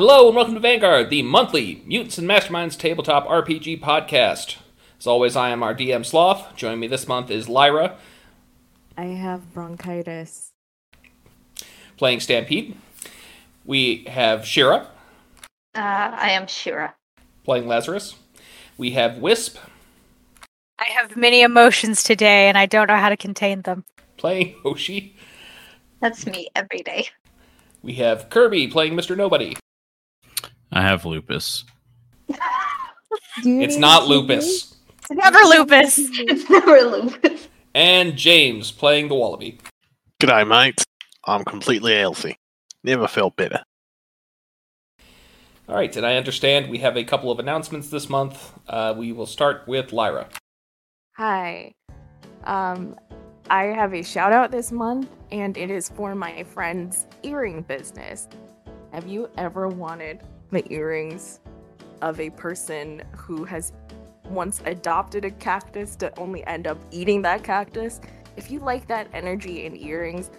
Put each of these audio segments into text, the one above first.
Hello and welcome to Vanguard, the monthly Mutants and Masterminds tabletop RPG podcast. As always, I am our DM Sloth. Joining me this month is Lyra, I have bronchitis. playing Stampede. We have Shira, Uh, I am Shira. playing Lazarus. We have Wisp, I have many emotions today and I don't know how to contain them. playing Hoshi. That's me every day. We have Kirby, playing Mr. Nobody. I have lupus. It's not Lupus. It's never lupus. It's never lupus. And James, playing the Wallaby. G'day, mate. I'm completely healthy. Never felt better. All right, and I understand we have a couple of announcements this month. Uh, we will start with Lyra. Hi. Um, I have a shout out this month, and it is for my friend's earring business. Have you ever wanted the earrings of a person who has once adopted a cactus to only end up eating that cactus? If you like that energy in earrings,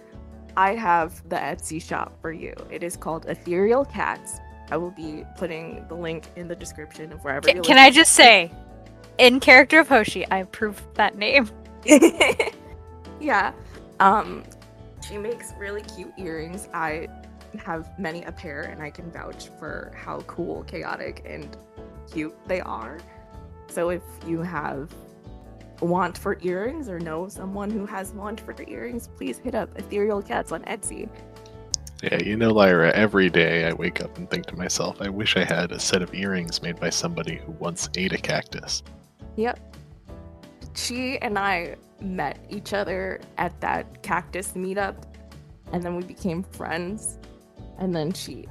I have the Etsy shop for you. It is called Ethereal Cats. I will be putting the link in the description of wherever Can, can I just say, in character of Hoshi, I approve that name. yeah. Um, she makes really cute earrings. I have many a pair, and I can vouch for how cool, chaotic, and cute they are. So if you have want for earrings or know someone who has want for earrings, please hit up Ethereal Cats on Etsy. Yeah, you know, Lyra, every day I wake up and think to myself, I wish I had a set of earrings made by somebody who once ate a cactus. Yep. She and I met each other at that cactus meetup, and then we became friends. And then she,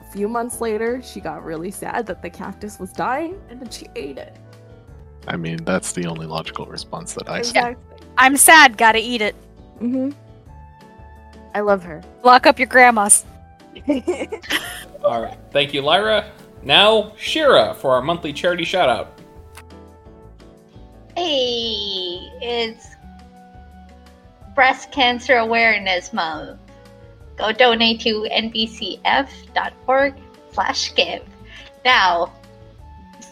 a few months later, she got really sad that the cactus was dying, and then she ate it. I mean, that's the only logical response that I see. Exactly. I'm sad, gotta eat it. hmm I love her. Lock up your grandmas. All right, thank you, Lyra. Now, Shira for our monthly charity shout out. Hey, it's Breast Cancer Awareness Month. Go donate to nbcf.org slash give. Now,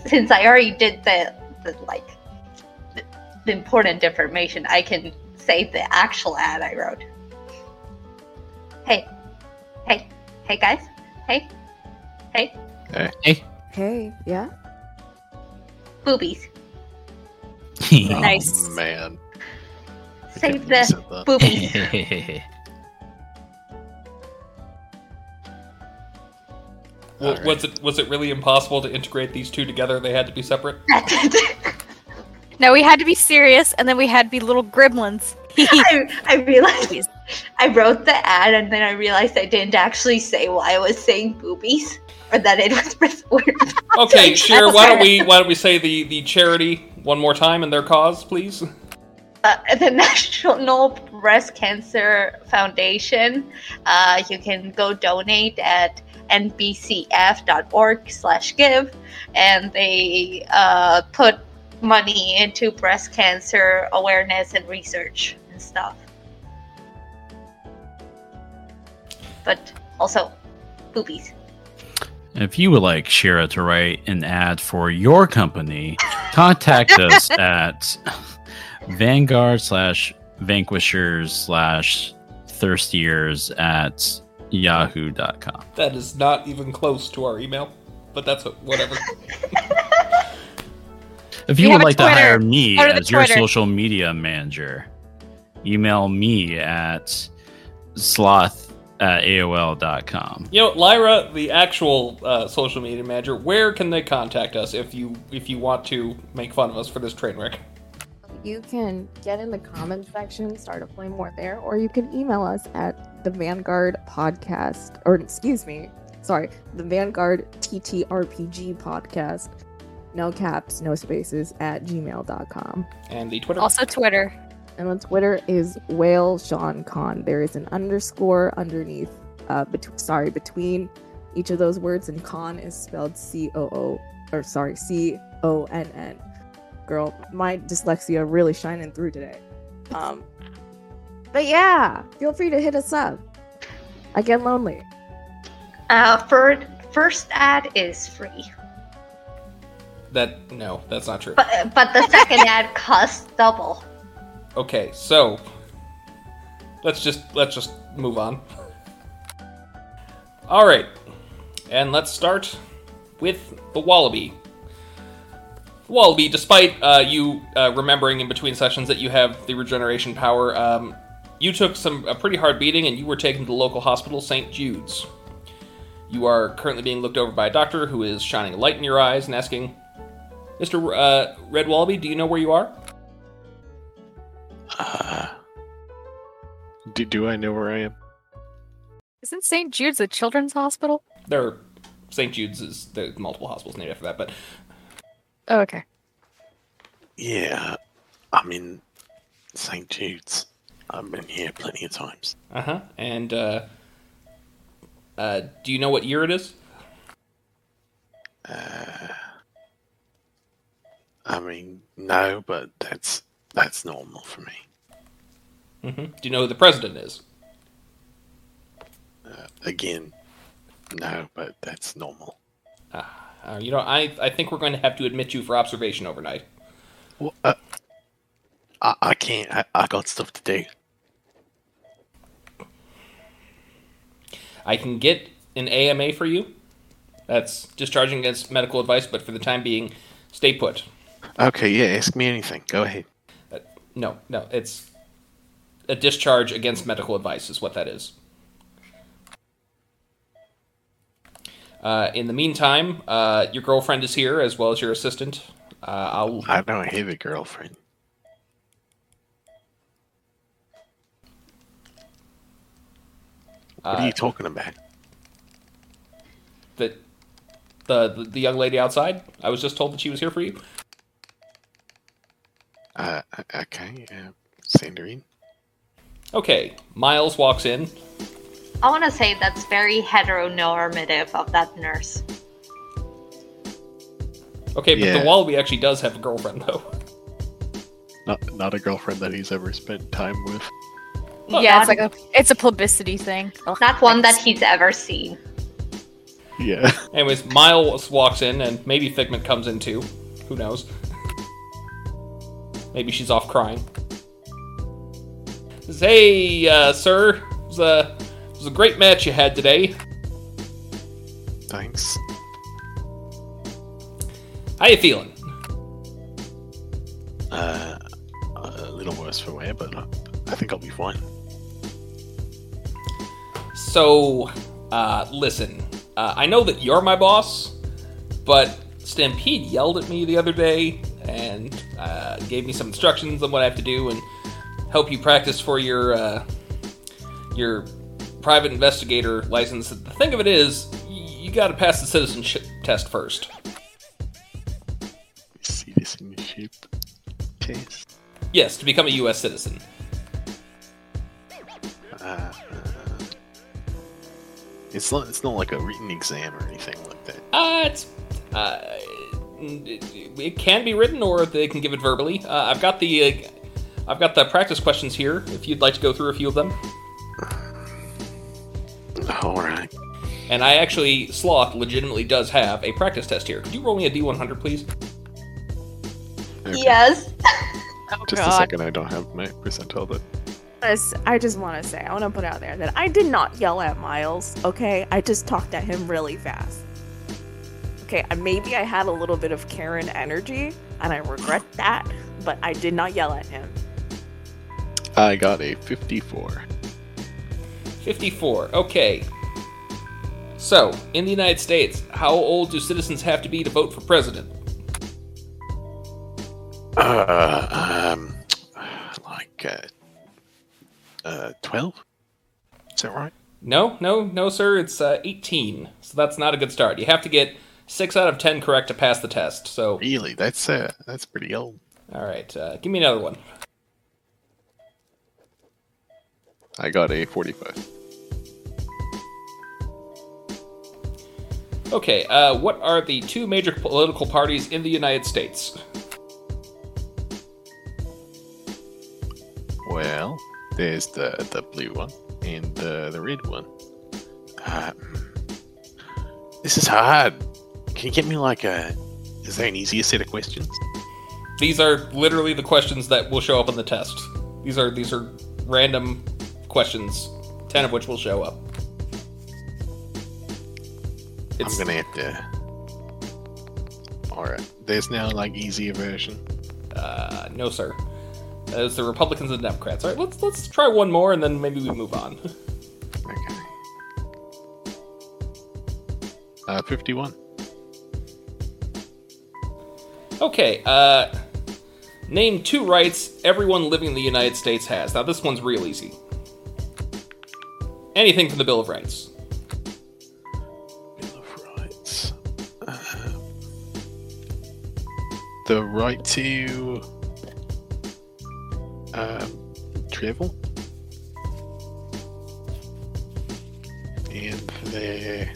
since I already did the, the like the, the important information, I can say the actual ad I wrote. Hey, hey, hey guys, hey, hey, hey, hey, yeah? boobies. Nice. Oh, man. Save the boobies. W- All right. Was it was it really impossible to integrate these two together? They had to be separate. No, we had to be serious, and then we had to be little gremlins. I, I realized I wrote the ad and then I realized I didn't actually say why I was saying boobies or that it was Breast Okay, That's Shira, why don't we why don't we say the the charity one more time and their cause, please? Uh, the National Breast Cancer Foundation. Uh, you can go donate at nbcf.org slash give and they uh, put money into breast cancer awareness and research and stuff. But also boobies. If you would like Shira to write an ad for your company, contact us at Vanguard slash Vanquishers slash Thirstiers at yahoo.com. That is not even close to our email, but that's what- whatever. If you have would a like to hire me Go as your Twitter. social media manager, email me at sloth at AOL.com. you know, Lyra, the actual uh, social media manager, where can they contact us if you if you want to make fun of us for this train wreck? You can get in the comments section, start a flame war there, or you can email us at the Vanguard podcast, or excuse me, sorry, the Vanguard TTRPG podcast. No caps, no spaces at gmail.com. And the Twitter. Also, Twitter. And on Twitter is whale Sean Con. There is an underscore underneath, uh, bet- sorry, between each of those words, and Con is spelled C O O, or sorry, C O N N. Girl, my dyslexia really shining through today. Um, but yeah, feel free to hit us up. I get lonely. Uh, for first ad is free, That no, that's not true. but but the second ad costs double. Okay, so let's just let's just move on. All right, and let's start with the wallaby. Wallaby, despite uh, you uh, remembering in between sessions that you have the regeneration power, um, you took some a pretty hard beating and you were taken to the local hospital, St. Jude's. You are currently being looked over by a doctor who is shining a light in your eyes and asking, "Mr. Uh, Red Wallaby, do you know where you are?" Uh, do, do I know where I am? Isn't St. Jude's a children's hospital? There, are St. Jude's is there's multiple hospitals named after that, but Oh, okay. Yeah, I'm in St. Jude's. I've been here plenty of times. uh huh. And uh, uh, do you know what year it is? Uh, I mean, no, but that's that's normal for me. Mm-hmm. Do you know who the president is? Uh, again, no, but that's normal. Uh, you know, I I think we're going to have to admit you for observation overnight. Well, uh, I, I can't. I, I got stuff to do. I can get an AMA for you. That's discharging against medical advice, but for the time being, stay put. Okay, yeah, ask me anything. Go ahead. Uh, no, no, it's a discharge against medical advice is what that is. Uh, in the meantime, uh, your girlfriend is here as well as your assistant. Uh, I'll I don't have a girlfriend. What are Uh, you talking about? the, the the young lady outside. I was just told that she was here for you. Uh, okay, uh, her in. Okay, Miles walks in. I want to say that's very heteronormative of that nurse. Okay, but Yeah. the Wallaby actually does have a girlfriend though. Not not a girlfriend that he's ever spent time with. yeah, it's like a it's a publicity thing. Ugh, Not one that he's ever seen. Yeah. Anyways, Miles walks in, and maybe Figment comes in too. Who knows? Maybe she's off crying. Says, hey, uh, sir, it was, a, it was a great match you had today. Thanks. How you feeling? Uh, a little worse for wear, but I think I'll be fine. So, uh, listen, uh, I know that you're my boss, but Stampede yelled at me the other day and uh, gave me some instructions on what I have to do and help you practice for your uh, your private investigator license. The thing of it is, you got to pass the citizenship test first. Citizenship test. Yes, to become a U.S. citizen. Uh, it's not. It's not like a written exam or anything like that. Uh, it's uh, it, it can be written, or they can give it verbally. Uh, I've got the uh, I've got the practice questions here. If you'd like to go through a few of them, All right. and I actually Sloth legitimately does have a practice test here. Could you roll me a D100, please? Okay. Yes. Oh Just a second. I don't have my percentile. But Yes, I just want to say, I want to put out there that I did not yell at Miles, okay? I just talked at him really fast. Okay, uh, maybe I had a little bit of Karen energy, and I regret that, but I did not yell at him. I got a fifty-four. 54. Okay. So, in the United States, how old do citizens have to be to vote for president? Uh, um, like uh, uh, twelve. Is that right? No, no, no, sir. It's uh, 18. So that's not a good start. You have to get six out of ten correct to pass the test. So, Really? That's uh, that's pretty old. all right, uh, give me another one. I got a forty-five. Okay, uh, what are the two major political parties in the United States? Well, there's the the blue one and the the red one. Uh, this This is hard. Can you get me like a? Is there an easier set of questions? These are literally the questions that will show up on the test. These are these are random questions, ten of which will show up. It's, I'm gonna have to. All right. There's now like easier version. uh, no, sir. As the Republicans and Democrats. All right, let's let's try one more and then maybe we move on. Okay. Uh, 51. Okay, uh, name two rights everyone living in the United States has. Now, this one's real easy. Anything from the Bill of Rights. The right to um, travel. And the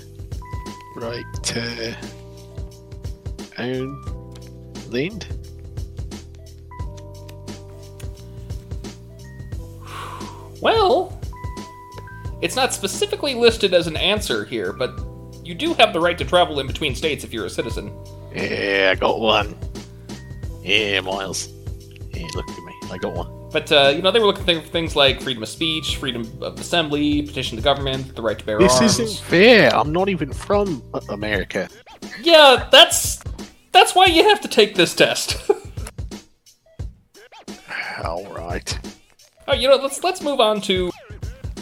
right to own land. Well, it's not specifically listed as an answer here, but you do have the right to travel in between states if you're a citizen. Yeah, I got one. Yeah, Miles. Yeah, look at me. I got one. But, uh, you know, they were looking for things like freedom of speech, freedom of assembly, petition the government, the right to bear This arms. isn't fair. I'm not even from uh, America. Yeah, that's that's why you have to take this test. All right. Oh, you know, let's let's move on to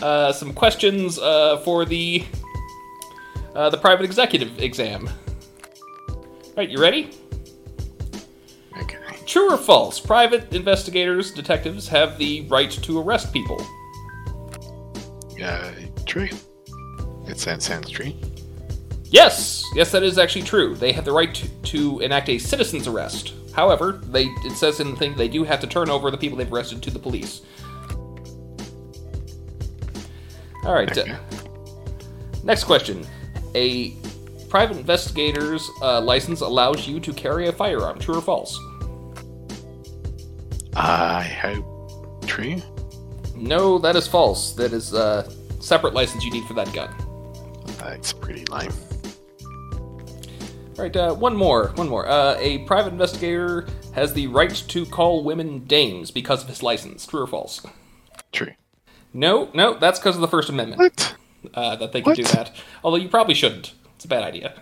uh, some questions uh, for the uh, the private executive exam. All right, you ready? True or false? Private investigators, detectives have the right to arrest people. Uh, true. It sounds sounds true. Yes, yes, that is actually true. They have the right to, to enact a citizen's arrest. However, they it says in the thing they do have to turn over the people they've arrested to the police. All right. Okay. uh, next question: A private investigator's uh, license allows you to carry a firearm. True or false? I hope true. No, that is false. That is a separate license you need for that gun. That's pretty lame. All right, uh, one more, one more. Uh, a private investigator has the right to call women dames because of his license. True or false? True. No, no, that's because of the First Amendment What? uh, that they can do that. Although you probably shouldn't. It's a bad idea.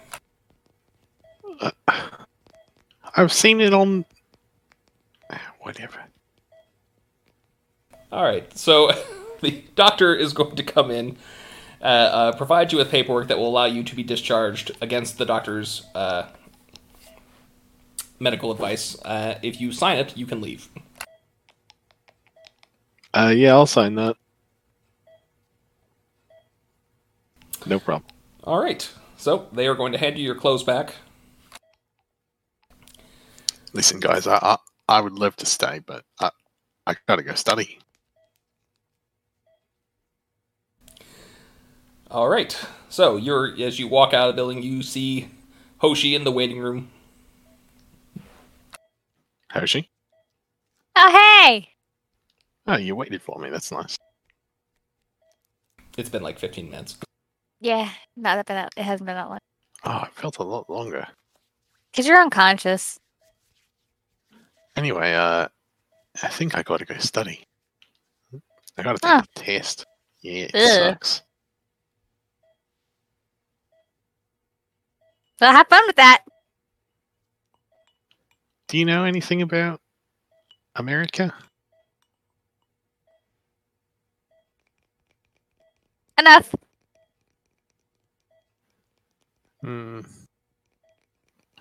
I've seen it on. Whatever. All right, so the doctor is going to come in, uh, uh, provide you with paperwork that will allow you to be discharged against the doctor's uh, medical advice. Uh, if you sign it, you can leave. Uh, yeah, I'll sign that. No problem. All right, so they are going to hand you your clothes back. Listen, guys, I I, I would love to stay, but I I gotta go study. All right. So you're as you walk out of the building, you see Hoshi in the waiting room. Hoshi? Oh, hey! Oh, you waited for me. That's nice. It's been like 15 minutes. Yeah, not that been that. It hasn't been that long. Oh, it felt a lot longer. Because you're unconscious. Anyway, uh, I think I gotta go study. I gotta take Huh. a test. Yeah, it Ugh. sucks. Well, have fun with that. Do you know anything about America? Enough. Hmm.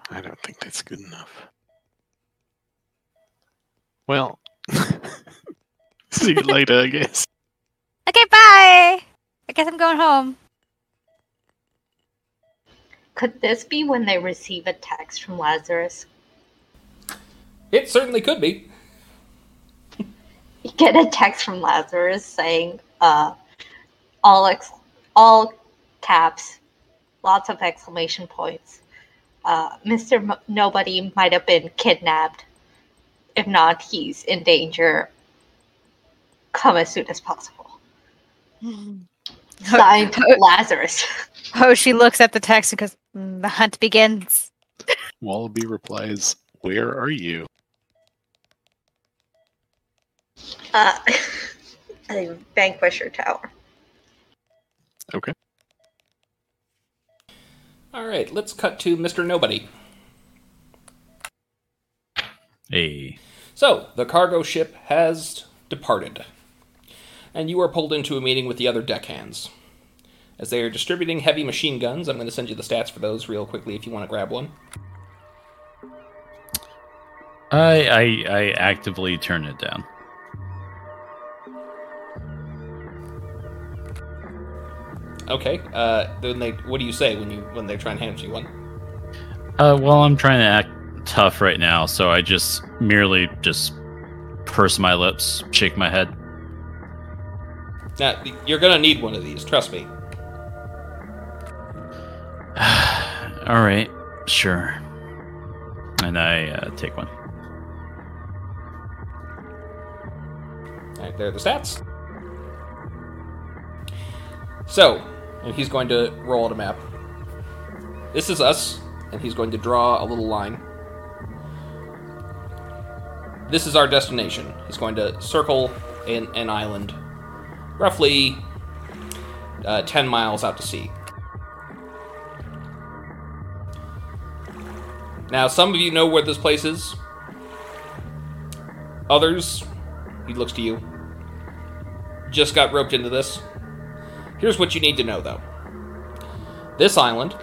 I don't think that's good enough. Well, see you later, I guess. Okay, bye! I guess I'm going home. Could this be when they receive a text from Lazarus? It certainly could be. You get a text from Lazarus saying, uh, all ex- all caps, lots of exclamation points. Uh, Mr. M- Nobody might have been kidnapped. If not, he's in danger. Come as soon as possible. Signed, Lazarus. Oh, she looks at the text and goes, Mm, The hunt begins. Wallaby replies, Where are you? Uh, a Vanquisher Tower. Okay. All right, let's cut to Mr. Nobody. Hey. So, the cargo ship has departed, and you are pulled into a meeting with the other deckhands. As they are distributing heavy machine guns, I'm going to send you the stats for those real quickly if you want to grab one. I, I I actively turn it down. Okay. Uh, then they, what do you say when you when they try and hand you one? Uh, well, I'm trying to act tough right now, so I just merely just purse my lips, shake my head. Now, you're to need one of these. Trust me. All right, sure. And I uh, take one. All right, there are the stats. So, and he's going to roll out a map. This is us, and he's going to draw a little line. This is our destination. He's going to circle an, an island, roughly uh, 10 miles out to sea. Now, some of you know where this place is. Others, he looks to you, just got roped into this. Here's what you need to know, though. This island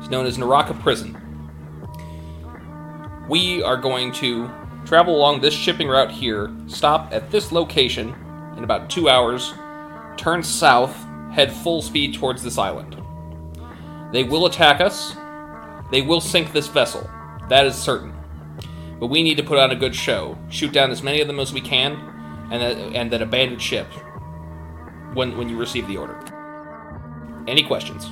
is known as Naraka Prison. We are going to travel along this shipping route here, stop at this location in about two hours, turn south, head full speed towards this island. They will attack us. They will sink this vessel. That is certain. But we need to put on a good show. Shoot down as many of them as we can, and then, and ship when when you receive the order. Any questions?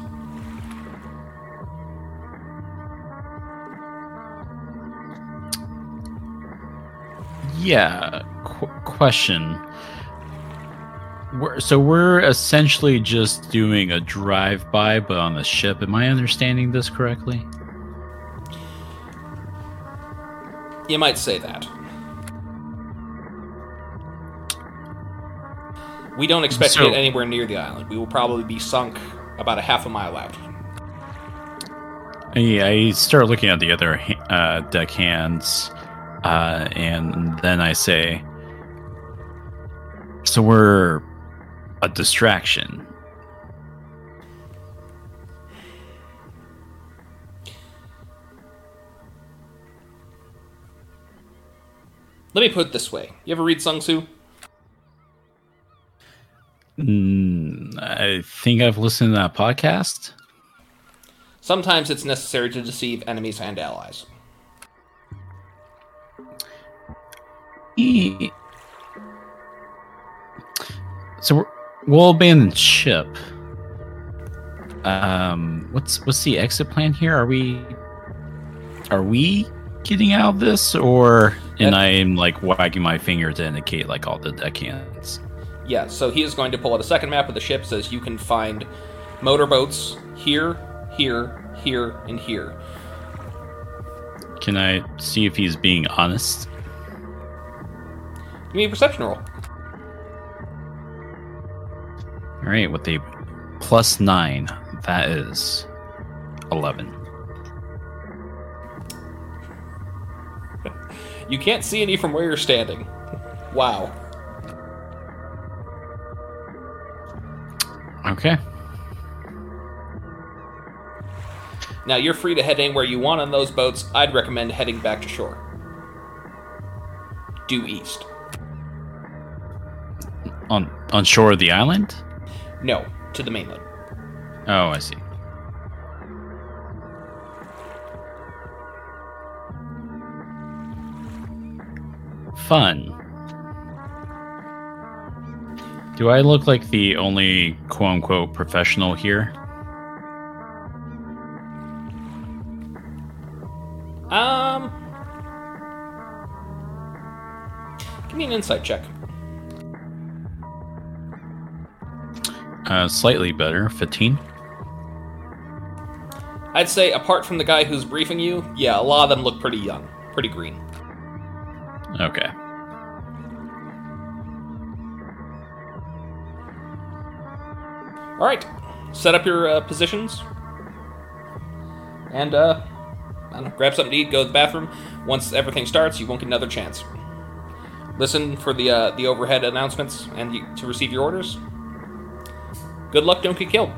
Yeah. Qu- question. We're, so we're essentially just doing a drive-by, but on the ship. Am I understanding this correctly? You might say that. We don't expect So- to get anywhere near the island. We will probably be sunk about a half a mile out. I, I start looking at the other uh, deck hands, uh, and then I say, "So we're a distraction." Let me put it this way. You ever read Sun Tzu? Mm, I think I've listened to that podcast. Sometimes it's necessary to deceive enemies and allies. E- So we're, we'll abandon ship. Um, what's what's the exit plan here? Are we are we getting out of this, or and Uh, I'm like wagging my finger to indicate like all the deckhands? Yeah, so he is going to pull out a second map of the ship. Says you can find motorboats here, here, here, and here. Can I see if he's being honest? Give me a perception roll. All right, with a plus nine, that is eleven. You can't see any from where you're standing. Wow. Okay. Now you're free to head anywhere you want on those boats. I'd recommend heading back to shore. Due east. On on shore of the island. No, to the mainland. Oh, I see. Fun. Do I look like the only quote unquote professional here? Um. Give me an insight check. Uh, slightly better, 15. I'd say apart from the guy who's briefing you, yeah, a lot of them look pretty young, pretty green. Okay. All right, set up your uh, positions, and uh, I don't know, grab something to eat, go to the bathroom. Once everything starts, you won't get another chance. Listen for the uh, the overhead announcements and you, to receive your orders. Good luck, don't get killed.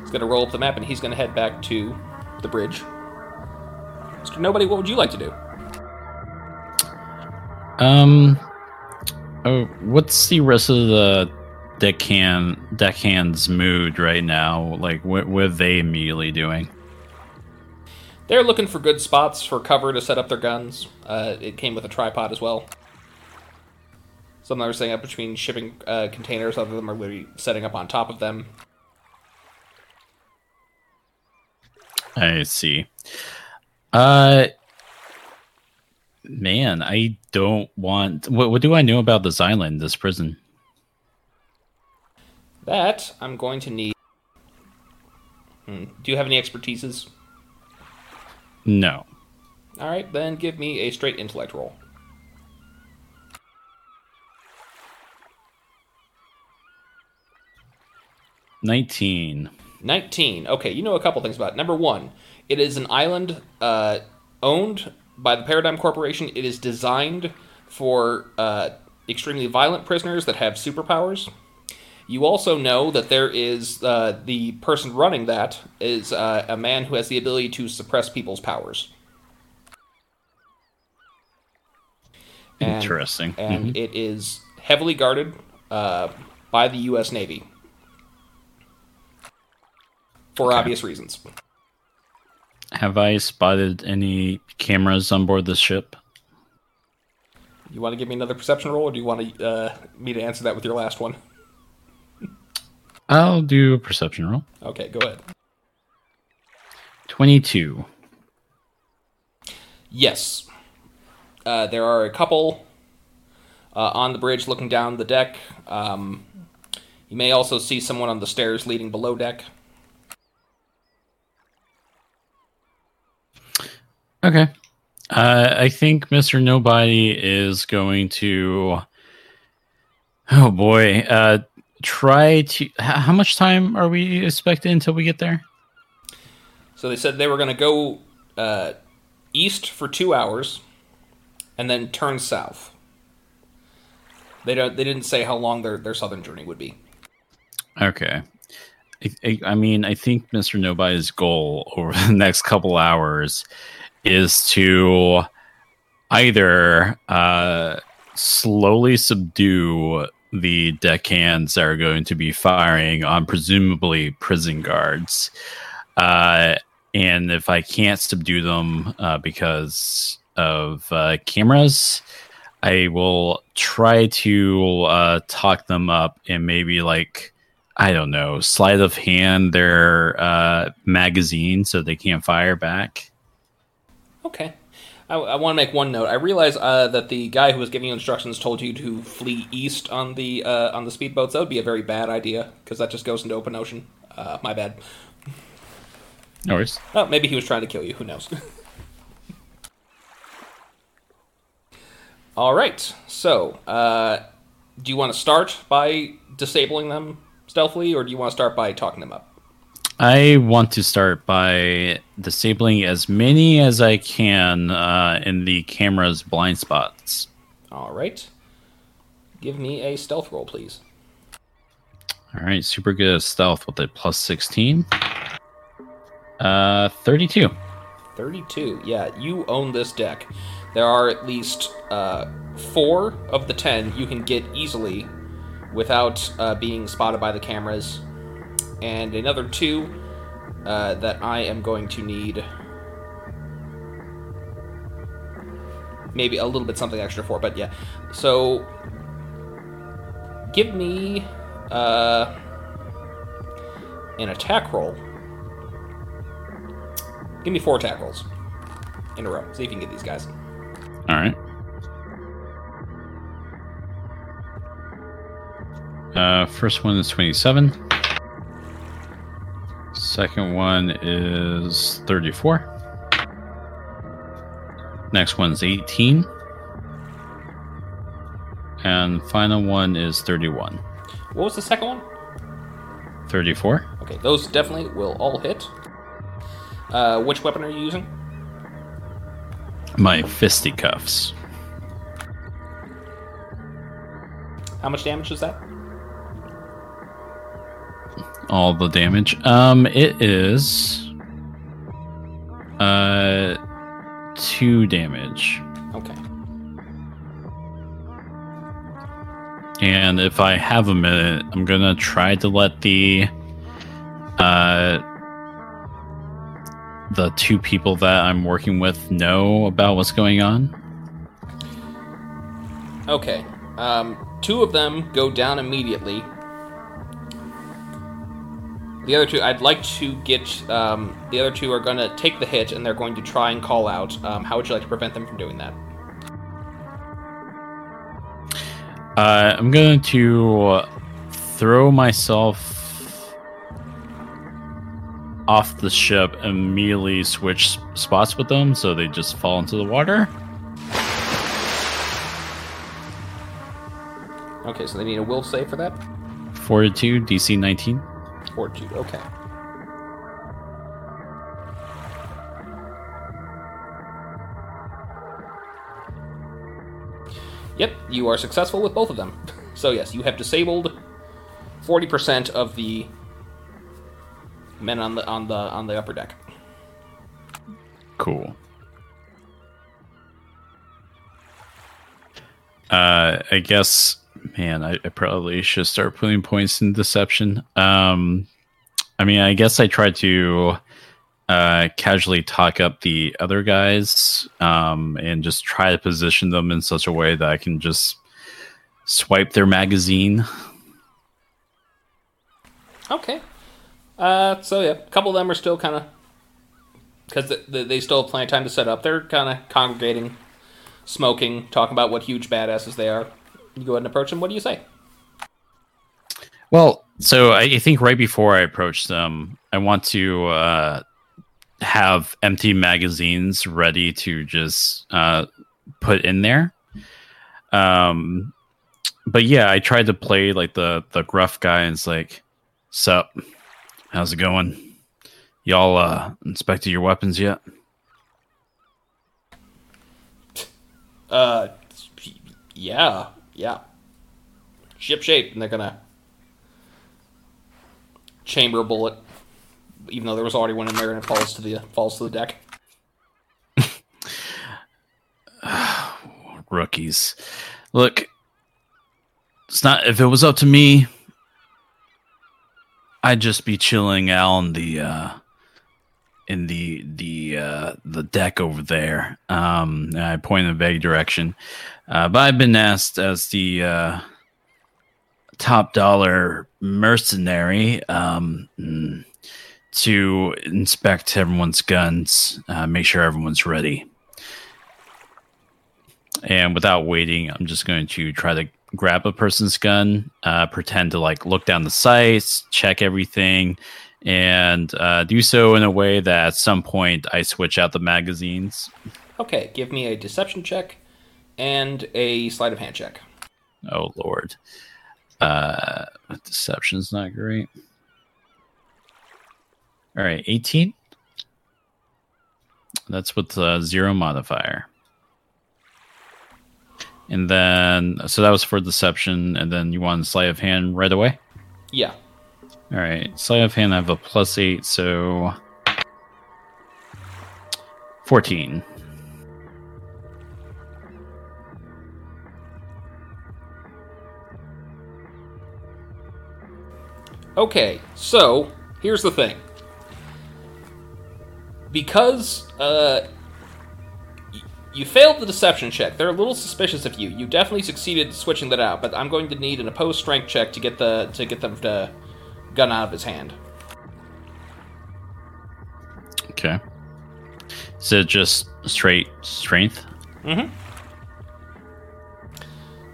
He's gonna roll up the map and he's gonna head back to the bridge. Mr. Nobody, what would you like to do? Um. Oh, what's the rest of the deckhand deckhand's mood right now? Like, what, what are they immediately doing? They're looking for good spots for cover to set up their guns. Uh, it came with a tripod as well. Some are setting up between shipping uh, containers. Other them are literally setting up on top of them. I see. Uh, man, I don't want. What, what do I know about this island, this prison? That I'm going to need. Hmm. Do you have any expertises? No. All right, then give me a straight intellect roll. Nineteen. 19. Okay, you know a couple things about it. Number one, it is an island uh, owned by the Paradigm Corporation. It is designed for uh, extremely violent prisoners that have superpowers. You also know that there is uh, the person running that is uh, a man who has the ability to suppress people's powers. And- Interesting. and Mhm. it is heavily guarded uh, by the U.S. Navy for Okay. obvious reasons. Have I spotted any cameras on board this ship? You want to give me another perception roll, or do you want to, uh, me to answer that with your last one? I'll do a perception roll. Okay, go ahead. Twenty-two. Yes, uh, there are a couple uh, on the bridge looking down the deck. Um, you may also see someone on the stairs leading below deck. Okay. Uh, I think Mr. Nobody is going to. Oh boy. Uh, try to. How much time are we expected until we get there? So they said they were going to go uh, east for two hours, and then turn south. They don't. They didn't say how long their, their southern journey would be. Okay. I, I, I mean, I think Mr. Nobody's goal over the next couple hours is to either uh, slowly subdue the deckhands that are going to be firing on presumably prison guards. Uh, and if I can't subdue them uh, because of uh, cameras, I will try to uh, talk them up and maybe like I don't know, sleight of hand their uh, magazine so they can't fire back. Okay. I, I want to make one note. I realize uh, that the guy who was giving you instructions told you to flee east on the uh, on the speedboats. That would be a very bad idea because that just goes into open ocean. Uh, my bad. No worries. Oh, maybe he was trying to kill you. Who knows? All right. So, uh, do you want to start by disabling them stealthily, or do you want to start by talking them up? I want to start by disabling as many as I can uh, in the camera's blind spots. All right. Give me a stealth roll, please. All right, super good stealth with a plus 16. Uh, 32. 32. Yeah, you own this deck. There are at least uh, four of the ten you can get easily without uh, being spotted by the cameras, and another two uh, that I am going to need maybe a little bit something extra for. But yeah, so give me uh, an attack roll. Give me four attack rolls in a row. See if you can get these guys. All right. Uh, first one is 27. Second one is 34. Next one's 18. And final one is 31. What was the second one? 34. Okay, those definitely will all hit. Uh, which weapon are you using? My fisticuffs. How much damage is that? All the damage. Um, it is uh two damage. Okay. And if I have a minute, I'm gonna try to let the uh the two people that I'm working with know about what's going on. Okay. Um, two of them go down immediately. The other two, I'd like to get. Um, the other two are going to take the hit and they're going to try and call out. Um, how would you like to prevent them from doing that? Uh, I'm going to throw myself off the ship and immediately switch spots with them so they just fall into the water. Okay, so they need a will save for that. Fortitude, DC 19. Fortitude. Okay. Yep, you are successful with both of them. So yes, you have disabled forty percent of the men on the on the on the upper deck. Cool. Uh, I guess, man, I, I probably should start putting points in deception. Um, I mean, I guess I tried to uh, casually talk up the other guys um, and just try to position them in such a way that I can just swipe their magazine. Okay. Uh, so yeah, a couple of them are still kind of because they, they still have plenty of time to set up. They're kind of congregating, smoking, talking about what huge badasses they are. You go ahead and approach them. What do you say? Well, so I think right before I approach them, I want to uh, have empty magazines ready to just uh, put in there. Um, but yeah, I tried to play like the the gruff guy, and it's like, "Sup, how's it going? Y'all uh, inspected your weapons yet?" Uh, yeah, yeah. Ship shape, and they're gonna chamber a bullet, even though there was already one in there, and it falls to the falls to the deck. Rookies, look. It's not. If it was up to me, I'd just be chilling out on the uh, in the the uh, the deck over there. Um, I point in a vague direction, uh, but I've been asked as the uh, top dollar mercenary um, to inspect everyone's guns, uh, make sure everyone's ready. And without waiting, I'm just going to try to grab a person's gun, uh, pretend to like look down the sights, check everything, and uh, do so in a way that at some point I switch out the magazines. Okay, give me a deception check and a sleight of hand check. Oh lord, uh, deception's not great. All right, 18. That's with uh, zero modifier. And then, so that was for deception, and then you want sleight of hand right away? Yeah. All right, sleight of hand, I have a plus eight, so 14. Okay, so here's the thing. Because uh, y- you failed the deception check, they're a little suspicious of you. You definitely succeeded switching that out, but I'm going to need an opposed strength check to get the to get them to gun out of his hand. Okay. Is it just straight strength? Mm-hmm.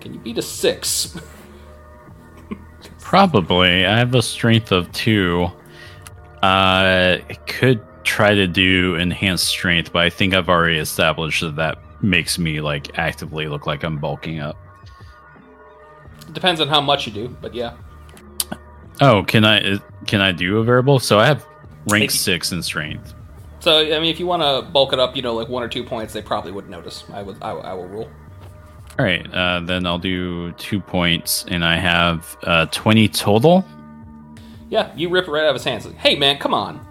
Can you beat a six? Probably. I have a strength of two. Uh, I could try to do enhanced strength, but I think I've already established that that makes me like actively look like I'm bulking up. Depends on how much you do, but yeah. Oh, can I can I do a variable? So I have rank Maybe. six in strength. So I mean, if you want to bulk it up, you know, like one or two points, they probably wouldn't notice. I would, I, I will rule. All right, uh, then I'll do two points, and I have uh, twenty total. Yeah, you rip it right out of his hands. Like, hey, man, come on.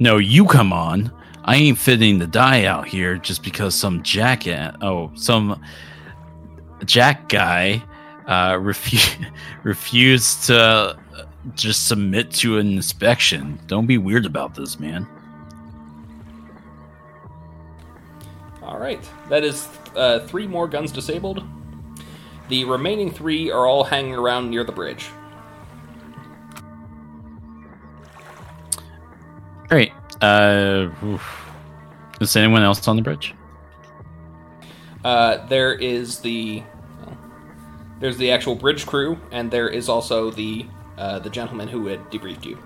No, you come on. I ain't fitting the die out here just because some jackass, oh, some jack guy uh, refu- refused to uh, just submit to an inspection. Don't be weird about this, man. All right, that is uh, three more guns disabled. The remaining three are all hanging around near the bridge. All right. Uh, oof. is anyone else on the bridge? Uh, there is the well, there's the actual bridge crew, and there is also the uh, the gentleman who had debriefed you.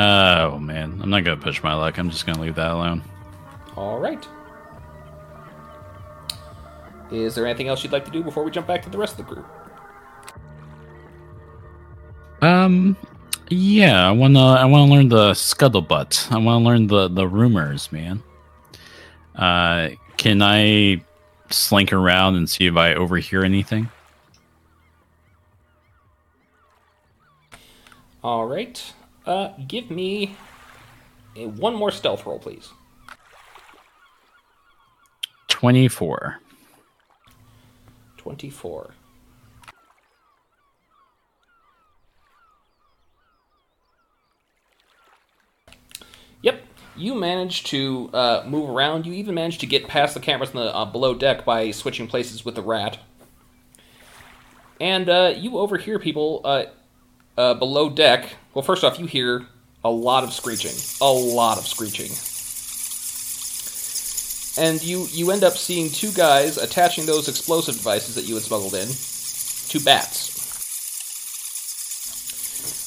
Oh man, I'm not gonna push my luck. I'm just gonna leave that alone. All right. Is there anything else you'd like to do before we jump back to the rest of the group? Um, yeah, I wanna I wanna learn the scuttlebutt. I wanna learn the the rumors, man. Uh, can I slink around and see if I overhear anything? All right. Uh, give me a, one more stealth roll, please. Twenty four. 24. Yep, you managed to uh, move around. You even managed to get past the cameras in the uh, below deck by switching places with the rat. And uh, you overhear people uh, below deck. Well, first off, you hear a lot of screeching. A lot of screeching and you you end up seeing two guys attaching those explosive devices that you had smuggled in to bats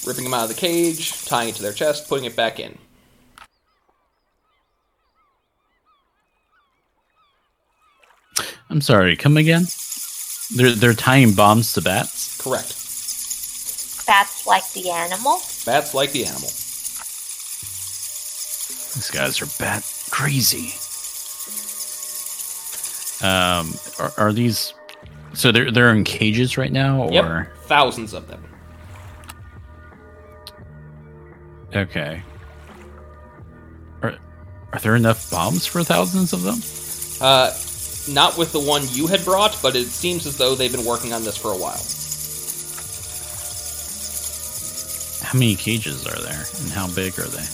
ripping them out of the cage tying it to their chest putting it back in I'm sorry. Come again? They're they're tying bombs to bats. correct Bats like the animal. bats like the animal These guys are bat crazy. Um, are, are these? So they're they're in cages right now, or yep thousands of them okay? Are are there enough bombs for thousands of them? uh, not with the one you had brought but it seems as though they've been working on this for a while How many cages are there, and how big are they?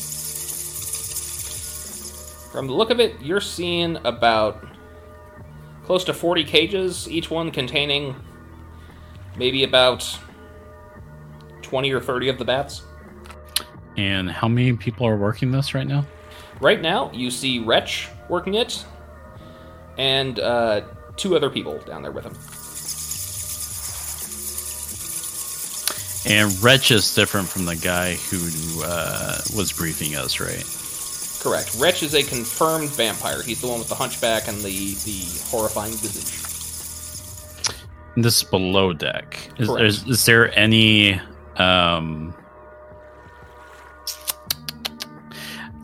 from the look of it you're seeing about close to 40 cages each one containing maybe about 20 or 30 of the bats And how many people are working this right now? Right now, you see Wretch working it, and uh, two other people down there with him. And Wretch is different from the guy who uh, was briefing us, right? Correct. Wretch is a confirmed vampire. He's the one with the hunchback and the, the horrifying visage. This is below deck. Is, is, is there any? Um,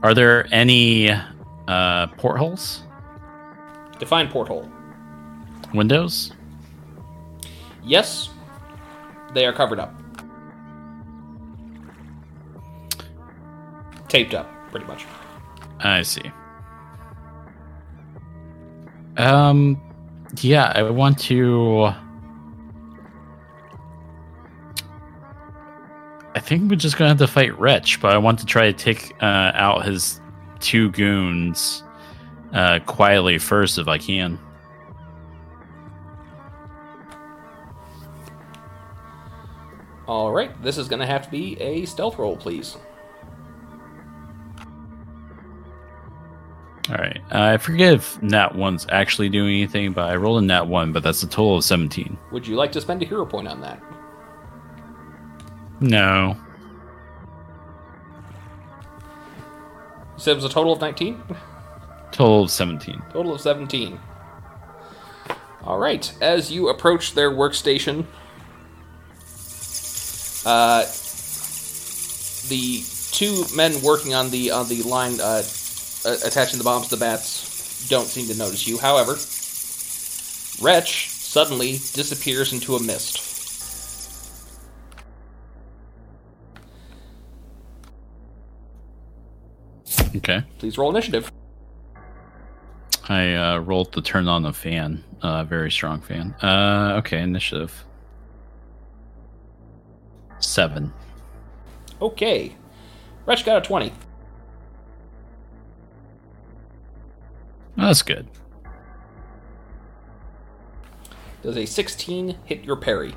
are there any uh, portholes, Define porthole. windows? Yes, they are covered up. Taped up, pretty much. I see. Um, yeah, I want to. I think we're just gonna have to fight Wretch, but I want to try to take uh, out his two goons uh, quietly first, if I can. All right, this is going to have to be a stealth roll, please. All right. Uh, I forget if Nat 1's actually doing anything, but I rolled a Nat 1, but that's a total of 17. Would you like to spend a hero point on that? No. You said it was a total of 19? Total of 17. Total of 17. All right. As you approach their workstation, uh, the two men working on the on the line uh, uh, attaching the bombs to the bats don't seem to notice you. However, Wretch suddenly disappears into a mist. Okay. Please roll initiative. I uh, rolled to turn on the fan. Uh, very strong fan. Uh, okay, initiative. Seven. Okay. Wretch got a 20. That's good. Does a 16 hit your parry?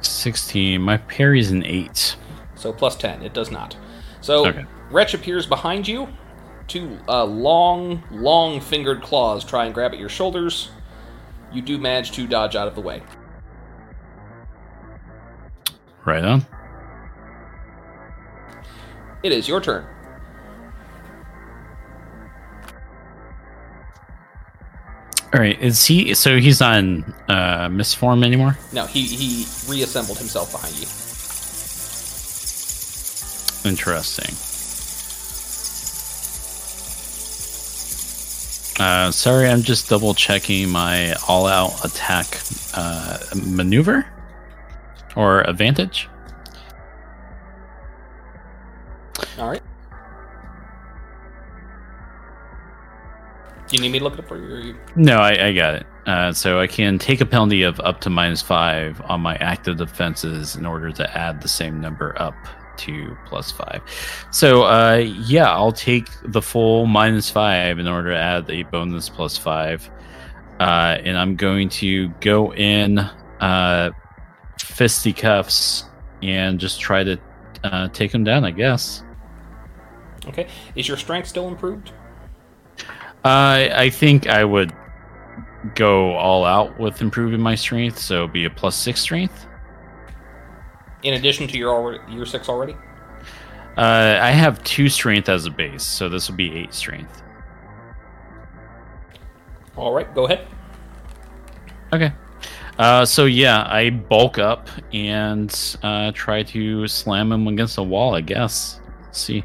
16. My parry is an 8. So plus 10. It does not. So Okay. Wretch appears behind you. Two uh, long, long fingered claws try and grab at your shoulders. You do manage to dodge out of the way. Right on. It is your turn. All right. Is he. So he's not in uh, mist form anymore? No, he, he reassembled himself behind you. Interesting. Uh, sorry, I'm just double checking my all out attack uh, maneuver or advantage. All right. You need me to look it up for you? No, I, I got it. Uh, so I can take a penalty of up to minus five on my active defenses in order to add the same number up to plus five. So uh, yeah, I'll take the full minus five in order to add a bonus plus five. Uh, and I'm going to go in uh, fisticuffs and just try to uh, take him down, I guess. Okay. Is your strength still improved? Uh, I think I would go all out with improving my strength, so be a plus six strength. In addition to your already, your six already? Uh, I have two strength as a base, so this will be eight strength. All right, go ahead. Okay. Uh, so yeah, I bulk up and uh, try to slam him against the wall. I guess. Let's see.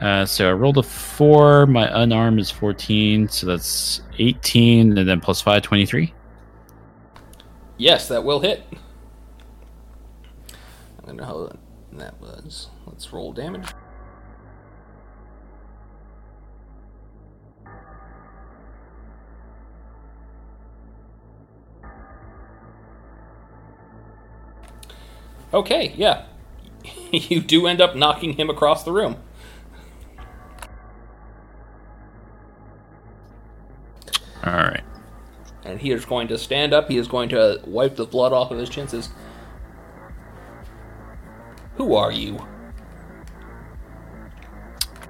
Uh, so I rolled a four. My unarmed is fourteen, so that's eighteen, and then plus five, 23. Yes, that will hit. I don't know how that was. Let's roll damage. Okay, yeah. you do end up knocking him across the room. All right. And he is going to stand up. He is going to wipe the blood off of his chin. Says, "Who are you?"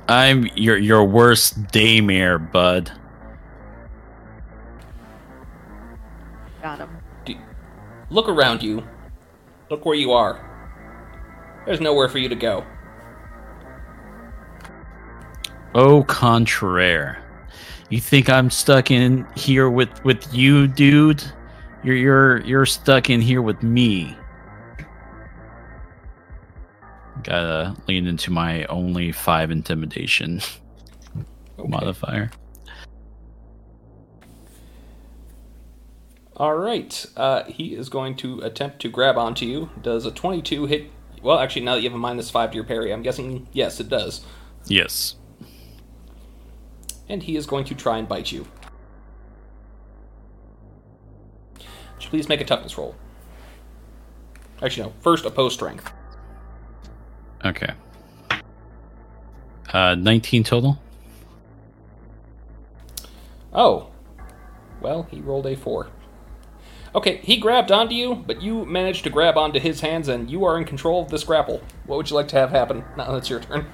I'm your your worst daymare, bud. Got him. Do, look around you. Look where you are. There's nowhere for you to go. Au contraire. You think I'm stuck in here with with you, dude? You're you're you're stuck in here with me. Gotta lean into my only five intimidation Okay. modifier. All right. Uh, he is going to attempt to grab onto you. Does a 22 hit? Well, actually, now that you have a minus five to your parry, I'm guessing yes, it does. Yes. And he is going to try and bite you. Would you please make a toughness roll? Actually, no. First, oppose strength. Okay. Uh, 19 total. Oh. Well, he rolled a four. Okay, he grabbed onto you, but you managed to grab onto his hands, and you are in control of this grapple. What would you like to have happen now that it's your turn?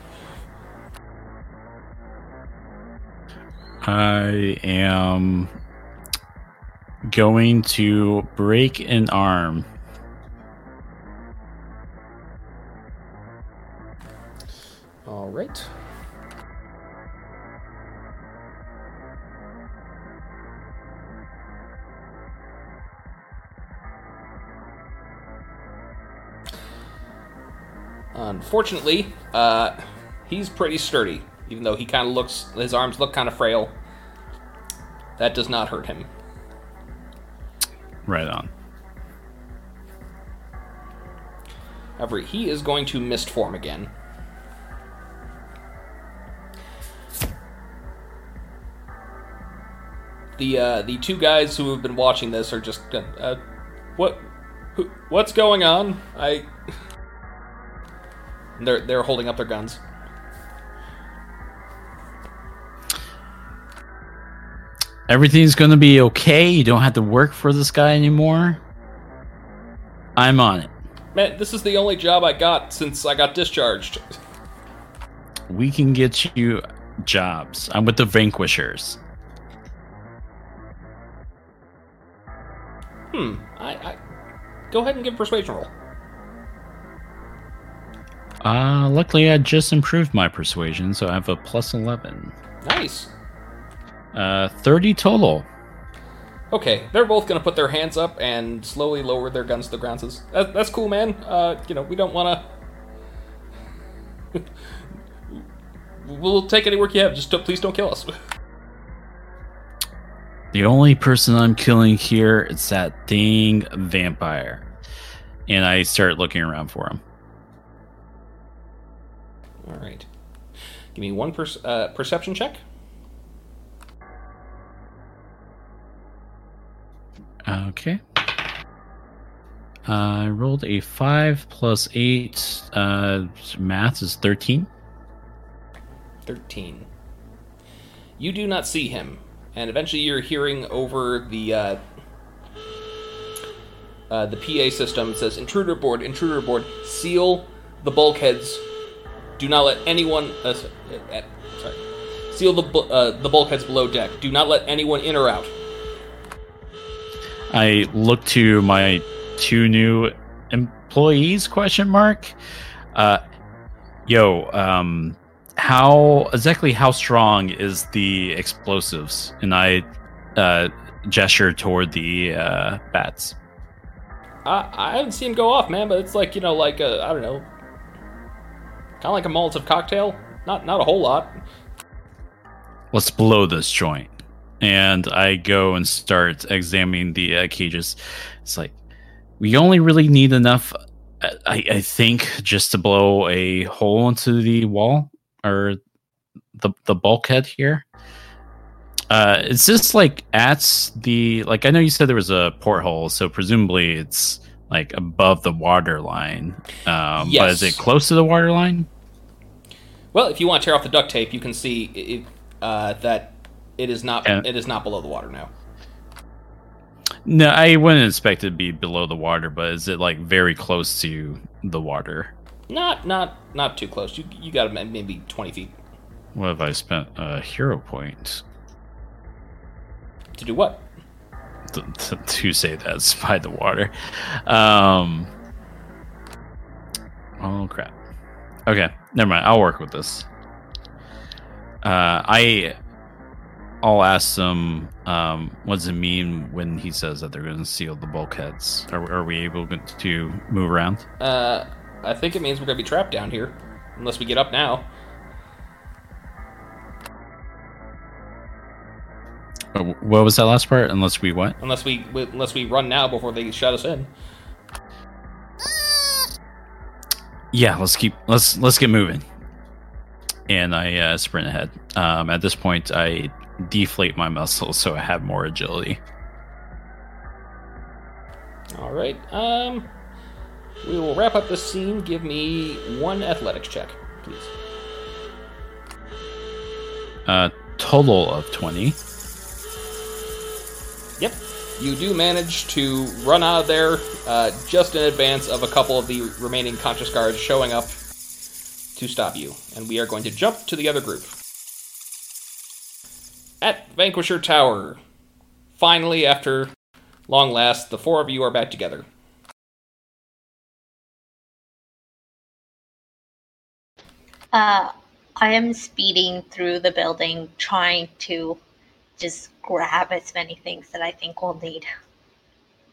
I am going to break an arm. All right. Unfortunately, uh, he's pretty sturdy, even though he kind of looks, his arms look kind of frail. That does not hurt him. Right on. However, he is going to mist form again. The uh, the two guys who have been watching this are just uh, uh, what who, what's going on? I they're they're holding up their guns. Everything's going to be okay. You don't have to work for this guy anymore. I'm on it. Man, this is the only job I got since I got discharged. We can get you jobs. I'm with the Vanquishers. Hmm. I, I go ahead and give a persuasion roll. Uh, luckily, I just improved my persuasion, so I have a plus 11. Nice. Uh, 30 total. Okay, they're both gonna put their hands up and slowly lower their guns to the ground. Says, that, "That's cool, man. Uh, you know, we don't want to. we'll take any work you have. Just don't, please don't kill us." The only person I'm killing here is that dang vampire. And I start looking around for him. All right. Give me one per- uh, perception check. Okay. I rolled a 5 plus 8. Uh, math is 13. 13. You do not see him, and eventually you're hearing over the uh, uh, the PA system it says intruder board, intruder board, seal the bulkheads. Do not let anyone uh, uh, uh, sorry, seal the bu- uh, the bulkheads below deck. Do not let anyone in or out. I look to my two new employees question mark. Uh, yo, um, how exactly how strong is the explosives? And I uh, gesture toward the uh, bats. I I haven't seen go off, man, but it's like you know, like a I don't know, kind of like a Molotov cocktail. Not not a whole lot. let's blow this joint. And I go and start examining the uh, cages. It's like we only really need enough, I, I think, just to blow a hole into the wall or the the bulkhead here. Uh, is this like at the like? I know you said there was a porthole, so presumably it's like above the water line. Um, But is it close to the water line? Well, if you want to tear off the duct tape, you can see it, uh, that it is not Yeah. it is not below the water now. No, I wouldn't expect it to be below the water, but is it like very close to the water? Not not not too close. You you got maybe twenty feet What if I spent a hero point to do what? to, to, to say that's by the water? Um. Oh crap. Okay, never mind. I'll work with this. Uh, I, I'll ask them. Um, what does it mean when he says that they're going to seal the bulkheads? Are, are we able to move around? Uh, I think it means we're gonna be trapped down here, unless we get up now. Uh, What was that last part? Unless we what? Unless we unless we run now before they shut us in. Yeah, let's keep let's let's get moving. And I uh, sprint ahead. Um, at this point, I deflate my muscles so I have more agility. All right. Um, we will wrap up this scene. Give me one athletics check, please. A total of twenty. Yep. you do manage to run out of there uh, just in advance of a couple of the remaining conscious guards showing up to stop you. And we are going to jump to the other group. At Vanquisher Tower, finally, after long last, the four of you are back together. Uh, I am speeding through the building, trying to just grab as many things that I think we'll need.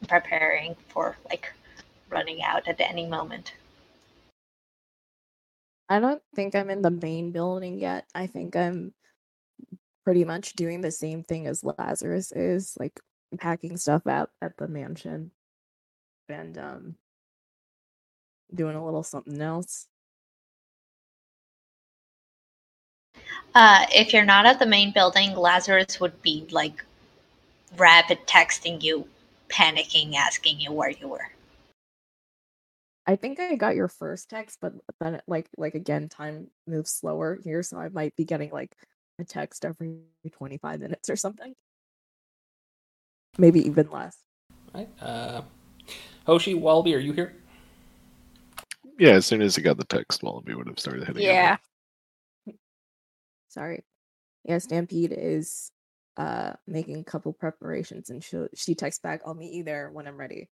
Preparing for like running out at any moment. I don't think I'm in the main building yet. I think I'm pretty much doing the same thing as Lazarus is, like packing stuff out at the mansion and um doing a little something else. Uh, if you're not at the main building, Lazarus would be like rapid texting you, panicking, asking you where you were. I think I got your first text, but then like like again, time moves slower here, so I might be getting like a text every 25 minutes or something. Maybe even less. Right? Uh, Hoshi, Wallaby, are you here? Yeah, as soon as he got the text, Wallaby would have started heading. over. Yeah. Sorry. Yeah, Stampede is uh making a couple preparations and she she texts back, I'll meet you there when I'm ready.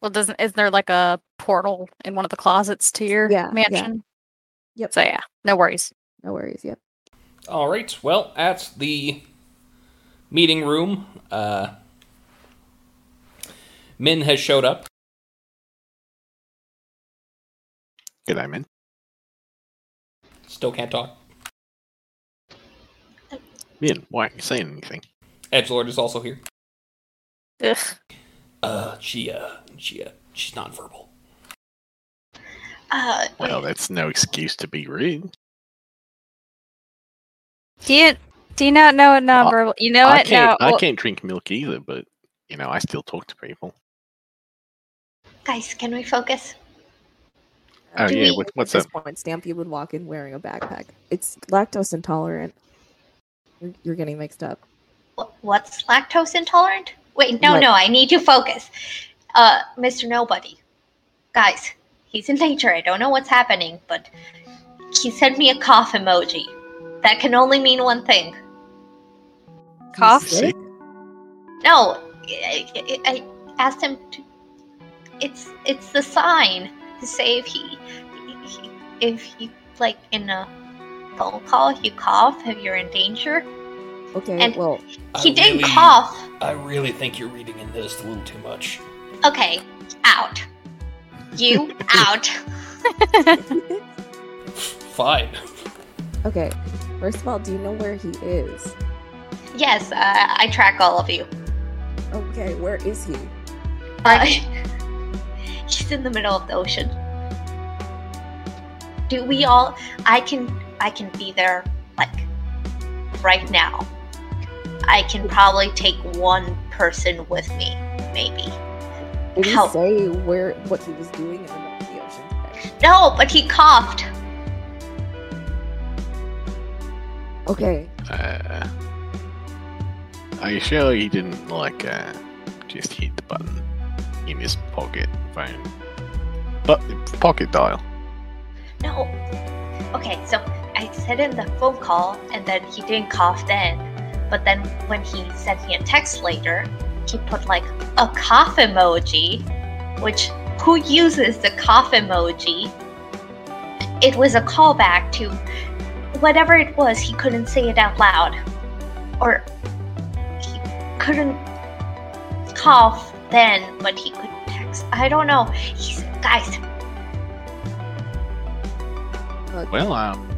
Well, doesn't is there like a portal in one of the closets to your Yeah, yeah. mansion? Yep. So yeah, no worries. No worries, yep. All right. Well, at the meeting room, uh, Min has showed up. Good, I'm in. Still can't talk. Ian, why aren't you saying anything? Edgelord is also here. Ugh. Uh, she, uh, she, uh, she's nonverbal. Uh, Well, that's no excuse to be rude. Do you do you not know what nonverbal? You know I what? can't. No. I well, can't drink milk either, but you know, I still talk to people. guys, can we focus? Oh Do yeah, we- what, At what's this up? point, Stampede would walk in wearing a backpack. It's lactose intolerant. You're, you're getting mixed up. What's lactose intolerant? Wait, no, What? no, I need to focus. Uh, Mr. Nobody. Guys, he's in danger. I don't know what's happening, but he sent me a cough emoji. That can only mean one thing. Cough? No, I, I, I asked him to. It's it's the sign to say if he, he if you like in a phone call you cough if you're in danger. Okay, And- well, He I didn't really- cough. I really think you're reading in this a little too much. Okay, out. You out. Fine. okay. First of all, do you know where he is? Yes, uh, I track all of you. Okay, where is he? Uh, he's in the middle of the ocean. Do we all? I can. I can be there like right now. I can probably take one person with me, maybe. Did he How- say where what he was doing in the middle of the ocean? No, but he coughed. Okay, Uh, are you sure he didn't like uh, just hit the button in his pocket phone? But the pocket dial. No. Okay, so I said in the phone call, and then he didn't cough then. But then when he sent me a text later, he put like a cough emoji, which who uses the cough emoji? It was a callback to whatever it was. He couldn't say it out loud, or he couldn't cough then, but he could text. I don't know. He's guys. Well, um,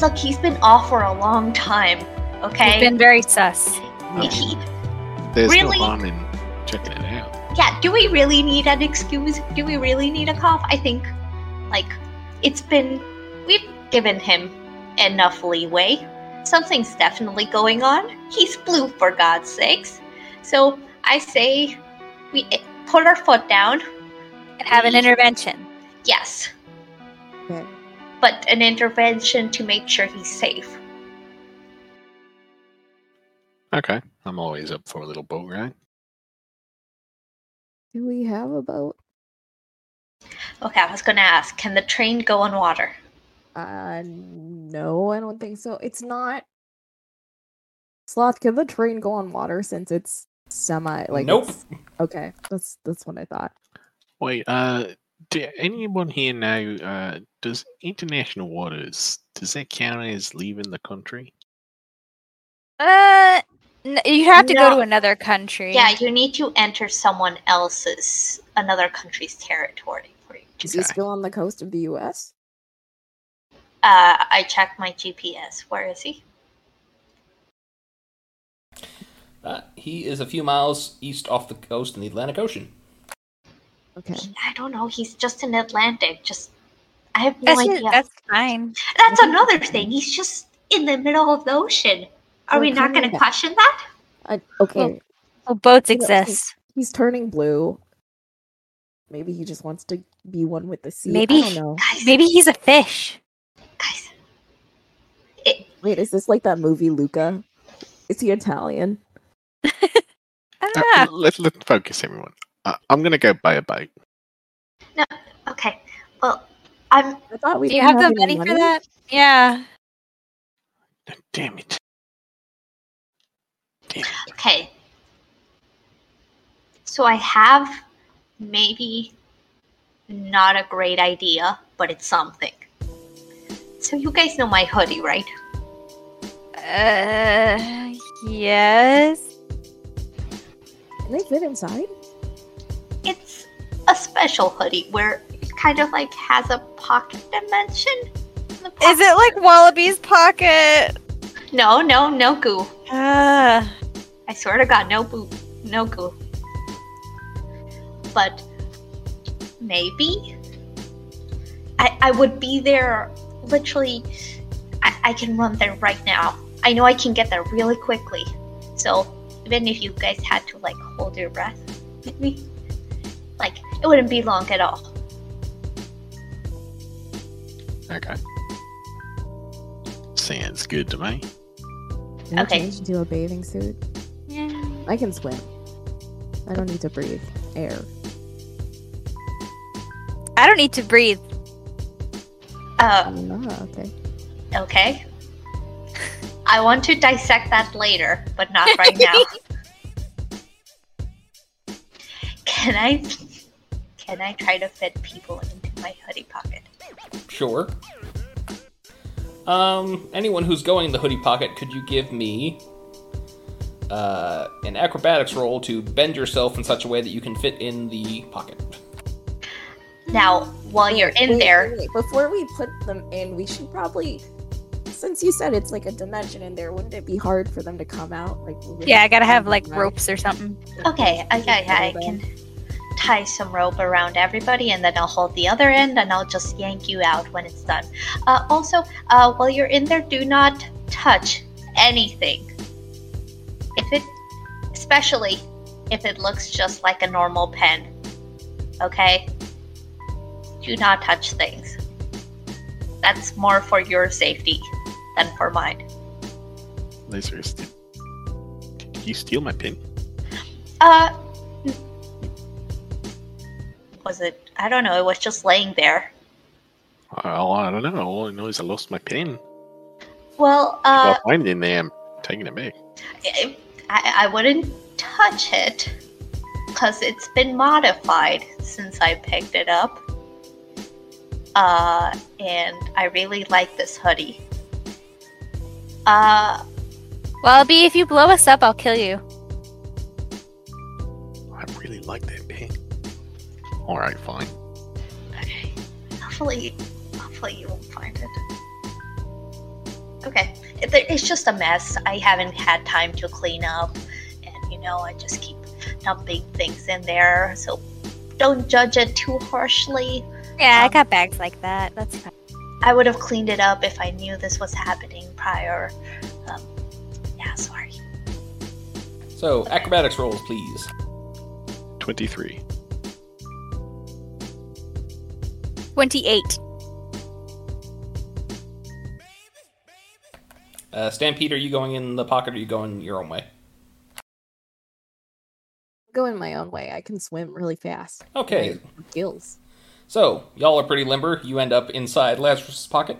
Look, he's been off for a long time. Okay. He's been very sus. He- there's really? no harm in checking it out. yeah. Do we really need an excuse? Do we really need a cough? I think, like, it's been we've given him enough leeway. Something's definitely going on. He's blue, for God's sakes. So I say we eh, put our foot down. And have an intervention. Yes, okay. but an intervention to make sure he's safe. Okay, I'm always up for a little boat ride. Do we have a boat? Okay, I was gonna ask, can the train go on water? Uh, no, I don't think so. It's not. Sloth, can the train go on water since it's semi like? Nope. it's- Okay, that's that's what I thought. Wait, uh, do anyone here know? Uh, does international waters does that count as leaving the country? Uh, n- you have to go to another country. Yeah, you need to enter someone else's, another country's territory for you. Is To, he still on the coast of the U.S.? uh, I checked my GPS. Where is he? Uh, he is a few miles east off the coast in the Atlantic Ocean. Okay. I don't know. He's just in the Atlantic. Just, I have no that's, idea. just- that's fine. That's another thing. He's just in the middle of the ocean. Are we not going to question that? Uh, okay. Well, boats You know, exist. He's turning blue. Maybe he just wants to be one with the sea. Maybe. I don't know. Guys, Maybe he's a fish. guys. It, Wait, is this like that movie Luca? Is he Italian? Uh, let's let's focus, everyone. Uh, I'm gonna go buy a boat. No, okay. Well, I'm. I thought we do you have the any money for that? Yeah. Damn it! Damn! Okay. So I have maybe not a great idea, but it's something. So you guys know my hoodie, right? Uh, yes. Can they fit inside? It's a special hoodie where it kind of like has a pocket dimension. in Is it like Wallaby's pocket? No, no, no goo. Ah. I swear to God, no boo, no goo. But maybe I I would be there. Literally, I, I can run there right now. I know I can get there really quickly. So even if you guys had to like hold your breath, maybe like it wouldn't be long at all. Okay. Sounds good to me. Can I Okay. change into a bathing suit? Yeah. I can swim. I don't need to breathe air. I don't need to breathe. Uh, Ah, okay. okay. I want to dissect that later, but not right now. can I? Can I try to fit people into my hoodie pocket? Sure. Um, anyone who's going in the hoodie pocket, could you give me uh, an acrobatics roll to bend yourself in such a way that you can fit in the pocket? Now, while you're in wait, there, wait, wait. Before we put them in, we should probably, since you said it's like a dimension in there, wouldn't it be hard for them to come out? Like, Yeah, I gotta have like out? ropes or something. okay, Just okay, I cover them. can tie some rope around everybody, and then I'll hold the other end, and I'll just yank you out when it's done. Uh, also, uh, while you're in there, do not touch anything. If it, especially if it looks just like a normal pen, okay? Do not touch things. That's more for your safety than for mine. Lazarus, did, did you steal my pin? Uh, was it? I don't know. It was just laying there. Oh, I don't know. All I know is I lost my pin. Well, If uh, I find it in there, I'm taking it back. I, I wouldn't touch it because it's been modified since I picked it up. Uh, and I really like this hoodie. Uh, well, B, if you blow us up, I'll kill you. I really like that pin. All right, fine. okay. Hopefully, hopefully you won't find it. Okay, it, it's just a mess. I haven't had time to clean up, and you know, I just keep dumping things in there. So don't judge it too harshly. Yeah, I Um, got bags like that. That's fine. I would have cleaned it up if I knew this was happening prior. Um, yeah, sorry. So, acrobatics rolls, please. Twenty-three. 28. Uh, Stampede, are you going in the pocket or are you going your own way? Going my own way. I can swim really fast. Okay, Gills. so y'all are pretty limber. You end up inside Lazarus' pocket.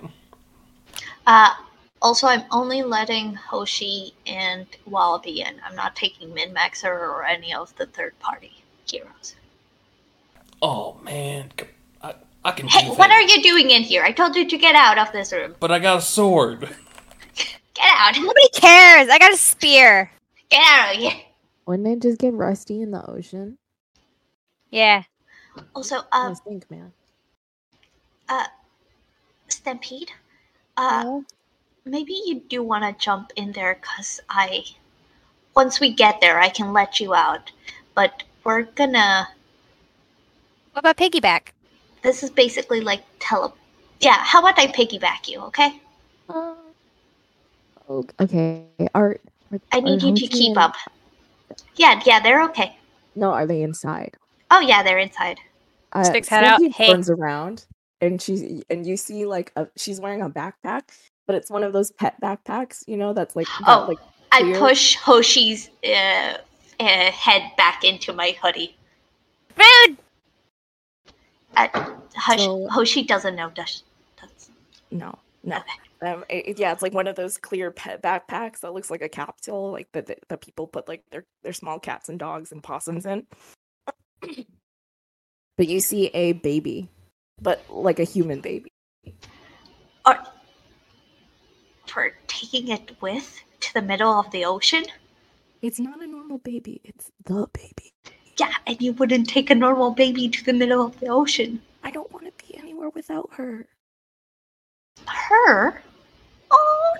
Uh, also, I'm only letting Hoshi and Wallaby in. I'm not taking Min Maxer or any of the third party heroes. Oh man, I can Hey, do what are you doing in here? I told you to get out of this room. but I got a sword. Get out. Nobody cares. I got a spear. Get out of here. Wouldn't it just get rusty in the ocean? Yeah. Also, I um, think, man. Uh, Stampede, uh, maybe you do want to jump in there because I, once we get there, I can let you out. But we're gonna. What about piggyback? This is basically like tele. Yeah, how about I piggyback you, okay? uh, okay. Art. are- I need are you to keep and- up. Yeah, yeah, they're okay. No, are they inside? Oh yeah, they're inside. Uh, Sticks head out. Stampede Hey. turns around and she's and you see like a, she's wearing a backpack, but it's one of those pet backpacks, you know, that's like got, Oh. like I push Hoshi's uh, uh, head back into my hoodie. Rude. Uh, Hush, So- Hoshi doesn't know that. That's no, no. Okay. Um, it, it- yeah, it's like one of those clear pet backpacks that looks like a capsule, like that that that people put like their their small cats and dogs and possums in. but you see a baby, but like a human baby. Are for taking it with to the middle of the ocean? It's not a normal baby; it's the baby. Yeah, and you wouldn't take a normal baby to the middle of the ocean. I don't want to be anywhere without her. Her?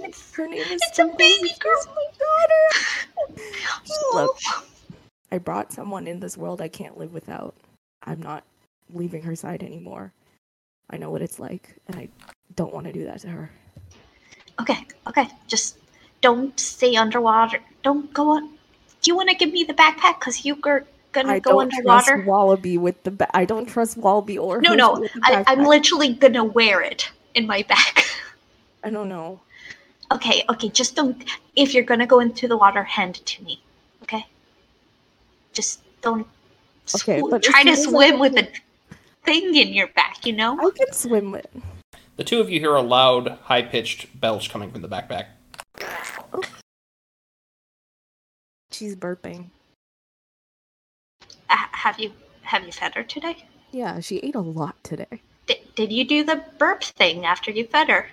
Oh, it's, Her name is it's a baby girl. my daughter. Oh. Look, I brought someone in this world I can't live without. I'm not leaving her side anymore. I know what it's like, and I don't want to do that to her. Okay, okay, just don't stay underwater. Don't go on. Do you want to give me the backpack? Because you're gonna I go don't underwater. trust Wallaby with the. Ba- I don't trust Wallaby or No, no, I, I'm literally gonna wear it in my back. I don't know. Okay, okay, just don't. If you're gonna go into the water, hand it to me. Okay. Just don't. Okay, sw- but try to soon as I swim with a thing in your back. You know. I can swim with. The two of you hear a loud, high pitched belch coming from the backpack. She's burping. Uh, have you have you fed her today? Yeah, she ate a lot today. Did, did you do the burp thing after you fed her?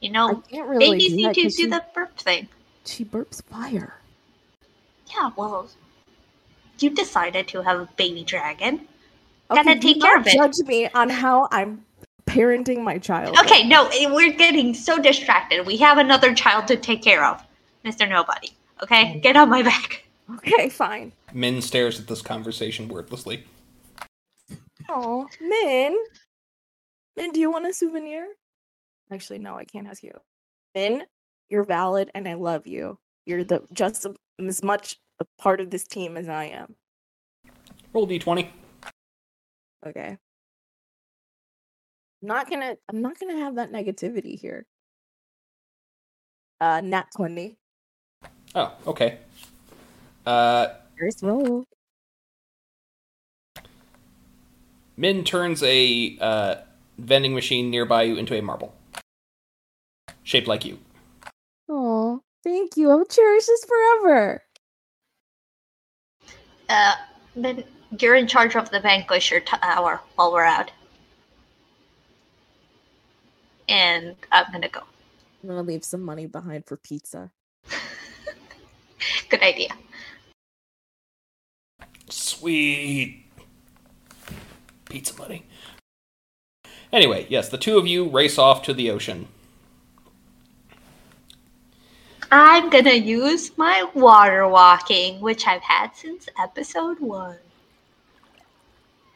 You know, can't really babies do need to do 'cause she, the burp thing. she burps fire. Yeah, well, you decided to have a baby dragon. Okay, Gotta take care of it. Judge me on how I'm parenting my child. Okay, no, eh, we're getting so distracted. We have another child to take care of, Mr. Nobody. Okay, get on my back. Okay, fine. Min stares at this conversation wordlessly. Oh, Min. Min, do you want a souvenir? Actually, no, I can't ask you. Min, you're valid and I love you. You're the just as much a part of this team as I am. Roll d20. Okay. I'm not gonna I'm not gonna have that negativity here. Uh nat 20. Oh, okay. Uh, First roll. Min turns a uh, vending machine nearby you into a marble. Shaped like you. Oh, thank you. I'll cherish this forever. Uh, then you're in charge of the Vanquisher Tower while we're out. And I'm gonna go. I'm gonna leave some money behind for pizza. Good idea. Sweet. Pizza money. Anyway, yes, the two of you race off to the ocean. I'm gonna use my water walking, which I've had since episode one.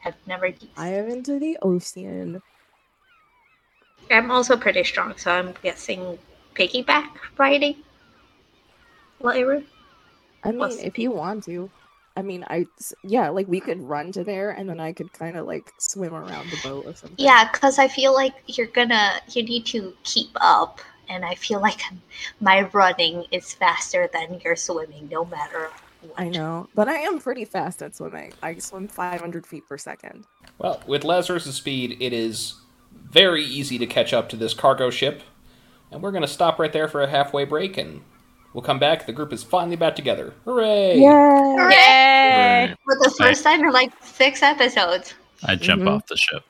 I've never used. I am into the ocean. I'm also pretty strong, so I'm guessing piggyback riding. Lyra? I mean, if you want to. I mean, I yeah, like we could run to there and then I could kind of like swim around the boat or something. Yeah, because I feel like you're gonna, you need to keep up, and I feel like my running is faster than your swimming, no matter what. I know, but I am pretty fast at swimming. I swim 500 feet per second. Well, with Lazarus's speed, it is very easy to catch up to this cargo ship. And we're going to stop right there for a halfway break, and we'll come back. The group is finally back together. Hooray! Yeah. Yay! Right. For the first time in like six episodes. I jump Mhm. off the ship.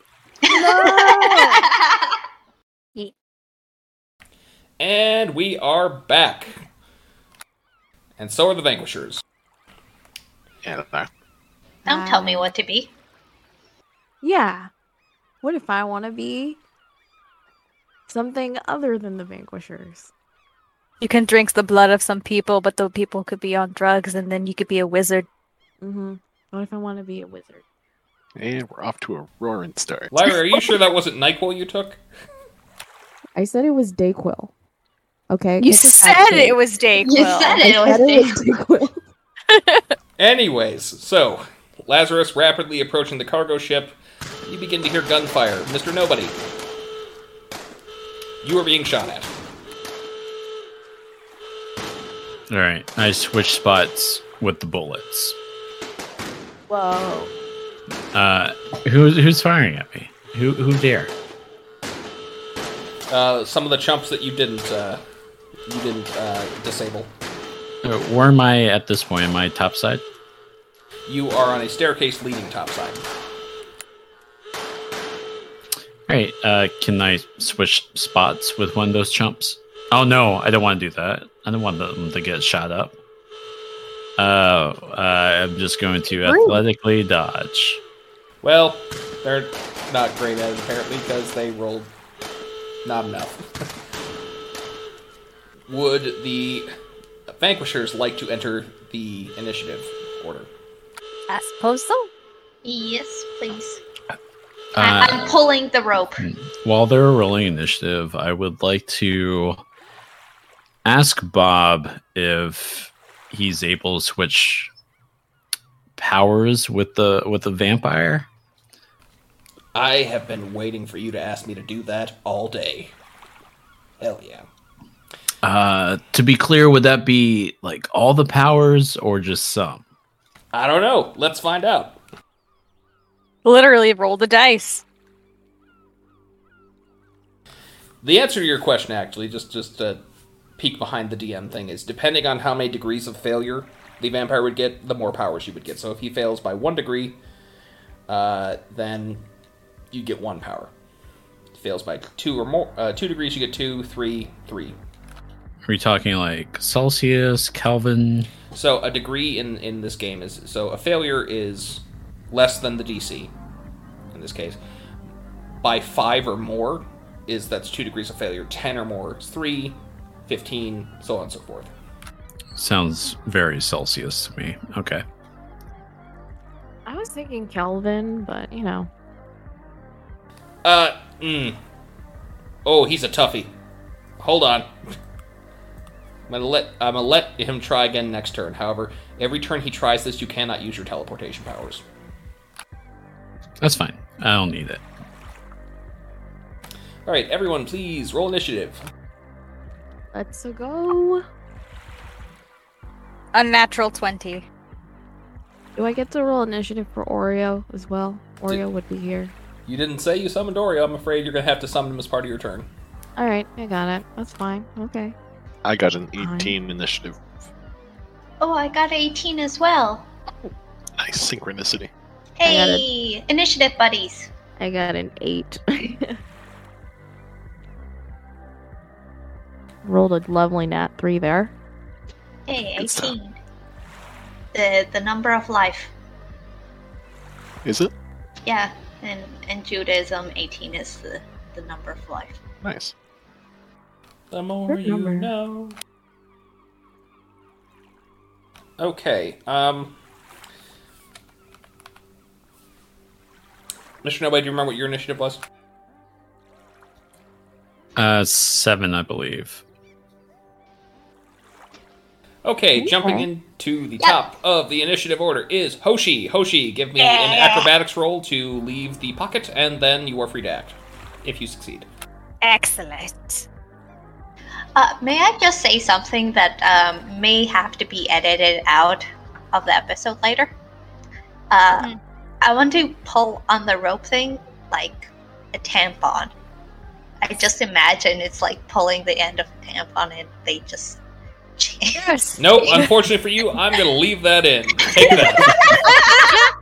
And we are back. And so are the Vanquishers. Yeah, I don't. Don't tell me what to be. Yeah. What if I want to be something other than the Vanquishers? You can drink the blood of some people, but the people could be on drugs, and then you could be a wizard. Mm-hmm. What if I want to be a wizard? And we're off to a roaring start. Lyra, are you sure that wasn't NyQuil you took? I said it was Dayquil. Okay. You said it was Dayquil. You said it. I was said it was Dayquil. Anyways, so Lazarus rapidly approaching the cargo ship. You begin to hear gunfire. Mr. Nobody. You are being shot at. All right, I switch spots with the bullets. Whoa. Uh, who's who's firing at me? Who who dare? Uh, some of the chumps that you didn't uh, you didn't uh, disable. Uh, where am I at this point? Am I top side? You are on a staircase leading topside. All right, uh, can I switch spots with one of those chumps? Oh no, I don't want to do that. I don't want them to get shot up. Uh, uh, I'm just going to athletically dodge. Well, they're not great at it apparently because they rolled not enough. Would the vanquishers like to enter the initiative order? I suppose so. Yes, please. Uh, I- I'm pulling the rope. While they're rolling initiative, I would like to ask Bob if he's able to switch powers with the with the vampire. I have been waiting for you to ask me to do that all day. Hell yeah. Uh, to be clear, would that be like all the powers or just some? I don't know. Let's find out. Literally roll the dice. The answer to your question, actually, just just a peek behind the DM thing, is depending on how many degrees of failure the vampire would get, the more powers she would get. So if he fails by one degree, uh, then you get one power. If he fails by two or more, uh, two degrees, you get two, three, three. Are we talking like Celsius, Kelvin? So a degree in in this game is so a failure is less than the DC. In this case, by five or more is that's two degrees of failure. Ten or more is three. 15, so on and so forth. Sounds very Celsius to me. Okay. I was thinking Kelvin, but you know. Uh, mm. Oh, he's a toughie. Hold on. I'm gonna let I'm gonna let him try again next turn. However, every turn he tries this, you cannot use your teleportation powers. That's fine. I don't need it. All right, everyone, please roll initiative. Let's go. Unnatural 20. Do I get to roll initiative for Oreo as well? Oreo would be here. You didn't say you summoned Oreo. I'm afraid you're gonna have to summon him as part of your turn. All right, I got it. That's fine. Okay. I got an Fine. 18 initiative. Oh, I got 18 as well. Nice synchronicity. I got Hey, initiative buddies. I got an eight. Rolled a lovely nat three there. Hey, Good stuff. 18. The the number of life. Is it? Yeah, and in Judaism, 18 is the the number of life. Nice. The more Good you number. know. Okay. Um. Mr. Nobody, do you remember what your initiative was? Uh, seven, I believe. Okay, Okay. jumping into the Yep. top of the initiative order is Hoshi. Hoshi, give me an acrobatics roll to leave the pocket, and then you are free to act. If you succeed. Excellent. Uh, may I just say something that um, may have to be edited out of the episode later. Uh, Mhm. I want to pull on the rope thing like a tampon. I just imagine it's like pulling the end of a tampon and they just. Yes. Nope, unfortunately for you, I'm gonna leave that in. Take that.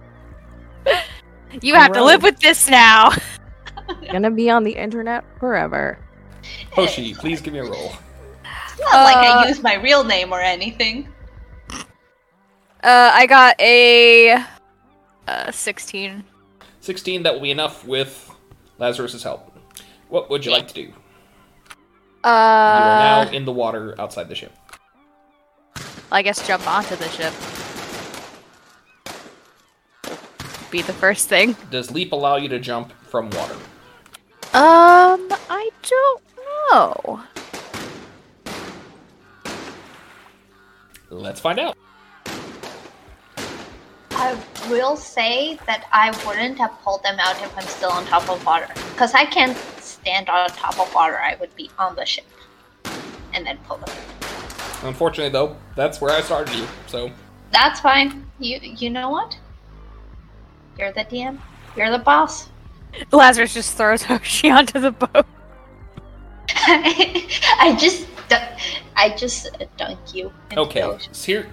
You have to live with this now. Gonna be on the internet forever. Hoshi, please give me a roll. It's not like I Uh, use my real name or anything. Uh, I got a uh, 16. 16, that will be enough with Lazarus's help. What would you like to do? You are Uh, now in the water outside the ship. I guess jump onto the ship. Be the first thing. Does leap allow you to jump from water? Um, I don't know. Let's find out. I will say that I wouldn't have pulled them out if I'm still on top of water. Because I can't stand on top of water. I would be on the ship. And then pull them out. Unfortunately, though, that's where I started you. So That's fine. You you know what? You're the DM. You're the boss. Lazarus just throws Hoshi onto the boat. I just I just dunk you. okay, ocean. so here,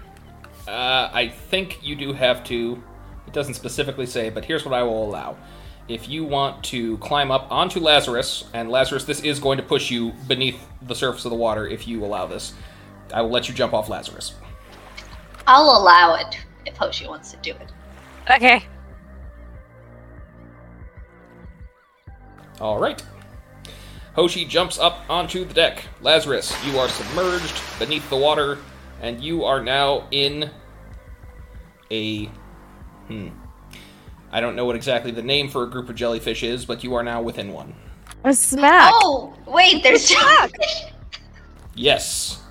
uh, I think you do have to. It doesn't specifically say, but here's what I will allow. If you want to climb up onto Lazarus, and Lazarus, this is going to push you beneath the surface of the water if you allow this. I will let you jump off Lazarus. I'll allow it if Hoshi wants to do it. Okay. All right. Hoshi jumps up onto the deck. Lazarus, you are submerged beneath the water, and you are now in a. Hmm. I don't know what exactly the name for a group of jellyfish is, but you are now within one. A smack. Oh wait, there's jellyfish. Yes.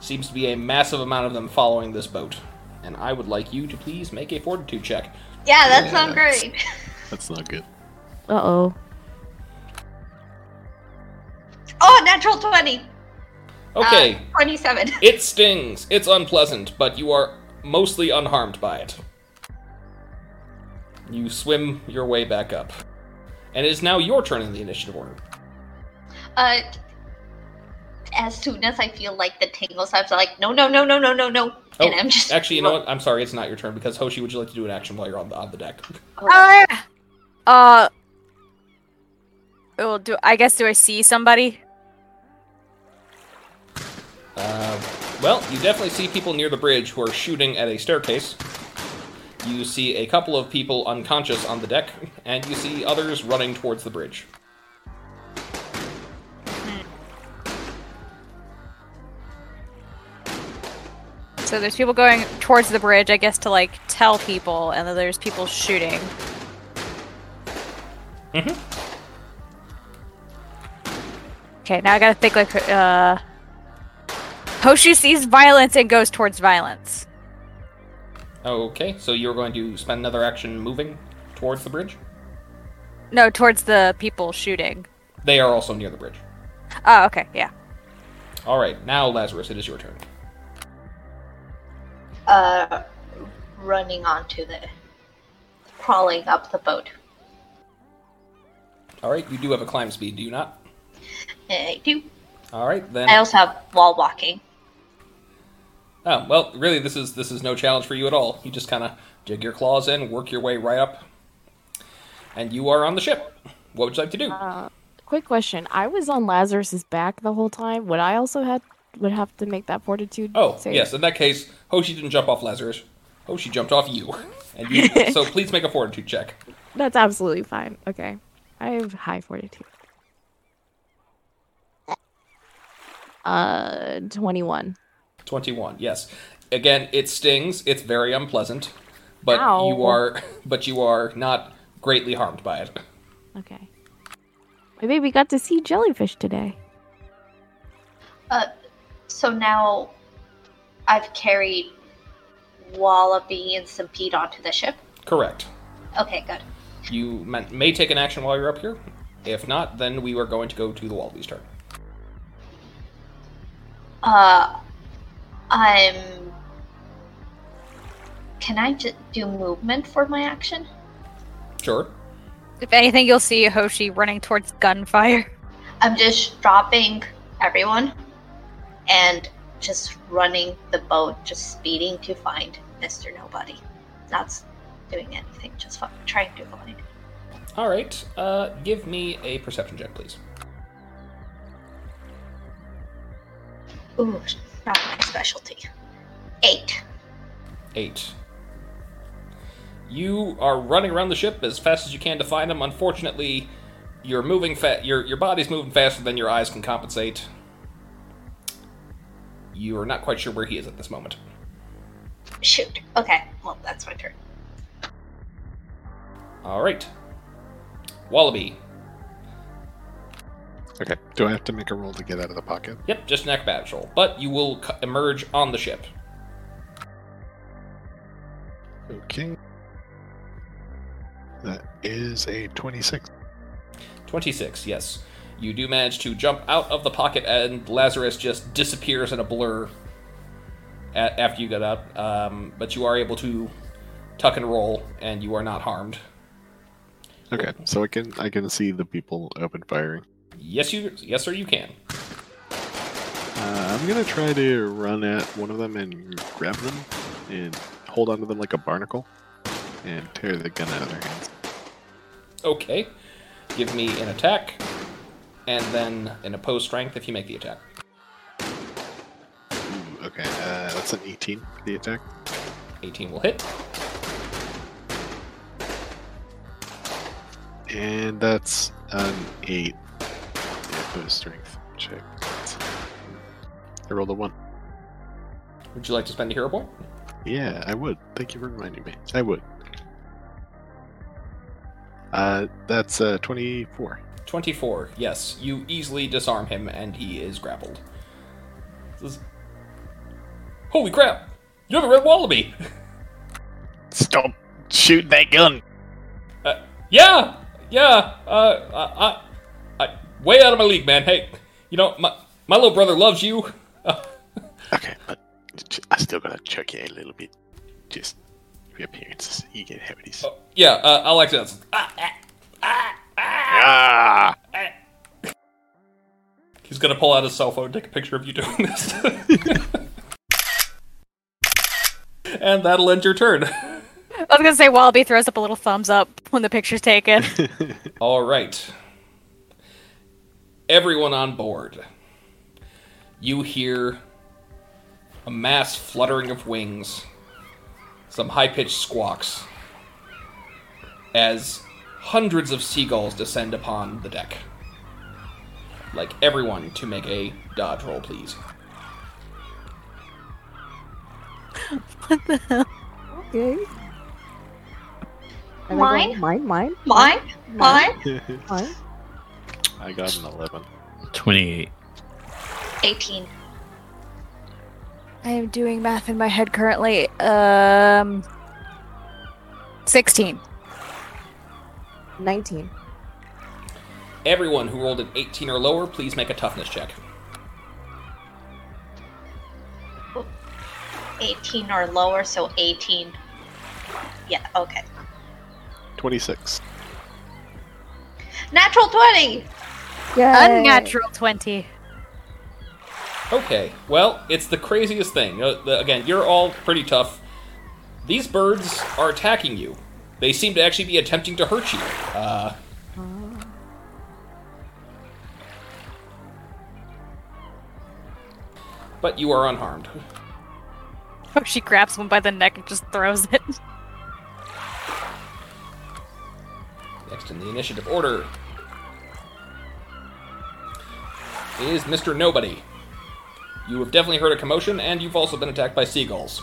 Seems to be a massive amount of them following this boat. And I would like you to please make a fortitude check. Yeah, that Yeah, sounds great. That's not good. Uh oh. Oh, natural twenty. Okay, Uh, Twenty-seven. It stings. It's unpleasant, but you are mostly unharmed by it. You swim your way back up. And it is now your turn in the initiative order. Uh, as soon as I feel like the tingles, I'm like, no, no, no, no, no, no, no, Oh, and I'm just actually, you know what? I'm sorry, it's not your turn because Hoshi, would you like to do an action while you're on the, on the deck? Uh, uh, well, do I guess do I see somebody? Uh, well, you definitely see people near the bridge who are shooting at a staircase. You see a couple of people unconscious on the deck, and you see others running towards the bridge. So there's people going towards the bridge, I guess, to like tell people, and then there's people shooting. Mhm. Okay, now I gotta think like uh Hoshi sees violence and goes towards violence. Okay, so you're going to spend another action moving towards the bridge? No, towards the people shooting. They are also near the bridge. Oh, okay, yeah. All right, now Lazarus, it is your turn. uh, running onto the, crawling up the boat. All right, you do have a climb speed, do you not? I do. All right, then. I also have wall walking. Oh well, really, this is this is no challenge for you at all. You just kind of dig your claws in, work your way right up, and you are on the ship. What would you like to do? Uh, quick question. I was on Lazarus's back the whole time. Would I also have would have to make that fortitude? Oh, save? yes. In that case, Hoshi didn't jump off Lazarus. Hoshi jumped off you, and you. so please make a fortitude check. That's absolutely fine. Okay. I have high fortitude. Uh, 21. Yes. Again, it stings. It's very unpleasant, but Ow. you are but you are not greatly harmed by it. Okay. My baby got to see jellyfish today. Uh, so now I've carried Wallaby and Stampede onto the ship. Correct. Okay, good. You ma- may take an action while you're up here. If not, then we are going to go to the Wallaby's turn. Uh, I'm can I just do movement for my action? Sure. If anything, you'll see Hoshi running towards gunfire. I'm just dropping everyone and just running the boat, just speeding to find Mr. Nobody. Not doing anything, just trying to find. All right. Uh, give me a perception check, please. Ooh, not my specialty. Eight. Eight. You are running around the ship as fast as you can to find him. Unfortunately, you're moving fa- your your body's moving faster than your eyes can compensate. You are not quite sure where he is at this moment. Shoot. Okay, well, that's my turn. All right. Wallaby. Okay. Do I have to make a roll to get out of the pocket? Yep, just an acrobatics roll, but you will c- emerge on the ship. Okay. That is a 26. 26, yes. You do manage to jump out of the pocket, and Lazarus just disappears in a blur a- after you get up. Um, but you are able to tuck and roll, and you are not harmed. Okay, so I can I can see the people open firing. Yes, you, yes, sir, you can. Uh, I'm gonna try to run at one of them and grab them and hold onto them like a barnacle and tear the gun out of their hands. Okay, give me an attack, and then an opposed strength if you make the attack. Ooh, okay, uh, that's an 18 for the attack. 18 will hit. And that's an 8. Yeah, opposed strength check. I rolled a 1. Would you like to spend a hero point? Yeah, I would. Thank you for reminding me. I would. Uh, that's uh, 24. 24, yes. You easily disarm him, and he is grappled. This is- Holy crap! You're the red wallaby! Stop shooting that gun! Uh, yeah, yeah. Uh, I, I, I, way out of my league, man. Hey, you know my my little brother loves you. Okay, but j- I still gotta chuck you a little bit. Just for appearances. You get how it is. oh, yeah, uh, I'll like that. Ah, ah, Ah! He's gonna pull out his cell phone, take a picture of you doing this, and that'll end your turn. I was gonna say Wallaby throws up a little thumbs up when the picture's taken. All right. Everyone on board. You hear a mass fluttering of wings, some high pitched squawks, as hundreds of seagulls descend upon the deck. Like everyone to make a dodge roll, please. What the hell? Okay. Can I go- Mine? Mine, mine, Mine? Mine? mine. I got an 11. 28. 18. I am doing math in my head currently. Um, sixteen. 19. Everyone who rolled an 18 or lower, please make a toughness check. 18 or lower, so 18. Yeah, okay. 26. Natural 20! Yay. Unnatural twenty. Okay, well, it's the craziest thing. Uh, the, again, you're all pretty tough. These birds are attacking you. They seem to actually be attempting to hurt you. Uh, but you are unharmed. Oh, she grabs one by the neck and just throws it. Next in the initiative order is Mr. Nobody. You have definitely heard a commotion, and you've also been attacked by seagulls.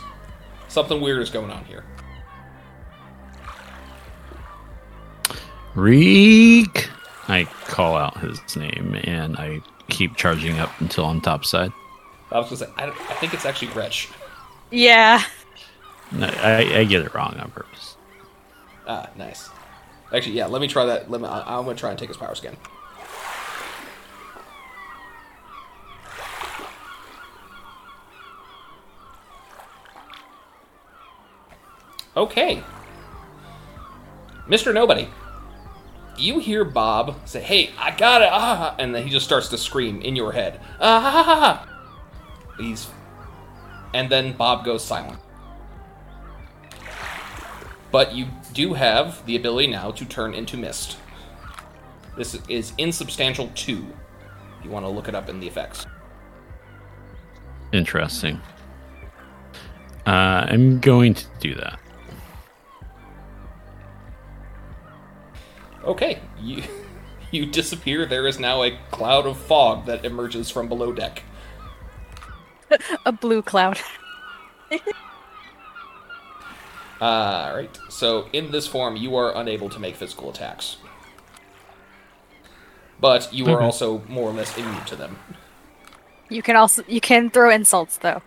Something weird is going on here. Reek! I call out his name and I keep charging up until on top side. I was gonna say, I, I think it's actually Wretch. Yeah. No, I, I get it wrong on purpose. Ah, nice. Actually, yeah. Let me try that. Let me. I, I'm gonna try and take his power scan. Okay. Mr. Nobody. You hear Bob say, Hey, I got it! Ah! And then he just starts to scream in your head. Ah! He's. And then Bob goes silent. But you do have the ability now to turn into mist. This is insubstantial 2. You want to look it up in the effects. Interesting. Uh, I'm going to do that. Okay, you you disappear. There is now a cloud of fog that emerges from below deck. A blue cloud. All right. So in this form, you are unable to make physical attacks, but you are also more or less immune to them. You can also you can throw insults though.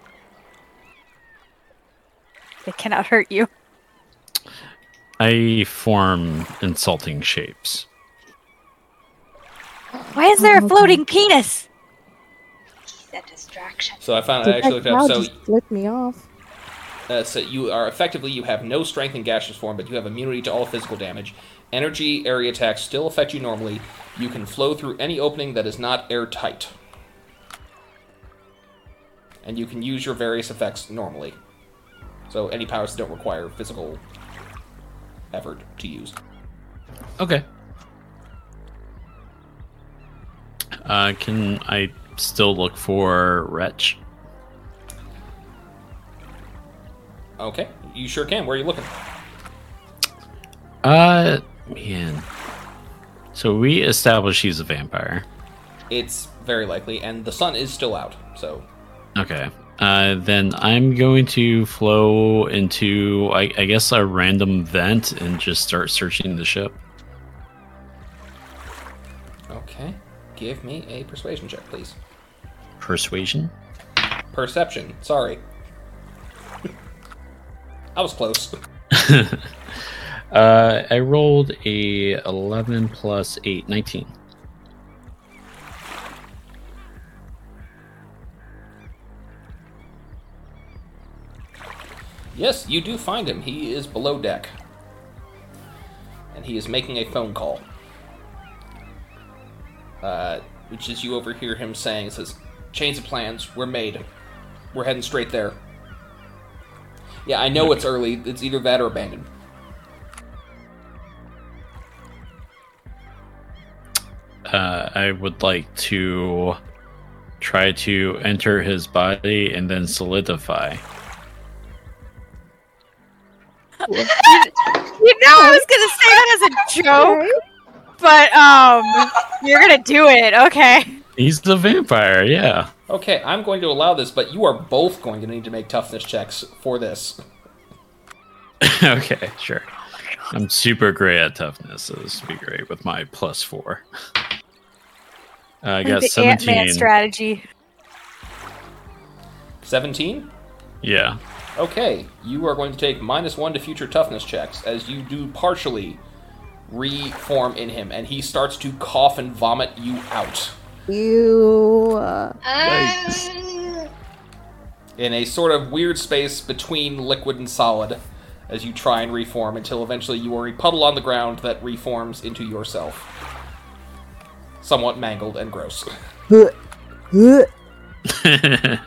They cannot hurt you. I form insulting shapes. Why is there a floating penis? He's a distraction. So I found I actually that looked up. cloud So, just flip me off. uh, so you are effectively you have no strength in gaseous form, but you have immunity to all physical damage. Energy area attacks still affect you normally. You can flow through any opening that is not airtight, and you can use your various effects normally. So any powers that don't require physical effort to use. Okay. Uh, can I still look for Wretch? Okay, you sure can. Where are you looking? Uh, man. So we established he's a vampire. It's very likely, and the sun is still out. So Okay. Uh, then I'm going to flow into, I, I guess, a random vent and just start searching the ship. okay, give me a persuasion check, please. Persuasion. Perception. Sorry. I was close. Uh, I rolled a 11 plus 8, 19. Yes, you do find him. He is below deck. And he is making a phone call. Uh, which is you overhear him saying, says, Chains of plans, we're made. We're heading straight there. Yeah, I know it's early. It's either that or abandoned. Uh, I would like to try to enter his body and then solidify. You know I was gonna say that as a joke, but um, you're gonna do it. Okay. He's the vampire, yeah. Okay, I'm going to allow this, but you are both going to need to make toughness checks for this. okay, sure. I'm super great at toughness, so this would be great with my plus four. Uh, I got the Ant Man 17. strategy. 17? Yeah. Okay, you are going to take minus one to future toughness checks as you do partially reform in him, and he starts to cough and vomit you out Ew. uh, Um, in a sort of weird space between liquid and solid as you try and reform until eventually you are a puddle on the ground that reforms into yourself. Somewhat mangled and gross.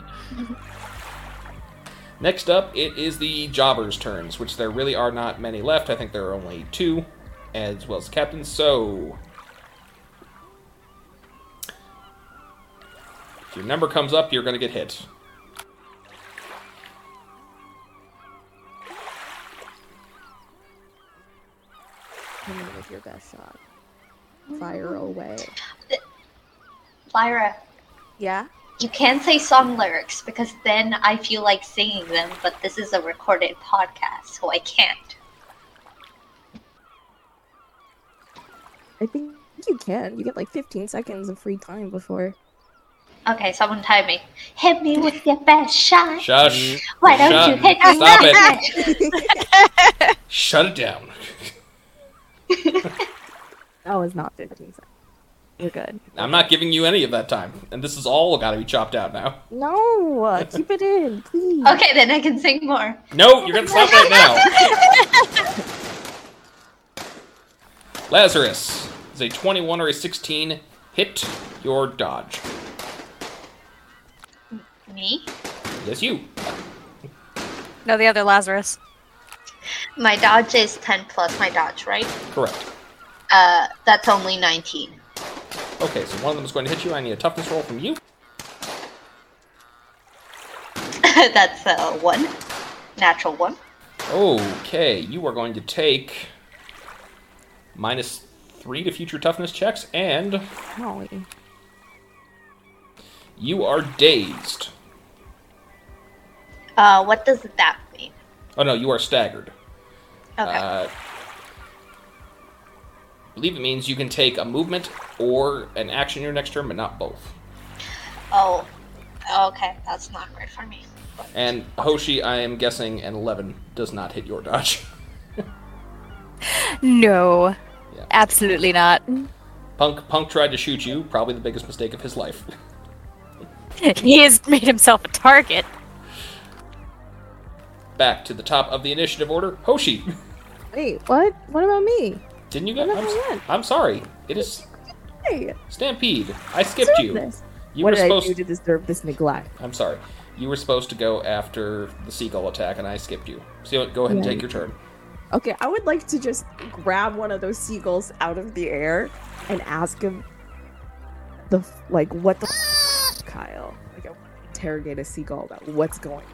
Next up, it is the jobbers' turns, which there really are not many left. I think there are only two, as well as the captain. So, if your number comes up, you're going to get hit. Hit me with your best shot. Fire away. Lyra, Yeah? You can't say song lyrics because then I feel like singing them, but this is a recorded podcast, so I can't. I think you can. You get like 15 seconds of free time before. Okay, someone time me. Hit me with your best shot. Shush. Why don't Shut- you hit me Stop it. it? Shut it down. That was not 15 seconds. You're good. I'm not giving you any of that time, and this is all got to be chopped out now. No! uh, Keep it in, please. Okay, then I can sing more. No, you're gonna stop right now. Lazarus is a 21 or a 16 hit your dodge. Me? Yes, you. No, the other Lazarus. My dodge is 10 plus my dodge, right? Correct. Uh, that's only 19. Okay, so one of them is going to hit you. I need a toughness roll from you. that's a one. Natural one. Okay, you are going to take minus three to future toughness checks, and Holy. you are dazed. Uh, what does that mean? Oh no, you are staggered. Okay. Uh, I believe it means you can take a movement or an action your next turn, but not both. oh, okay. That's not great for me. But- And Hoshi, I am guessing an 11 does not hit your dodge. No. Yeah. Absolutely not. Punk Punk tried to shoot you, probably the biggest mistake of his life. he has made himself a target. Back to the top of the initiative order, Hoshi. Wait, what? What about me? Didn't you get? What I'm, s-? I'm sorry. It is Hey, Stampede. I skipped you. this. You what were did supposed. I do to deserve this neglect? I'm sorry. You were supposed to go after the seagull attack, and I skipped you. So go ahead and Yeah. take your turn. Okay, I would like to just grab one of those seagulls out of the air and ask him the f- like what the f- Kyle. Like I interrogate a seagull about what's going.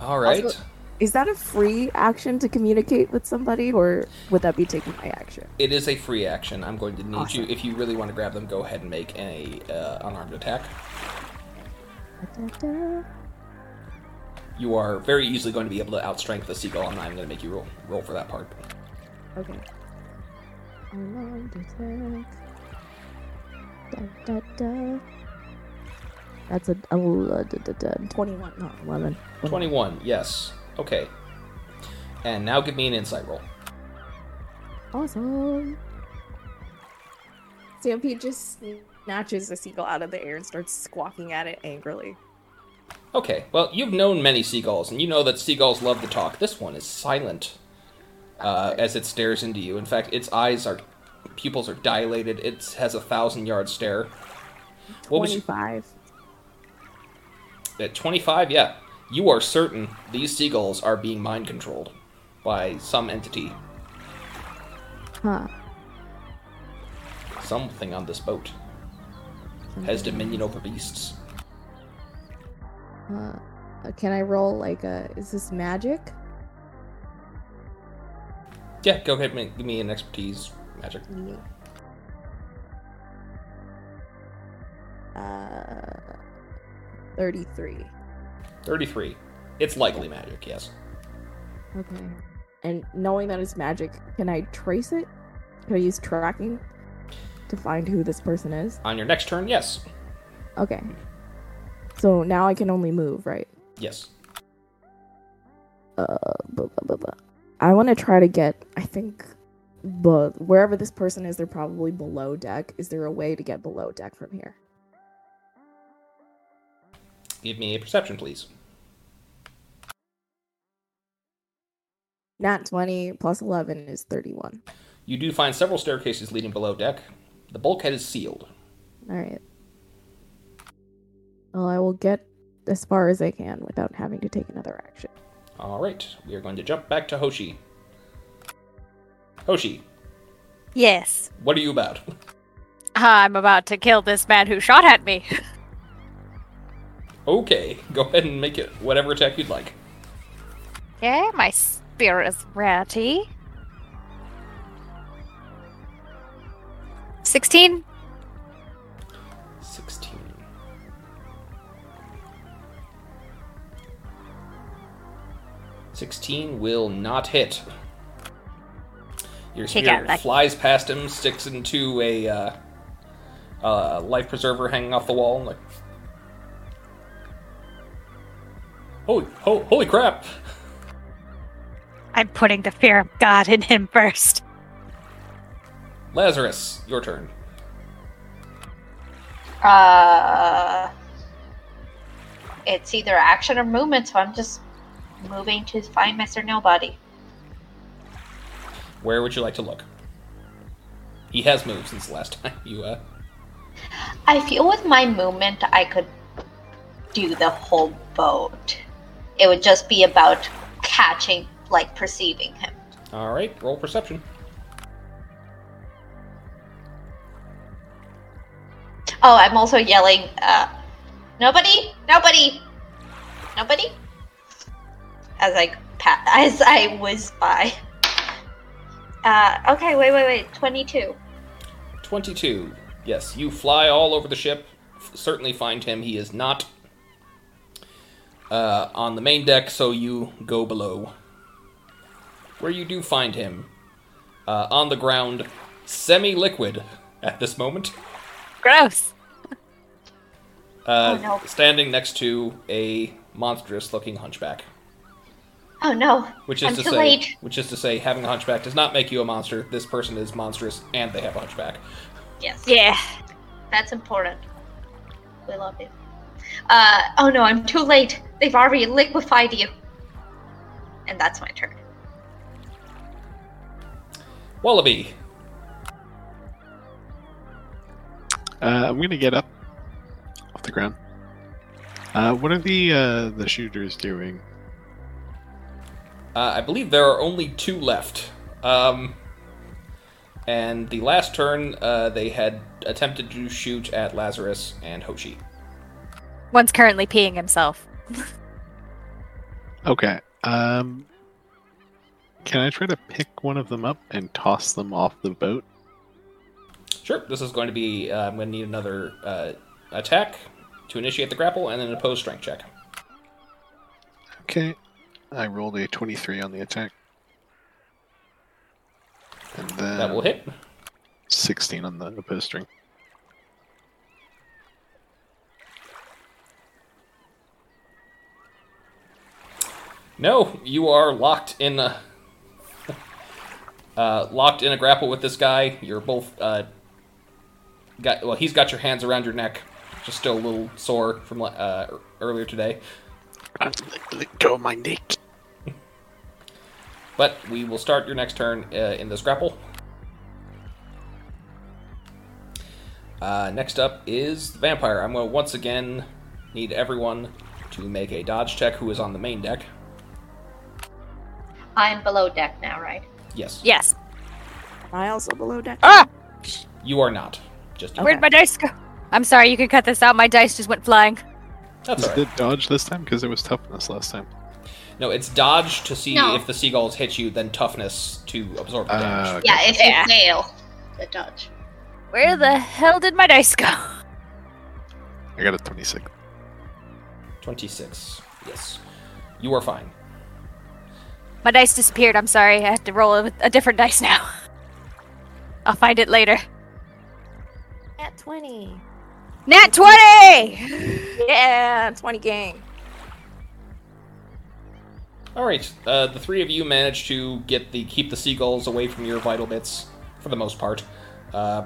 On. All right. Also- Is that a free action to communicate with somebody, or would that be taking my action? It is a free action. I'm going to need you, if you really want to grab them, go ahead and make a uh, unarmed attack. Da-da-da. You are very easily going to be able to outstrength the seagull. And I'm not even going to make you roll, roll for that part. Okay. Unarmed attack. Da, da, da. That's a, a, a da, 21, not 11. 21, yes. Okay. And now give me an insight roll. Awesome. Stampede just snatches the seagull out of the air and starts squawking at it angrily. Okay, well, you've known many seagulls, and you know that seagulls love to talk. This one is silent uh, as it stares into you. In fact, its eyes are, pupils are dilated. It has a thousand yard stare. What was 25. at 25? Yeah, you are certain these seagulls are being mind controlled by some entity, Huh. something on this boat has dominion over beasts. Uh, can I roll like a. Is this magic? Yeah, go ahead and give me an expertise magic. Uh. 33. 33. It's likely magic, yes. Okay. And knowing that it's magic, can I trace it? Can I use tracking to find who this person is? On your next turn, yes. Okay. So now I can only move, right? Yes. Uh, blah, blah, blah, blah. I want to try to get. I think, but wherever this person is, they're probably below deck. Is there a way to get below deck from here? Give me a perception, please. Nat twenty plus eleven is thirty-one. You do find several staircases leading below deck. The bulkhead is sealed. All right. Well, I will get as far as I can without having to take another action. All right, we are going to jump back to Hoshi. Hoshi, Yes. what are you about? I'm about to kill this man who shot at me. Okay, go ahead and make it whatever attack you'd like. Okay, my spear is ready. 16? 16. Sixteen will not hit. Your spear flies past him, sticks into a uh, uh, life preserver hanging off the wall, like, holy, ho- holy crap! I'm putting the fear of God in him first. Lazarus, your turn. Uh, it's either action or movement, so I'm just moving to find Mr. Nobody. Where would you like to look? He has moved since the last time you uh I feel with my movement, I could do the whole boat. It would just be about catching, like perceiving him. all right, roll perception. Oh, I'm also yelling, uh, nobody, nobody, nobody, as I pa- as I whiz by. Uh, okay, wait, wait, wait, twenty-two. 22. Yes, you fly all over the ship. F- certainly find him. He is not uh, on the main deck, so you go below. Where you do find him uh, on the ground, semi liquid at this moment, Gross. uh, Oh, no. standing next to a monstrous looking hunchback. Oh no, Which is I'm to too say, late. which is to say, having a hunchback does not make you a monster. This person is monstrous, and they have a hunchback. Yes, Yeah. that's important. We love you. Uh, oh no, I'm too late. They've already liquefied you. And that's my turn. Wallaby, Uh, I'm gonna get up off the ground. Uh, what are the uh, the shooters doing? Uh, I believe there are only two left. Um, and the last turn, uh, they had attempted to shoot at Lazarus and Hoshi. One's currently peeing himself. Okay. Um, can I try to pick one of them up and toss them off the boat? Sure, this is going to be. Uh, I'm going to need another uh, attack to initiate the grapple, and then an opposed strength check. Okay. I rolled a 23 on the attack. And then That will hit. 16 on the opposed string. No, you are locked in a uh, locked in a grapple with this guy. You're both uh, got well. He's got your hands around your neck, just still a little sore from uh, earlier today. Let go of my neck. But we will start your next turn uh, in this grapple. Uh, next up is the vampire. I'm going to once again need everyone to make a dodge check who is on the main deck. I'm below deck now, right? Yes. Yes. Am I also below deck? Ah! You are not. Just you. Where'd my dice go? I'm sorry, you can cut this out. My dice just went flying. That's Is all right. it dodge this time? Because it was toughness last time. No, it's dodge to see No. if the seagulls hit you, then toughness to absorb the Uh, damage. okay. Yeah, if Yeah. you fail the dodge. Where the hell did my dice go? I got a 26. 26. Yes. You are fine. My dice disappeared. I'm sorry. I have to roll a, a different dice now. I'll find it later. At 20. Nat 20! Yeah, 20 gang. All right. Uh, the three of you managed to get the keep the seagulls away from your vital bits for the most part. Uh,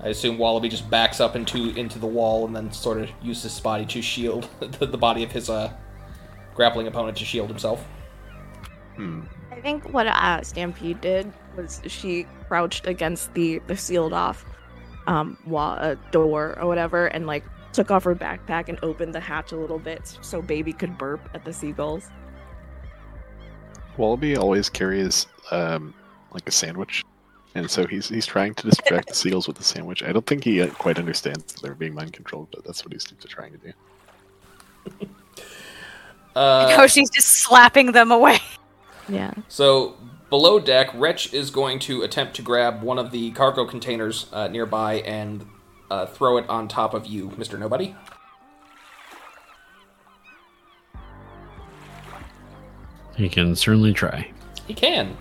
I assume Wallaby just backs up into into the wall and then sort of uses his body to shield the, the body of his uh, grappling opponent to shield himself. Hmm. I think what uh, Stampede did was she crouched against the, the sealed off um, wall, uh, door or whatever and like took off her backpack and opened the hatch a little bit so baby could burp at the seagulls. Wallaby always carries um, like a sandwich, and so he's he's trying to distract the seals with the sandwich. I don't think he uh, quite understands that they're being mind controlled, but that's what he's trying to do. Uh, no, she's just slapping them away. Yeah. So below deck, Wretch is going to attempt to grab one of the cargo containers uh, nearby and uh, throw it on top of you, Mister Nobody. He can certainly try. He can.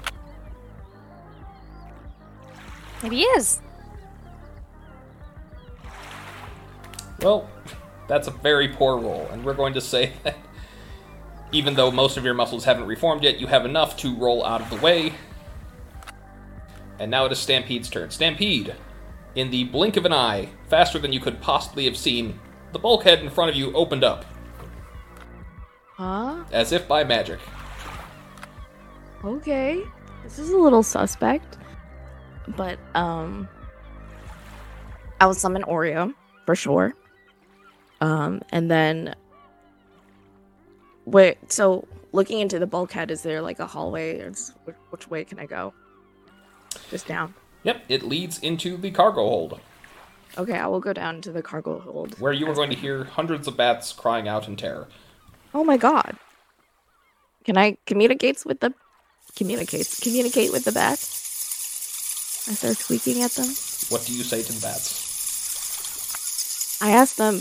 Maybe he is. Well, that's a very poor roll, and we're going to say that even though most of your muscles haven't reformed yet, you have enough to roll out of the way. And now it is Stampede's turn. Stampede, in the blink of an eye, faster than you could possibly have seen, the bulkhead in front of you opened up. Huh? as if by magic. Okay. This is a little suspect. But, um. I will summon Oreo, for sure. Um, and then. Wait, so looking into the bulkhead, is there like a hallway? Which, which way can I go? Just down. Yep, it leads into the cargo hold, Okay, I will go down to the cargo hold. where you are going to hear hundreds of bats crying out in terror. Oh my god. Can I communicate with the communicate communicate with the bats? I start squeaking at them. What do you say to the bats? I ask them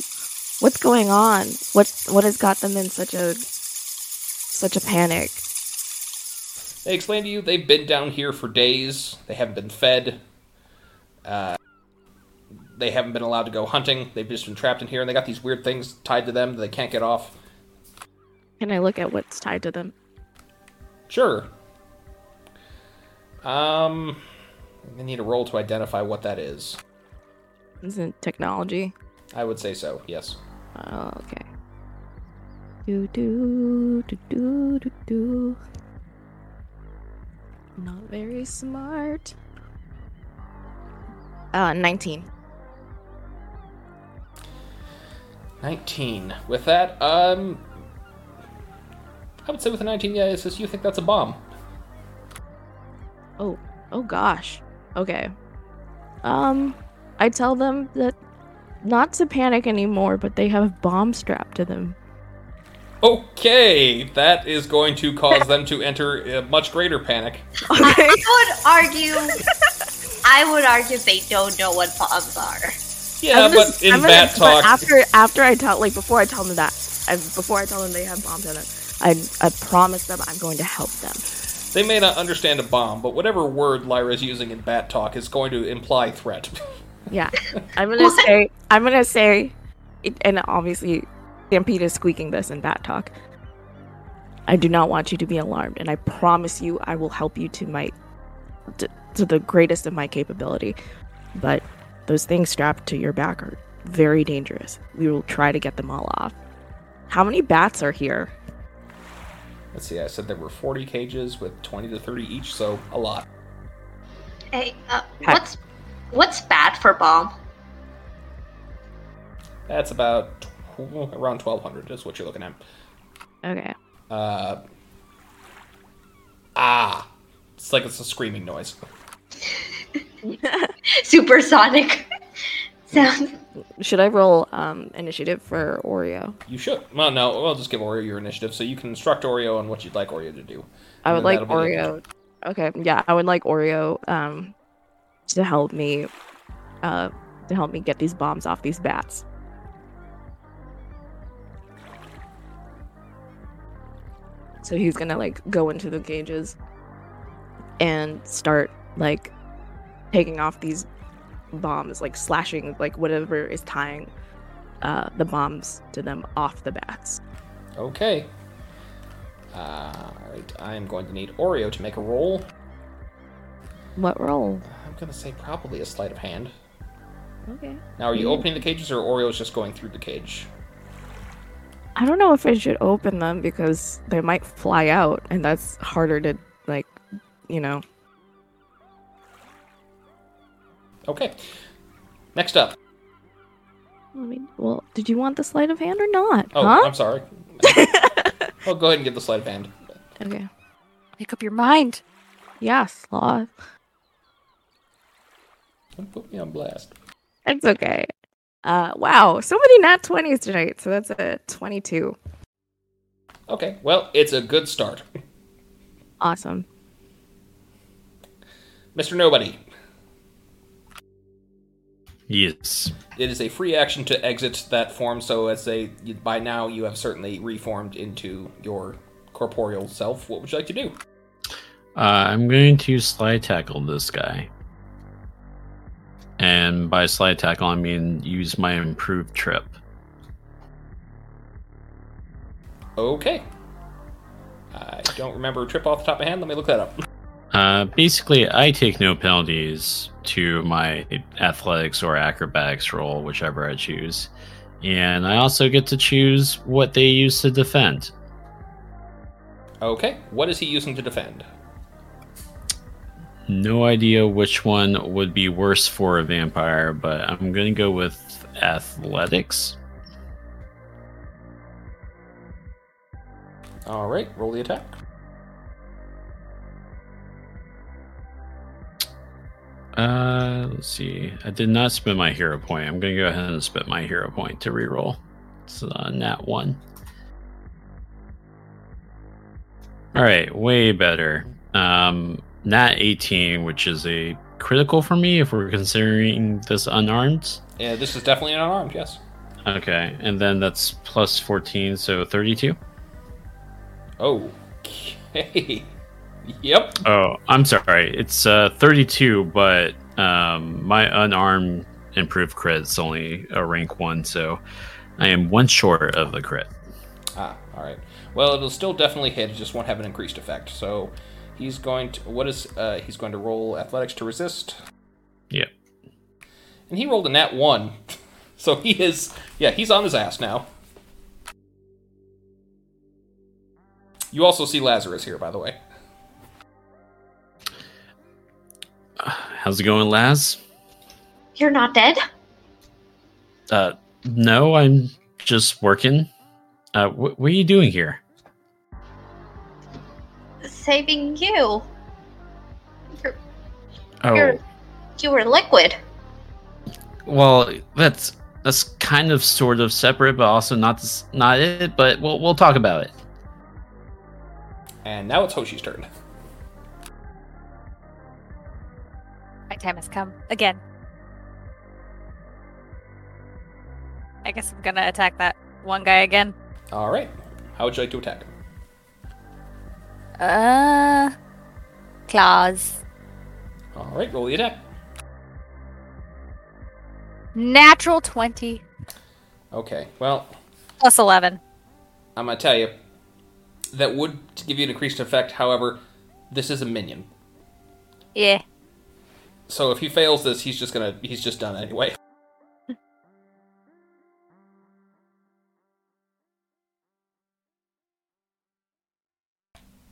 what's going on? What what has got them in such a such a panic? They explain to you they've been down here for days. They haven't been fed. Uh, they haven't been allowed to go hunting. They've just been trapped in here, and they got these weird things tied to them that they can't get off. Can I look at what's tied to them? Sure. Um, I need a roll to identify what that is. Isn't technology? I would say so. Yes. Oh, okay. Do do do do do do. Not very smart. Uh, nineteen. 19. With that, um. I would say with a 19, yeah, it says you think that's a bomb. Oh, oh gosh. Okay. Um, I tell them that not to panic anymore, but they have bombs strapped to them. Okay, that is going to cause them to enter a much greater panic. I would argue. I would argue they don't know what bombs are. Yeah, I'm gonna- but in I'm gonna- bat talk, after after I tell like before I tell them that, I, before I tell them they have bombs in it, I I promise them I'm going to help them. they may not understand a bomb, but whatever word Lyra is using in bat talk is going to imply threat. Yeah, I'm gonna say I'm gonna say, it, and obviously, Stampede is squeaking this in bat talk. I do not want you to be alarmed, and I promise you I will help you to my to, to the greatest of my capability. But those things strapped to your back are very dangerous. We will try to get them all off. How many bats are here? Let's see, I said there were 40 cages with 20 to 30 each, so a lot. Hey, uh, what's what's bad for bomb? That's about tw- around 1200 is what you're looking at. Okay. Uh, ah. It's like it's a screaming noise. Supersonic sound. Should I roll um, initiative for Oreo? You should. Well, no, we'll just give Oreo your initiative so you can instruct Oreo on what you'd like Oreo to do. I would like that'll be the- Oreo. Okay, yeah, I would like Oreo um to help me uh to help me get these bombs off these bats. So he's gonna like go into the cages and start like taking off these bombs, like slashing like whatever is tying uh the bombs to them off the bats. Okay. Uh, Alright, I am going to need Oreo to make a roll. What roll? I'm going to say probably a sleight of hand. Okay. Now, are you Mhm. opening the cages or Oreo's just going through the cage? I don't know if I should open them because they might fly out, and that's harder to like, you know. Okay. Next up. I mean, well, did you want the sleight of hand or not? Oh, huh? I'm sorry. well, go ahead and give the sleight of hand. okay. Make up your mind. Yeah, sloth. Don't put me on blast. It's okay. Uh, wow, so many nat twenties tonight. So that's a twenty-two. Okay, well, it's a good start. Awesome. Mr. Nobody, Yes. it is a free action to exit that form, so as a by now you have certainly reformed into your corporeal self. What would you like to do? Uh, I'm going to slide tackle this guy. And by slide tackle, I mean use my improved trip. Okay. I don't remember trip off the top of my head. Let me look that up. Uh, basically, I take no penalties to my athletics or acrobatics roll, whichever I choose. And I also get to choose what they use to defend. Okay, what is he using to defend? No idea which one would be worse for a vampire, but I'm gonna go with athletics. All right, roll the attack. Uh, let's see. I did not spend my hero point. I'm gonna go ahead and spend my hero point to reroll. It's uh, nat one. All right, way better. Um, nat 18, which is a critical for me if we're considering this unarmed. Yeah, this is definitely an unarmed. Yes. Okay, and then that's plus 14, so 32. Okay. yep. Oh, I'm sorry. It's uh 32, but um my unarmed improved crit is only a rank 1, so I am one short of a crit. Ah, all right. Well, it'll still definitely hit. It just won't have an increased effect. So he's going to. What is? Uh, he's going to roll athletics to resist, Yep. and he rolled a nat one. So he is. Yeah, he's on his ass now. You also see Lazarus here, by the way. How's it going, Laz? You're not dead? Uh no, I'm just working. Uh wh- what are you doing here? Saving you. You're, Oh, you're you were liquid. well, that's that's kind of sort of separate, but also not not it, but we'll we'll talk about it. And now it's Hoshi's turn. My time has come again. I guess I'm gonna attack that one guy again. All right. How would you like to attack him? Uh, claws. All right, roll your attack. Natural twenty Okay. Well, plus eleven. I'm gonna tell you that would give you an increased effect. However, this is a minion, Yeah. so if he fails this, he's just gonna he's just done anyway.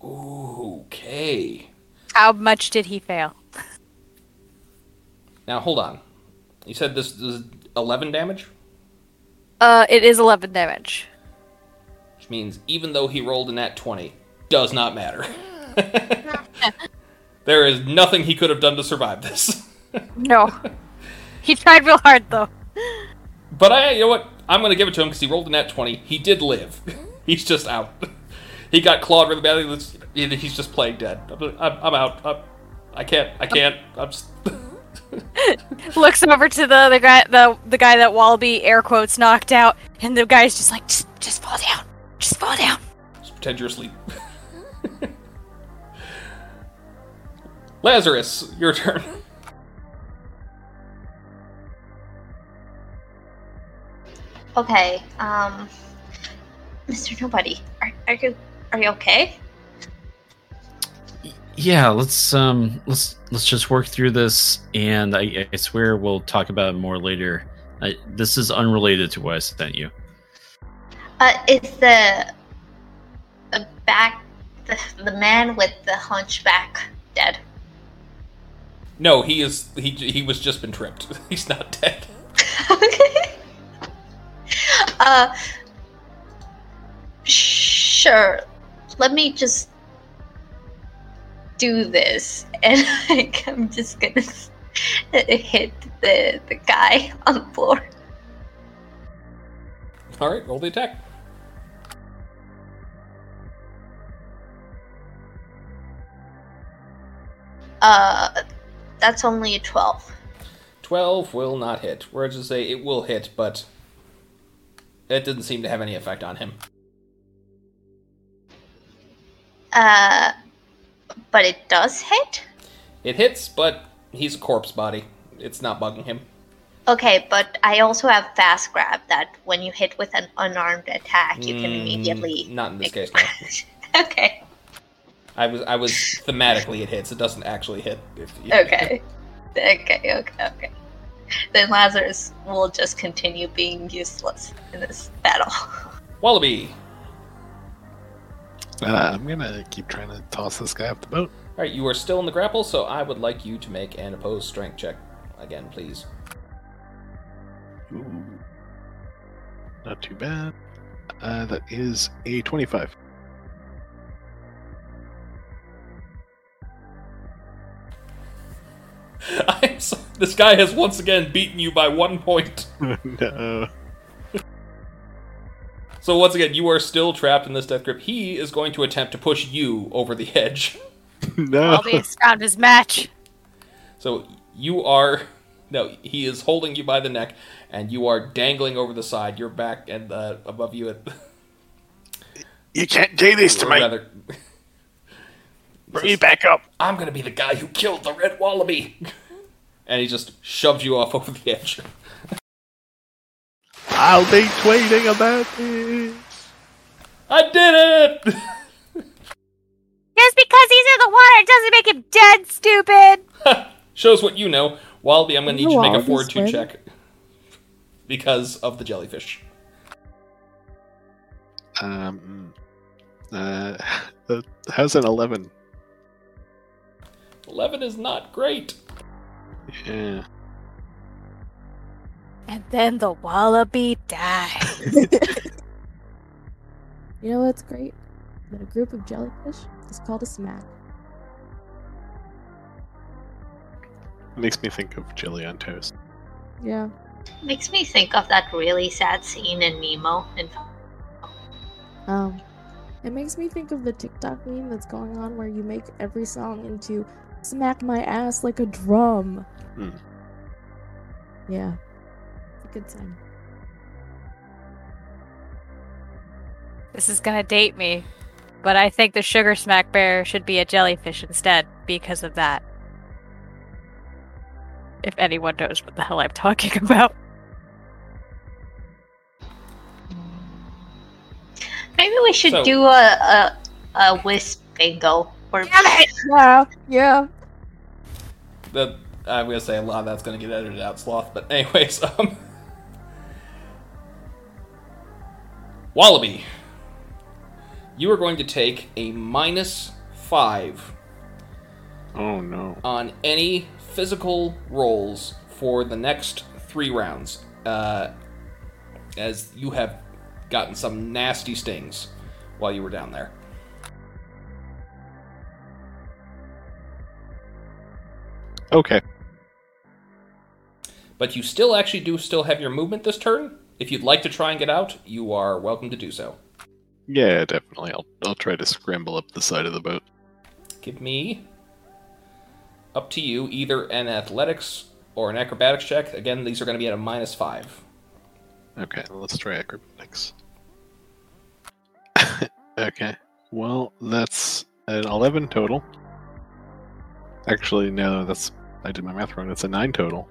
Okay. How much did he fail? Now hold on. You said this is 11 damage, Uh, it is eleven damage. which means even though he rolled a nat 20, does not matter. there is nothing he could have done to survive this. No. he tried real hard though. But I, you know what? I'm going to give it to him because he rolled a nat 20. He did live. He's just out. He got clawed really badly. Let's- He's just playing dead. I'm, I'm, I'm out. I'm, I can't. I can't. I'm just. Looks over to the other guy, the the guy that Wallaby air quotes knocked out, and the guy's just like, just, just fall down, just fall down. just pretend you're asleep. Lazarus, your turn. Okay, um Mr. Nobody, are, are you are you okay? Yeah, let's um let's let's just work through this, and I, I swear we'll talk about it more later. I, this is unrelated to what I sent you. Uh is the the back the, the man with the hunchback dead? No, he is. He he was just been tripped. He's not dead. okay. Uh sure. Let me just do this and like I'm just gonna hit the the guy on the floor. All right, roll the attack. Uh that's only a 12. 12 will not hit. Whereas to say it will hit, but it didn't seem to have any effect on him. Uh but it does hit? It hits, but he's a corpse body. It's not bugging him. Okay, but I also have fast grab that when you hit with an unarmed attack, you can Mm, immediately. Not in this case, no. okay. I was I was thematically it hits. It doesn't actually hit. If you- Okay. Okay. Okay. Okay. Then Lazarus will just continue being useless in this battle. Wallaby. Uh, I'm gonna keep trying to toss this guy off the boat. All right, you are still in the grapple, so I would like you to make an opposed strength check again, please. Ooh. Not too bad. Uh, that is a 25. I'm so, this guy has once again beaten you by one point. no. So once again, you are still trapped in this death grip. He is going to attempt to push you over the edge. No. All these found his match. So you are no, he is holding you by the neck, and you are dangling over the side. Your back and uh, above you at You can't do this to or me. rather. Bring me back up. I'm gonna be the guy who killed the red wallaby. And he just shoves you off over the edge. I'll be tweeting about this. I did it! Just because he's in the water doesn't make him dead, stupid. Shows what you know. Wallaby, I'm gonna need you to make a Wallaby's fortitude swimming? check. Because of the jellyfish. Um. Uh. uh, How's an 11? 11 is not great. Yeah. And then the wallaby died. You know what's great? That a group of jellyfish is called a smack. Makes me think of jelly on toast. Yeah. Makes me think of that really sad scene in Nemo. In Um, it makes me think of the TikTok meme that's going on where you make every song into "smack my ass like a drum." Hmm. Yeah, it's a good time. This is gonna date me, but I think the sugar smack bear should be a jellyfish instead because of that. If anyone knows what the hell I'm talking about. Maybe we should So- do a, a a wisp bingo. Or Yeah, yeah. The, I'm gonna say a lot of that's gonna get edited out, Sloth. But anyways, um, Wallaby, you are going to take a minus five Oh no. on any physical rolls for the next three rounds, uh, as you have gotten some nasty stings while you were down there. Okay. But you still actually do still have your movement this turn. If you'd like to try and get out, you are welcome to do so. Yeah, definitely. I'll I'll try to scramble up the side of the boat. Give me up to you either an athletics or an acrobatics check. Again, these are going to be at a minus five. Okay, let's try acrobatics. okay. Well, that's an 11 total. Actually, no, that's I did my math wrong. That's a 9 total.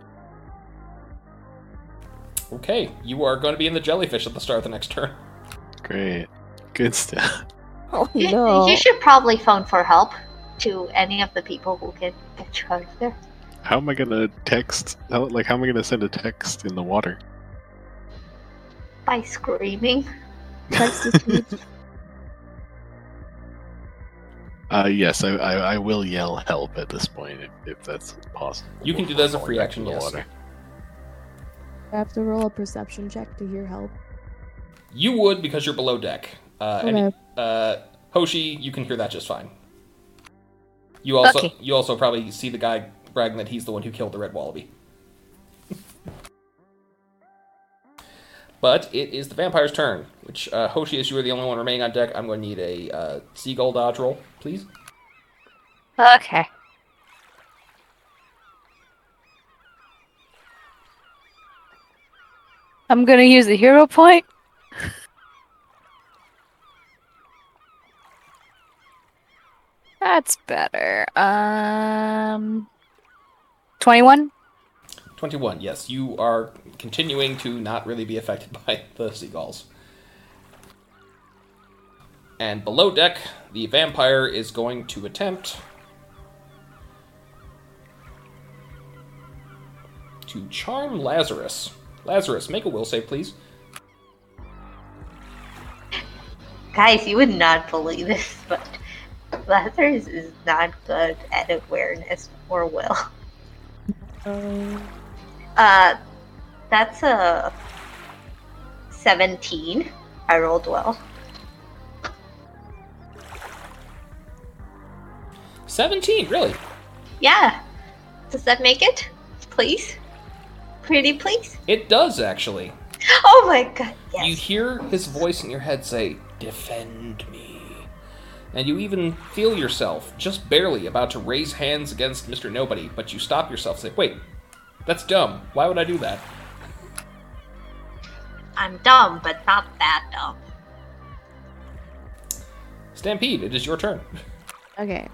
Okay, you are going to be in the jellyfish at the start of the next turn. Great. Good stuff. Oh you, no. you should probably phone for help to any of the people who can get you out of there. How am I gonna text? How, like, how am I gonna send a text in the water? By screaming. Text. Uh, yes, I, I, I will yell help at this point if, if that's possible. You can do that as a free action, into the yes. water. I have to roll a perception check to hear help. You would because you're below deck. Uh, and, Okay. uh, Hoshi, you can hear that just fine. You also Okay. you also probably see the guy bragging that he's the one who killed the red wallaby. but it is the vampire's turn, which uh, Hoshi, as you are the only one remaining on deck, I'm going to need a uh, seagull dodge roll, please. Okay. I'm gonna use the hero point. That's better. Um, twenty-one. 21, yes, you are continuing to not really be affected by the seagulls. And below deck, the vampire is going to attempt to charm Lazarus. Lazarus, make a will save, please. Guys, you would not believe this, but Lazarus is not good at awareness or will. Uh, that's a 17. I rolled well. 17, really? Yeah. Does that make it? Please? Pretty please? It does, actually. Oh my god, yes. You hear his voice in your head say, Defend me. And you even feel yourself, just barely, about to raise hands against Mr. Nobody, but you stop yourself say, Wait, that's dumb. Why would I do that? I'm dumb, but not that dumb. Stampede, it is your turn. Okay.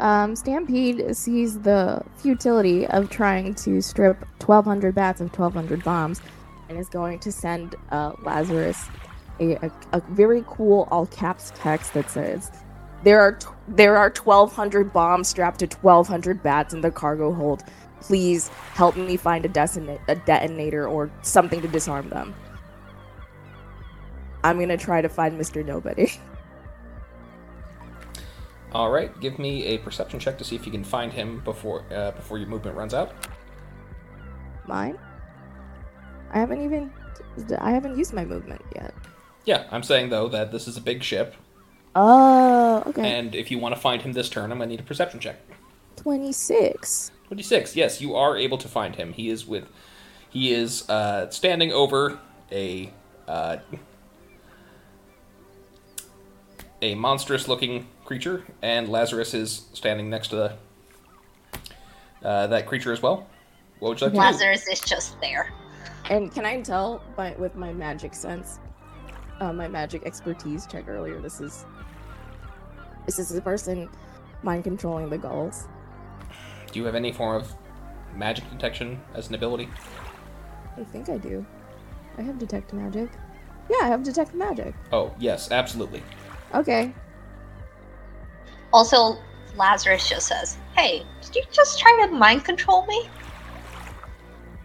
Um, Stampede sees the futility of trying to strip 1,200 bats of 1,200 bombs and is going to send uh, Lazarus a, a, a very cool all caps text that says, "There are t- there are 1,200 bombs strapped to 1,200 bats in the cargo hold. Please help me find a, desina- a detonator or something to disarm them." I'm gonna try to find Mr. Nobody. All right, give me a perception check to see if you can find him before uh, before your movement runs out. Mine? I haven't even I haven't used my movement yet. Yeah, I'm saying though that this is a big ship, Oh, okay. and if you want to find him this turn, I'm gonna need a perception check. 26. 26. Yes, you are able to find him. He is with he is uh, standing over a uh, a monstrous looking creature, and Lazarus is standing next to the uh, that creature as well. What would you like to do? Lazarus is just there. And can I tell by with my magic sense, uh, my magic expertise check earlier? This is this is the person mind controlling the gulls. Do you have any form of magic detection as an ability? I think I do. I have detect magic. Yeah, I have detect magic. Oh, yes, absolutely. Okay. Also, Lazarus just says, Hey, did you just try to mind control me?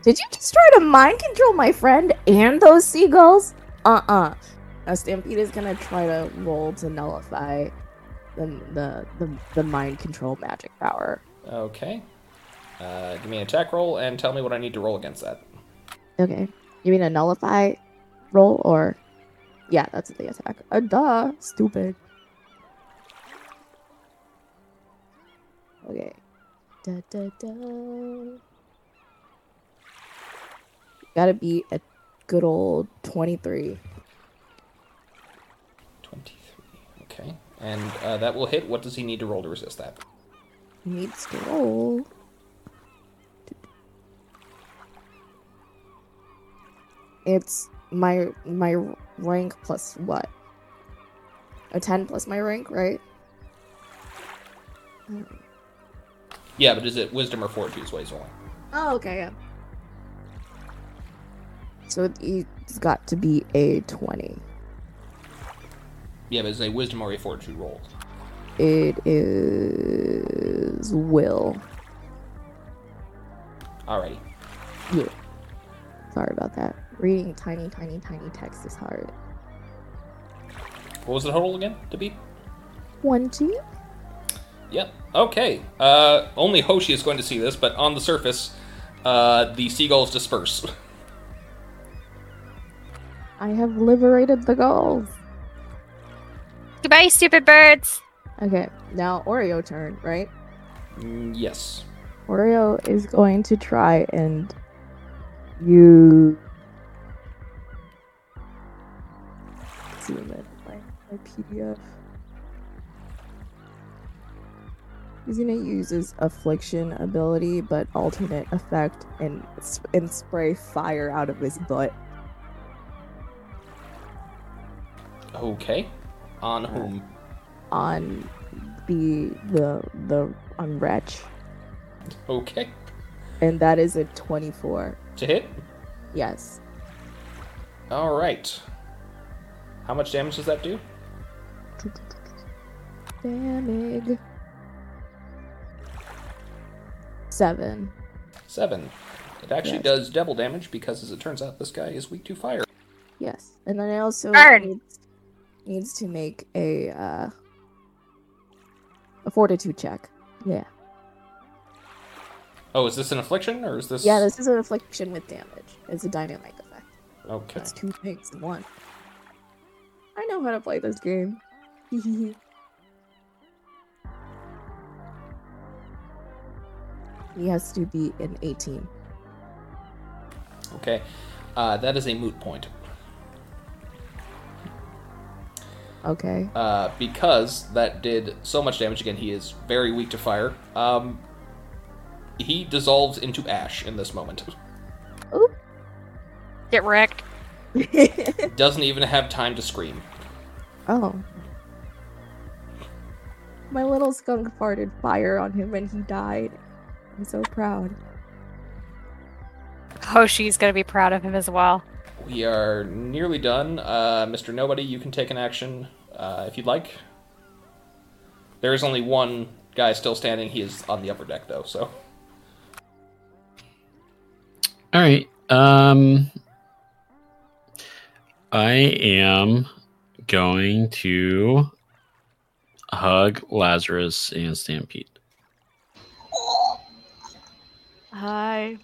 Did you just try to mind control my friend and those seagulls? Uh-uh. Now Stampede is gonna try to roll to nullify the the the, the mind control magic power. Okay. Uh, give me an attack roll and tell me what I need to roll against that. Okay. You mean a nullify roll or Yeah, that's the attack. Uh, duh. Stupid. Okay. Da, da, da. Gotta be a good old 23. 23. Okay. And uh, that will hit. What does he need to roll to resist that? Needs to roll. It's my my rank plus what? A 10 plus my rank, right? Yeah, but is it wisdom or fortitude what he's? Oh, okay, yeah. So it's got to be a 20. Yeah, but is it a wisdom or a fortitude roll? It is will. Alrighty. Yeah. Sorry about that. Reading tiny, tiny, tiny text is hard. What was the total again to beat? 20? Yep. Okay. Uh, only Hoshi is going to see this, but on the surface, uh, the seagulls disperse. I have liberated the gulls. Goodbye, stupid birds. Okay, now Oreo turn, right? Mm, yes. Oreo is going to try and you Zoom in my, my PDF. He's gonna use his affliction ability, but alternate effect, and and spray fire out of his butt. Okay. On uh, whom? on the the the on Wretch, Okay. and that is a twenty-four. To hit? Yes, Alright. How much damage does that do? damage. Seven. Seven. It actually Yes. does double damage because, as it turns out, this guy is weak to fire. Yes, and then I also Burn. need needs to make a uh, a fortitude check. Yeah. Oh, is this an affliction or is this? Yeah, this is an affliction with damage. It's a dynamic effect. Okay. It's two things in one. I know how to play this game. he has to be an 18. Okay. Uh, that is a moot point. Okay. Uh, because that did so much damage. Again, he is very weak to fire. Um, he dissolves into ash in this moment. Oop. Get wrecked. Doesn't even have time to scream. oh. My little skunk farted fire on him and he died. I'm so proud. Oh, she's gonna be proud of him as well. We are nearly done. Uh, Mr. Nobody, you can take an action uh, if you'd like. There is only one guy still standing. He is on the upper deck, though, so. All right. Um, I am going to hug Lazarus and Stampede. Hi.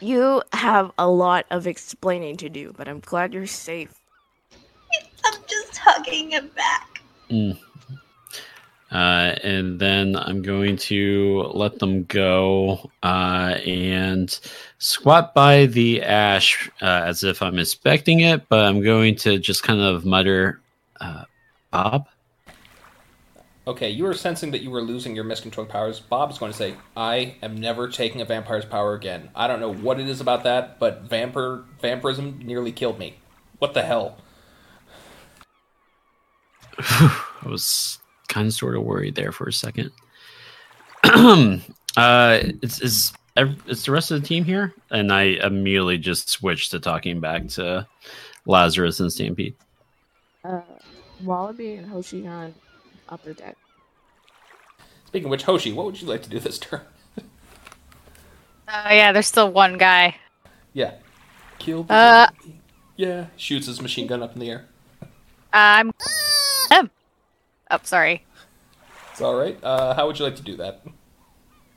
You have a lot of explaining to do, but I'm glad you're safe. I'm just hugging him back. Mm. Uh, and then I'm going to let them go uh, and squat by the ash uh, as if I'm inspecting it, but I'm going to just kind of mutter, uh, Bob? Okay, you were sensing that you were losing your miscontrolling powers. Bob's going to say, I am never taking a vampire's power again. I don't know what it is about that, but vampire vampirism nearly killed me. What the hell? I was kind of sort of worried there for a second. uh, is, is ev- is the rest of the team here? And I immediately just switched to talking back to Lazarus and Stampede. Uh, Wallaby and Hoshi on upper deck. Speaking of which, Hoshi, what would you like to do this turn? Oh yeah, there's still one guy. yeah. Kill the Uh. Yeah. Shoots his machine gun up in the air. I'm. Oh, oh sorry. It's alright. Uh, how would you like to do that?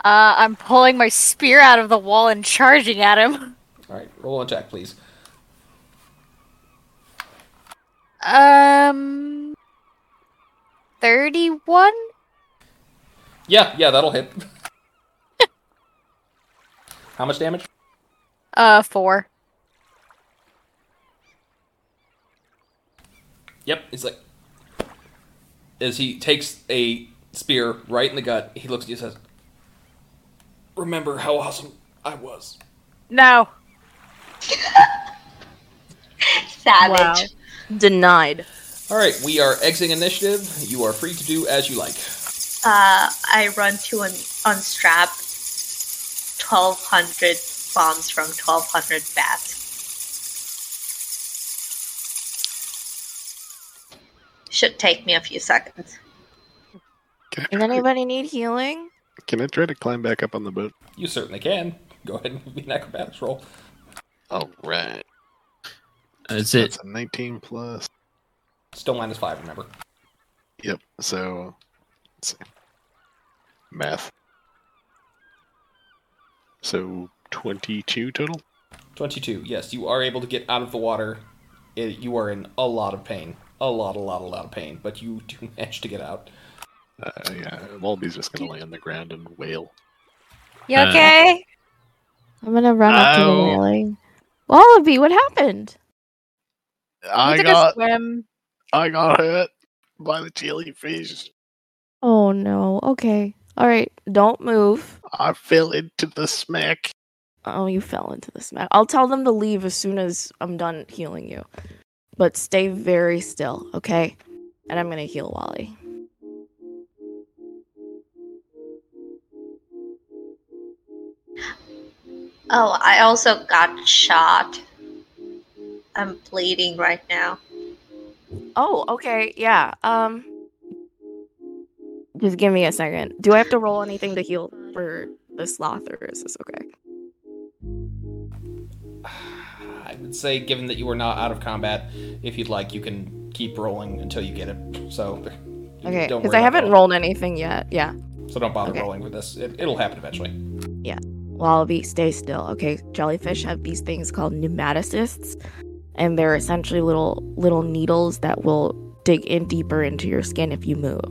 Uh, I'm pulling my spear out of the wall and charging at him. Alright, roll an attack, please. Um, thirty-one. Yeah, yeah, that'll hit. how much damage? Uh, four. Yep, he's like. As he takes a spear right in the gut, he looks at you and says, Remember how awesome I was. No. Savage. Denied. Alright, we are exiting initiative. You are free to do as you like. Uh, I run to un- unstrap 1200 bombs from 1200 bats. Should take me a few seconds. Does anybody need healing? can I try to climb back up on the boat? You certainly can. Go ahead and give me an acrobatics roll. All right. Is it That's a 19 plus. Still minus five, remember. Yep. So, let's see. Math. So, 22 total? 22. Yes, you are able to get out of the water. It, you are in a lot of pain. A lot, a lot, a lot of pain. But you do manage to get out. Uh, yeah, Wallaby's just gonna lay on the ground and wail. You Uh, okay? I'm gonna run up to the Ow. railing. Wallaby, what happened? I you took got, a swim. I got hit by the jellyfish. Oh no. Okay. All right. Don't move. I fell into the smack. Oh, you fell into the smack. I'll tell them to leave as soon as I'm done healing you. But stay very still, okay? And I'm gonna heal Wally. Oh, I also got shot. I'm bleeding right now. Oh, okay. Yeah. Um. Just give me a second. Do I have to roll anything to heal for the sloth, or is this okay? I would say, given that you are not out of combat, if you'd like, you can keep rolling until you get it. So, Okay, because I haven't rolling. rolled anything yet. Yeah. So don't bother Okay. rolling with this. It, it'll happen eventually. Yeah. Wallaby, stay still. Okay, jellyfish have these things called nematocysts, and they're essentially little little needles that will dig in deeper into your skin if you move.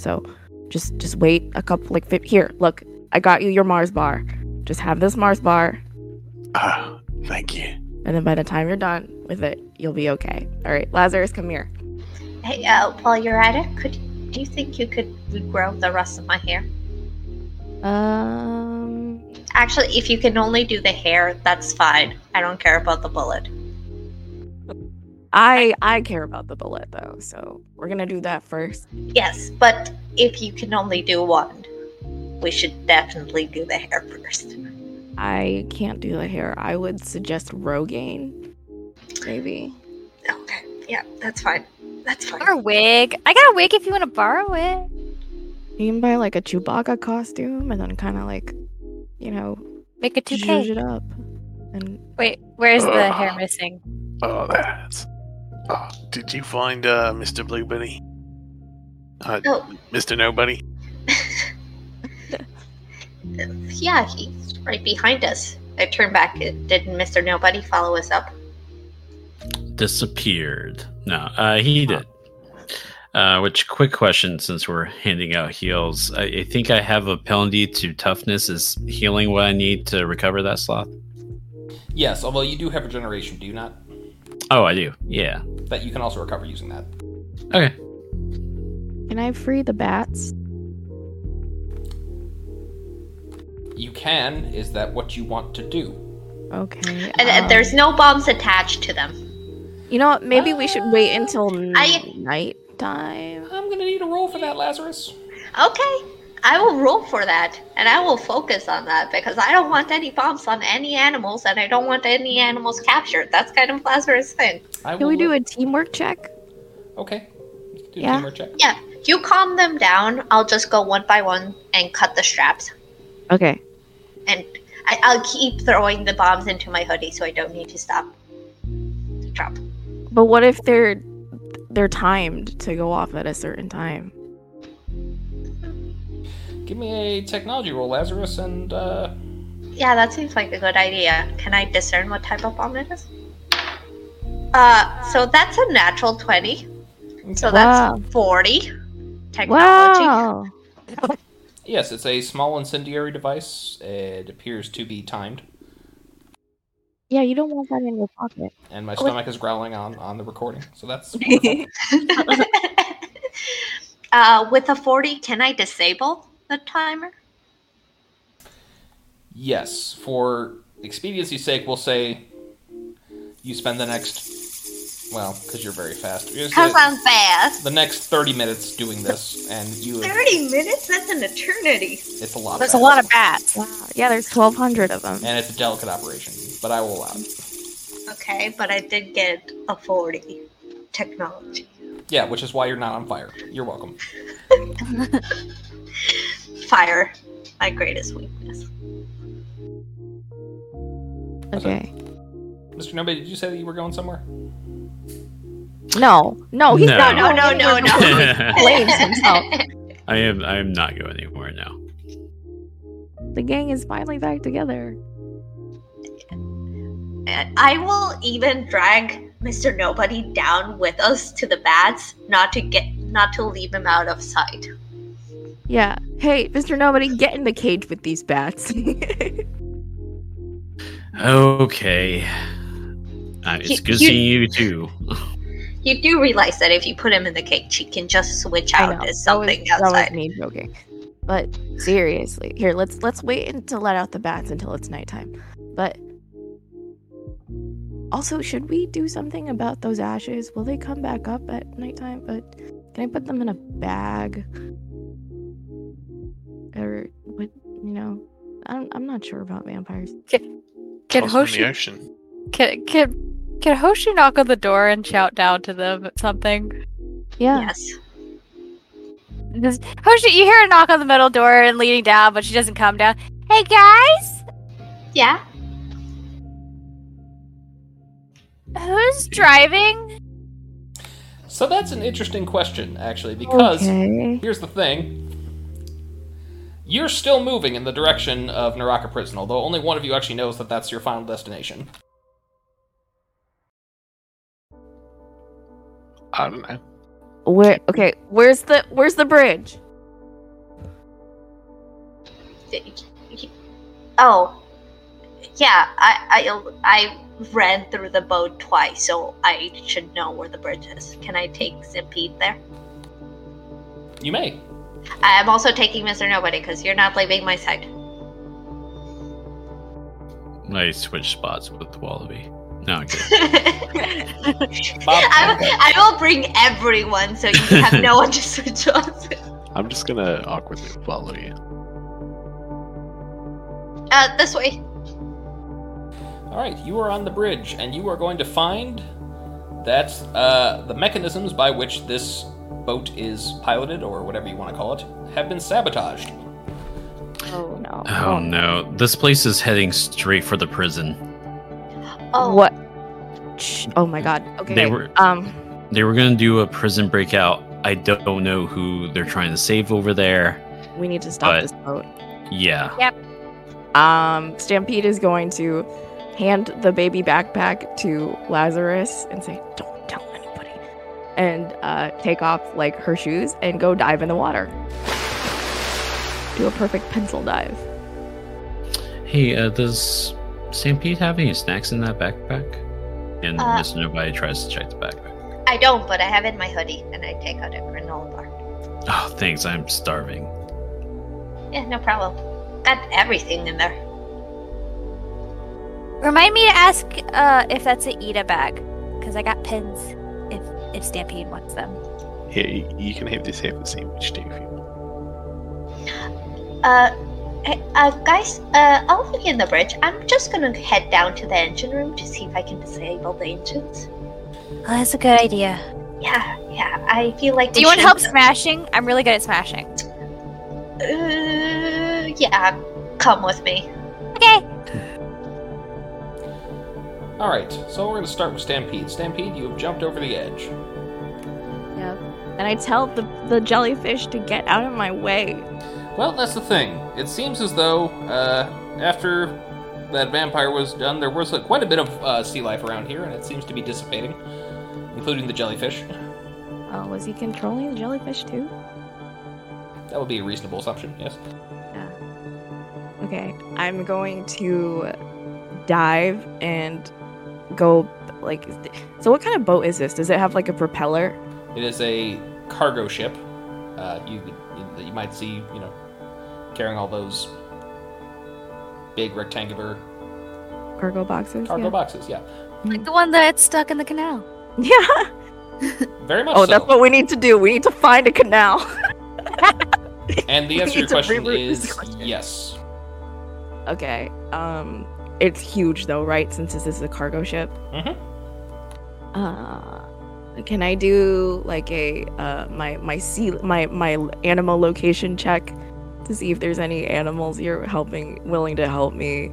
So, just just wait a couple like fi- here. Look, I got you your Mars bar. Just have this Mars bar, Ah, thank you. and then by the time you're done with it, you'll be okay. All right, Lazarus, come here. Hey, uh, while you're at it, could do you think you could regrow the rest of my hair? Um, Actually, if you can only do the hair, that's fine. I don't care about the bullet. I I care about the bullet though, so we're gonna do that first. Yes, but if you can only do one, we should definitely do the hair first. I can't do the hair. I would suggest Rogaine, maybe. Okay, yeah, that's fine. That's fine. Or a wig. I got a wig if you want to borrow it. You can buy like a Chewbacca costume and then kind of like, you know, Make a zhuzh 2K. it up. And Wait, where's the Ugh. hair missing? Oh, that's. Oh, did you find uh, Mr. Blueberry? Uh, Oh. Mr. Nobody? yeah, he's right behind us. I turned back. Didn't Mr. Nobody follow us up? Disappeared. No, uh, he did. Uh, which quick question since we're handing out heals. I, I think I have a penalty to toughness. Is healing what I need to recover that sloth? Yes, although you do have regeneration, do you not? Oh, I do. Yeah. But you can also recover using that. Okay. can I free the bats? You can. Is that what you want to do? Okay. And, and um, there's no bombs attached to them. You know what? Maybe we should wait until I- night time. I'm gonna need a roll for that, Lazarus. Okay, I will roll for that, and I will focus on that because I don't want any bombs on any animals, and I don't want any animals captured. That's kind of Lazarus' thing. I Can we do a teamwork check? Okay. Do a Yeah. teamwork check. Yeah, you calm them down. I'll just go one by one and cut the straps, Okay. and I, I'll keep throwing the bombs into my hoodie so I don't need to stop. Drop. But what if they're they're timed to go off at a certain time? Give me a technology roll, Lazarus, and uh, Yeah, that seems like a good idea. Can I discern what type of bomb it is? Uh, so that's a natural 20. So Wow. that's 40 technology. Wow. yes, it's a small incendiary device. It appears to be timed, Yeah, you don't want that in your pocket. and my Oh, stomach is growling on on the recording. So that's wonderful. uh, with a 40, can I disable the timer? yes. For expediency's sake, we'll say you spend the next. Well, because you're very fast. Because I'm fast. the next 30 minutes doing this, and you. 30 minutes? That's an eternity. It's a lot. There's of a lot of bats. bats. Wow. Yeah, there's 1,200 of them. and it's a delicate operation, but I will allow it. Okay, but I did get a 40 technology. Yeah, which is why you're not on fire. You're welcome. Fire, my greatest weakness. Okay. Mr. Nobody, did you say that you were going somewhere? No, no, he's No. not. No, no, going no, no. Blames himself. I am. I am not going anywhere now. The gang is finally back together. I will even drag Mr. Nobody down with us to the bats, not to get, not to leave him out of sight. Yeah. Hey, Mr. Nobody, get in the cage with these bats. Okay. Uh, it's You- good you- seeing you too. You do realize that if you put him in the cage, he can just switch out know. as That was, something that was outside. me joking. But seriously, here let's let's wait until let out the bats until it's nighttime. But also, should we do something about those ashes? Will they come back up at nighttime? But can I put them in a bag? Or what? You know, I'm I'm not sure about vampires. Can Toss Hoshi can, can can Hoshi knock on the door and shout down to them something? Yeah. Yes. Does, Hoshi, you hear a knock on the metal door and leaning down, but she doesn't come down. Hey guys, Yeah. Who's driving? So that's an interesting question, actually, because Okay. here's the thing. You're still moving in the direction of Naraka Prison, although only one of you actually knows that that's your final destination. I don't know. Where? Okay. Where's the Where's the bridge? Oh, yeah. I I I ran through the boat twice, so I should know where the bridge is. Can I take Stampede there? You may. I'm also taking Mr. Nobody because you're not leaving my side. I switch spots with Wallaby. No, I'm kidding. Bob, I, I will bring everyone so you have no one to switch on. I'm just gonna awkwardly follow you. Uh, this way. All right, you are on the bridge, and you are going to find that uh, the mechanisms by which this boat is piloted, or whatever you want to call it, have been sabotaged. Oh no. Oh no, this place is heading straight for the prison. Oh, What? Oh my god. Okay. They were- Um. They were gonna do a prison breakout. I don't know who they're trying to save over there. We need to stop But- this boat. Yeah. Yep. Um. Stampede is going to hand the baby backpack to Lazarus and say, "Don't tell anybody," and uh, take off like her shoes and go dive in the water. Do a perfect pencil dive. Hey, uh, does Stampede have any snacks in that backpack? And Uh, Mr. Nobody tries to check the backpack. I don't, but I have it in my hoodie, and I take out a granola bar. Oh, thanks. I'm starving. Yeah, no problem. Got everything in there. Remind me to ask uh, if that's a ita bag, because I got pins. If if Stampede wants them. Here, you, you can have this half the sandwich too. If you Uh, hey, uh, guys, uh, I'll be in the bridge. I'm just gonna head down to the engine room to see if I can disable the engines. Oh, that's a good idea. Yeah, yeah. I feel like. Do you want should- help smashing? I'm really good at smashing. Uh, yeah. Come with me. Okay. All right, so we're going to start with Stampede. Stampede, you have jumped over the edge. Yep. And I tell the the jellyfish to get out of my way. Well, that's the thing. It seems as though uh, after that vampire was done, there was uh, quite a bit of uh, sea life around here, and it seems to be dissipating, including the jellyfish. Oh, was he controlling the jellyfish too? That would be a reasonable assumption, yes. Yeah. Okay, I'm going to dive and go like. So, what kind of boat is this? Does it have like a propeller? It is a cargo ship. Uh, you, you you might see, you know, carrying all those big rectangular Cargo boxes? cargo yeah. boxes. Yeah, Like the one that's stuck in the canal. Yeah. very much Oh, so. that's what we need to do. We need to find a canal. and the answer to your need to question is question. yes. okay. Um, it's huge though, right? Since this is a cargo ship. Mhm. Uh, can I do like a uh my my sea my my animal location check to see if there's any animals you're helping willing to help me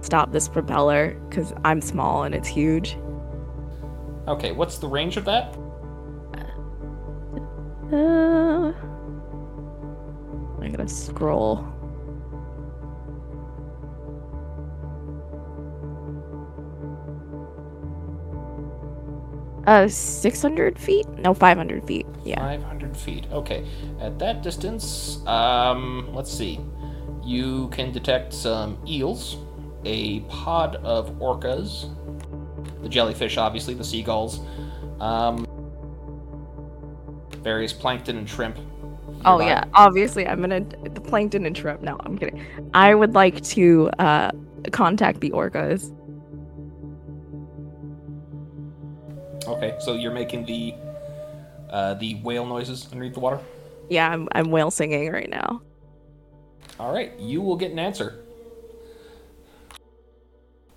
stop this propeller because I'm small and it's huge. Okay, what's the range of that? Uh, I gotta scroll. Uh, 600 feet? No, 500 feet. Yeah. 500 feet. Okay. At that distance, um, let's see. You can detect some eels, a pod of orcas, the jellyfish, obviously, the seagulls, um, various plankton and shrimp. Oh, nearby. yeah. Obviously, I'm gonna. The plankton and shrimp. No, I'm kidding. I would like to uh, contact the orcas. Okay, so you're making the uh, the whale noises underneath the water. Yeah, I'm, I'm whale singing right now. All right, you will get an answer,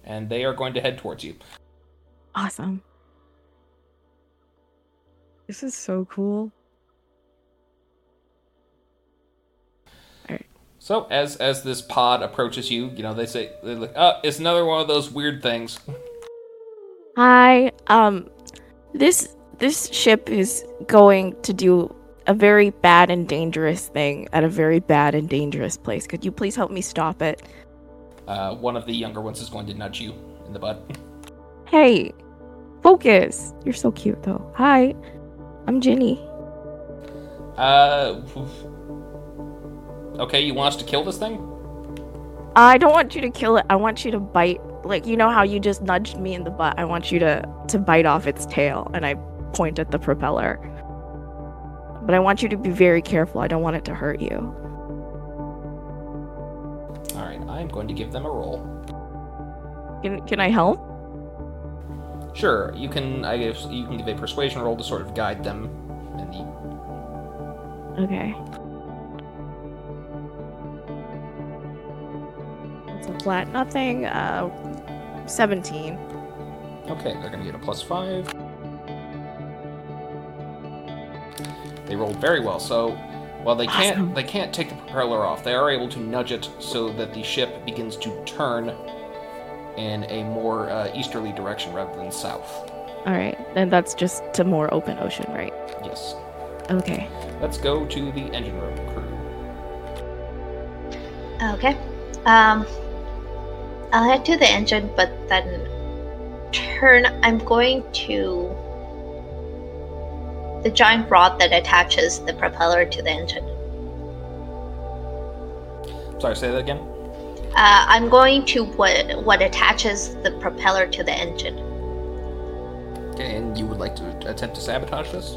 and they are going to head towards you. Awesome. This is so cool. So as as this pod approaches you, you know they say they're like, "Oh, it's another one of those weird things." Hi. Um, this this ship is going to do a very bad and dangerous thing at a very bad and dangerous place. Could you please help me stop it? Uh, one of the younger ones is going to nudge you in the butt. Hey, focus. You're so cute though. Hi, I'm Ginny. Uh, okay, you want us to kill this thing? I don't want you to kill it. I want you to bite. Like you know how you just nudged me in the butt. I want you to to bite off its tail, and I point at the propeller. But I want you to be very careful. I don't want it to hurt you. All right, I'm going to give them a roll. Can can I help? Sure, you can. I guess you can give a persuasion roll to sort of guide them in the Okay. It's a flat nothing. Uh, seventeen. Okay, they're gonna get a plus five. They rolled very well, so while they can't they can't take the propeller off, they are able to nudge it so that the ship begins to turn in a more uh, easterly direction rather than south. All right, and that's just to more open ocean, right? Yes. Okay. Let's go to the engine room crew. Okay. Um, I'll head to the engine, but then turn. I'm going to the giant rod that attaches the propeller to the engine. Sorry, say that again. Uh, I'm going to what what attaches the propeller to the engine. Okay, and you would like to attempt to sabotage this?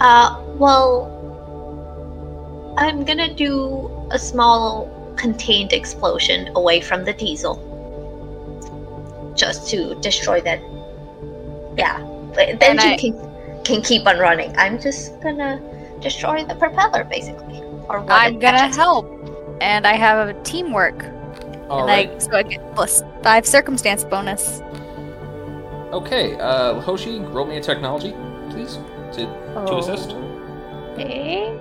Uh, well, I'm gonna do a small contained explosion away from the diesel, just to destroy that. Yeah, but the And engine I- can can keep on running. I'm just gonna destroy the propeller, basically, or I'm gonna attaches help, and I have a teamwork, All and right. I so I get plus five circumstance bonus. Okay, uh, Hoshi, roll me a technology, please, to to assist. Okay.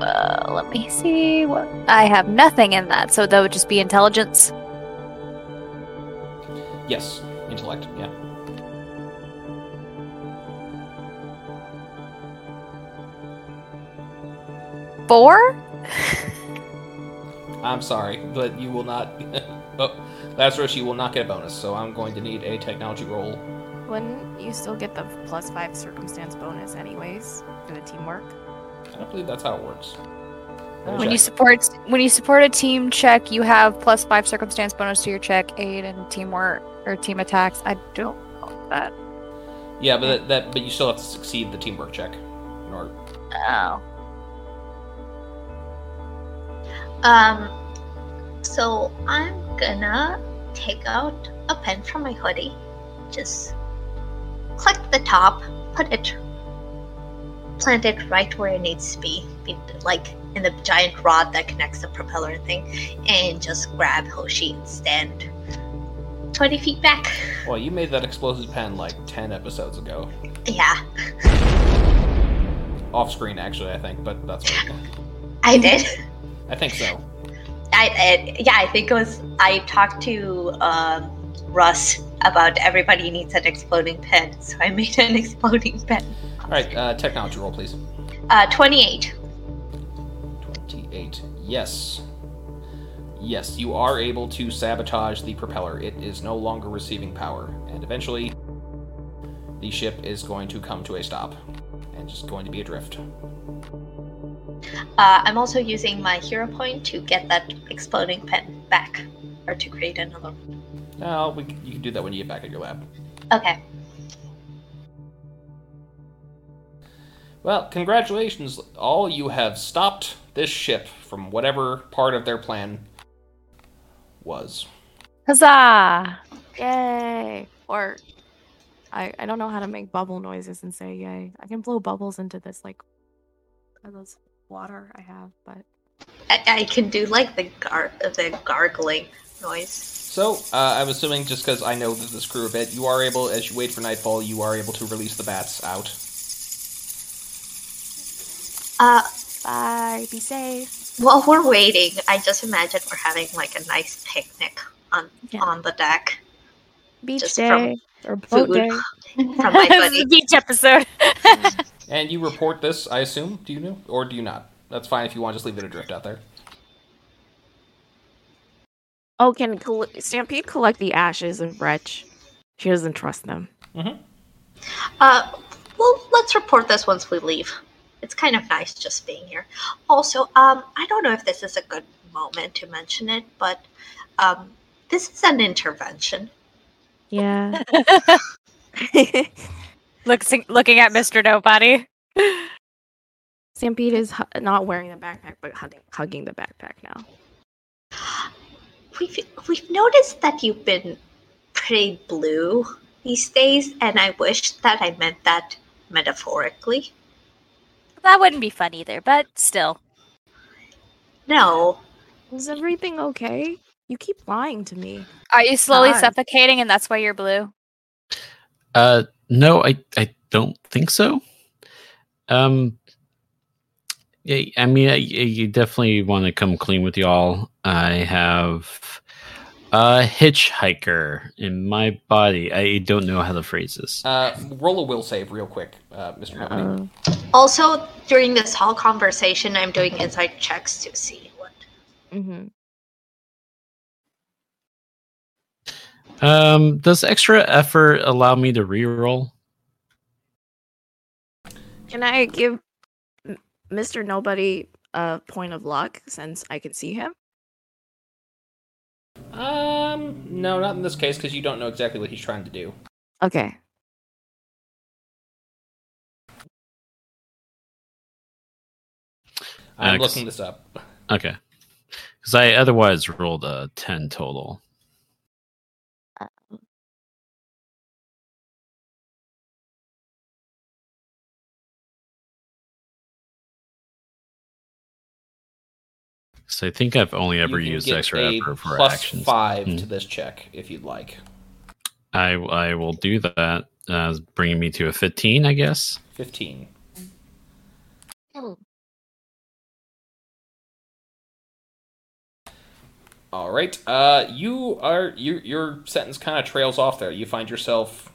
Uh, let me see what I have nothing in that, so that would just be intelligence. Yes, intellect. Yeah. Four. I'm sorry, but you will not. oh, Lazarus, you will not get a bonus. So I'm going to need a technology roll. Wouldn't you still get the plus five circumstance bonus anyways for the teamwork? I believe that's how it works. Let me When you support when you support a team check, you have plus five circumstance bonus to your check, aid, and teamwork or team attacks. I don't know that. yeah, but that, that but you still have to succeed the teamwork check. In order. Oh. Um, so I'm gonna take out a pen from my hoodie, just click the top, put it, plant it right where it needs to be, like in the giant rod that connects the propeller thing, and just grab Hoshi and stand 20 feet back. Well, you made that explosive pen like ten episodes ago, Yeah, off screen actually, I think, but that's. What, I did. I think so. I, I yeah, I think it was. I talked to um, Russ about everybody needs an exploding pen, so I made an exploding pen. All right, uh, technology roll, please. Uh, twenty-eight. 28. Yes. Yes, you are able to sabotage the propeller. It is no longer receiving power, and eventually the ship is going to come to a stop and just going to be adrift. Uh, I'm also using my hero point to get that exploding pen back, or to create another. one. Now, we, you can do that when you get back at your lab. Okay. Well, congratulations, all. You have stopped this ship from whatever part of their plan was. Huzzah! Yay! Or I I don't know how to make bubble noises and say yay. I can blow bubbles into this like this water I have, but I, I can do like the gar the gargling noise. So, uh, I'm assuming just because I know that this crew a bit, you are able, as you wait for nightfall, you are able to release the bats out. Uh, bye. Be safe. while we're waiting, I just imagine we're having like a nice picnic on Yeah. on the deck. Beach Just day or boat day. from my buddy. beach episode. And you report this, I assume. Do you know, or do you not? That's fine if you want to just leave it adrift out there. Oh, can Col- Stampede collect the ashes of Wretch? She doesn't trust them. Uh, well, let's report this once we leave. It's kind of nice just being here. Also, um, I don't know if this is a good moment to mention it, but um, this is an intervention. Yeah. Looks, looking at Mr. Nobody. Stampede is hu- not wearing the backpack, but hugging, hugging the backpack now. We've we've noticed that you've been pretty blue these days, and I wish that I meant that metaphorically. That wouldn't be fun either, but still. No, Is everything okay? You keep lying to me. Are you slowly God. suffocating and that's why you're blue? Uh, no, I I don't think so. Um, yeah, I mean, I, you definitely want to come clean with y'all. I have a hitchhiker in my body. I don't know how to phrase this. Uh, roll a will save real quick, uh, Mr. Nobody. Uh, Also, during this whole conversation, I'm doing insight checks to see what. mhm. Um, does extra effort allow me to reroll? Can I give Mr. Nobody a point of luck since I can see him? Um, no, not in this case because you don't know exactly what he's trying to do. Okay. I'm Uh, 'cause- looking this up. Okay, because I otherwise rolled a ten total. So I think I've only ever used extra effort for plus actions. five Hmm. to this check if you'd like. I I will do that, uh, bringing me to a fifteen, I guess. Fifteen. All right. Uh, you are you your sentence kind of trails off there. You find yourself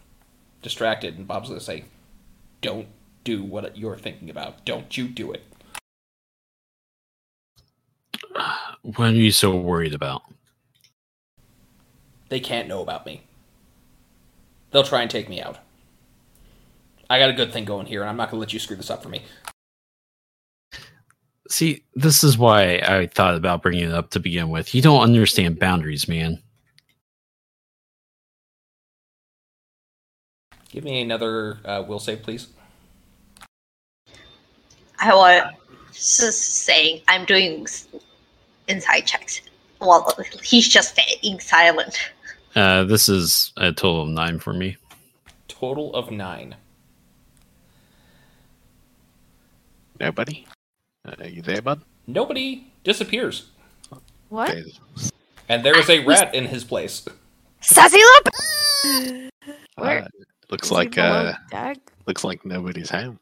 distracted, and Bob's gonna say, "Don't do what you're thinking about. Don't you do it." What are you so worried about? They can't know about me. They'll try and take me out. I got a good thing going here, and I'm not gonna let you screw this up for me. See, this is why I thought about bringing it up to begin with. You don't understand boundaries, man. Give me another uh, will save, please. I want just saying I'm doing insight checks. Well, he's just staying silent. Uh, this is a total of nine for me. Total of nine. Nobody? Uh, are you there, bud? Nobody disappears, What? Okay. and there is a rat in his place. Sassy Lip! Where- Uh, looks Is like uh, deck? looks like nobody's home.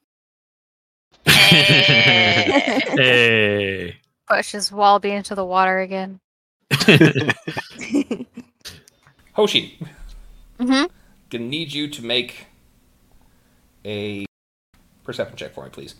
Hey. hey. Pushes Wallaby into the water again. Hoshi, Mm-hmm. gonna need you to make a perception check for me, please.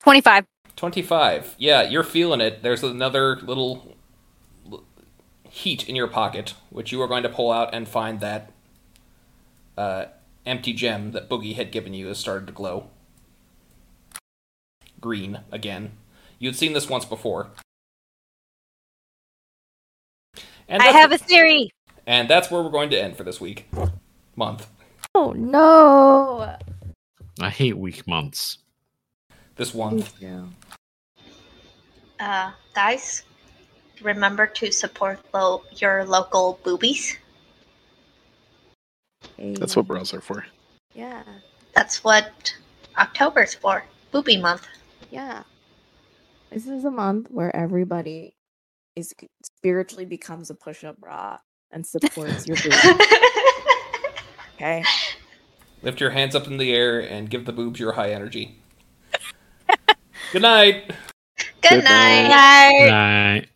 Twenty-five. 25. Yeah, you're feeling it. There's another little heat in your pocket, which you are going to pull out and find that uh, empty gem that Boogie had given you has started to glow. Green again. You'd seen this once before. And I have a theory. And that's where we're going to end for this week. Month. Oh no! I hate weak months. This one. Yeah. Uh, guys, remember to support lo- your local boobies. That's what bras are for. Yeah, That's what October's for. Booby month. yeah. This is a month where everybody is spiritually becomes a push-up bra and supports your booty. Okay. Lift your hands up in the air and give the boobs your high energy. Good night. Good Good night. night. Bye. Right.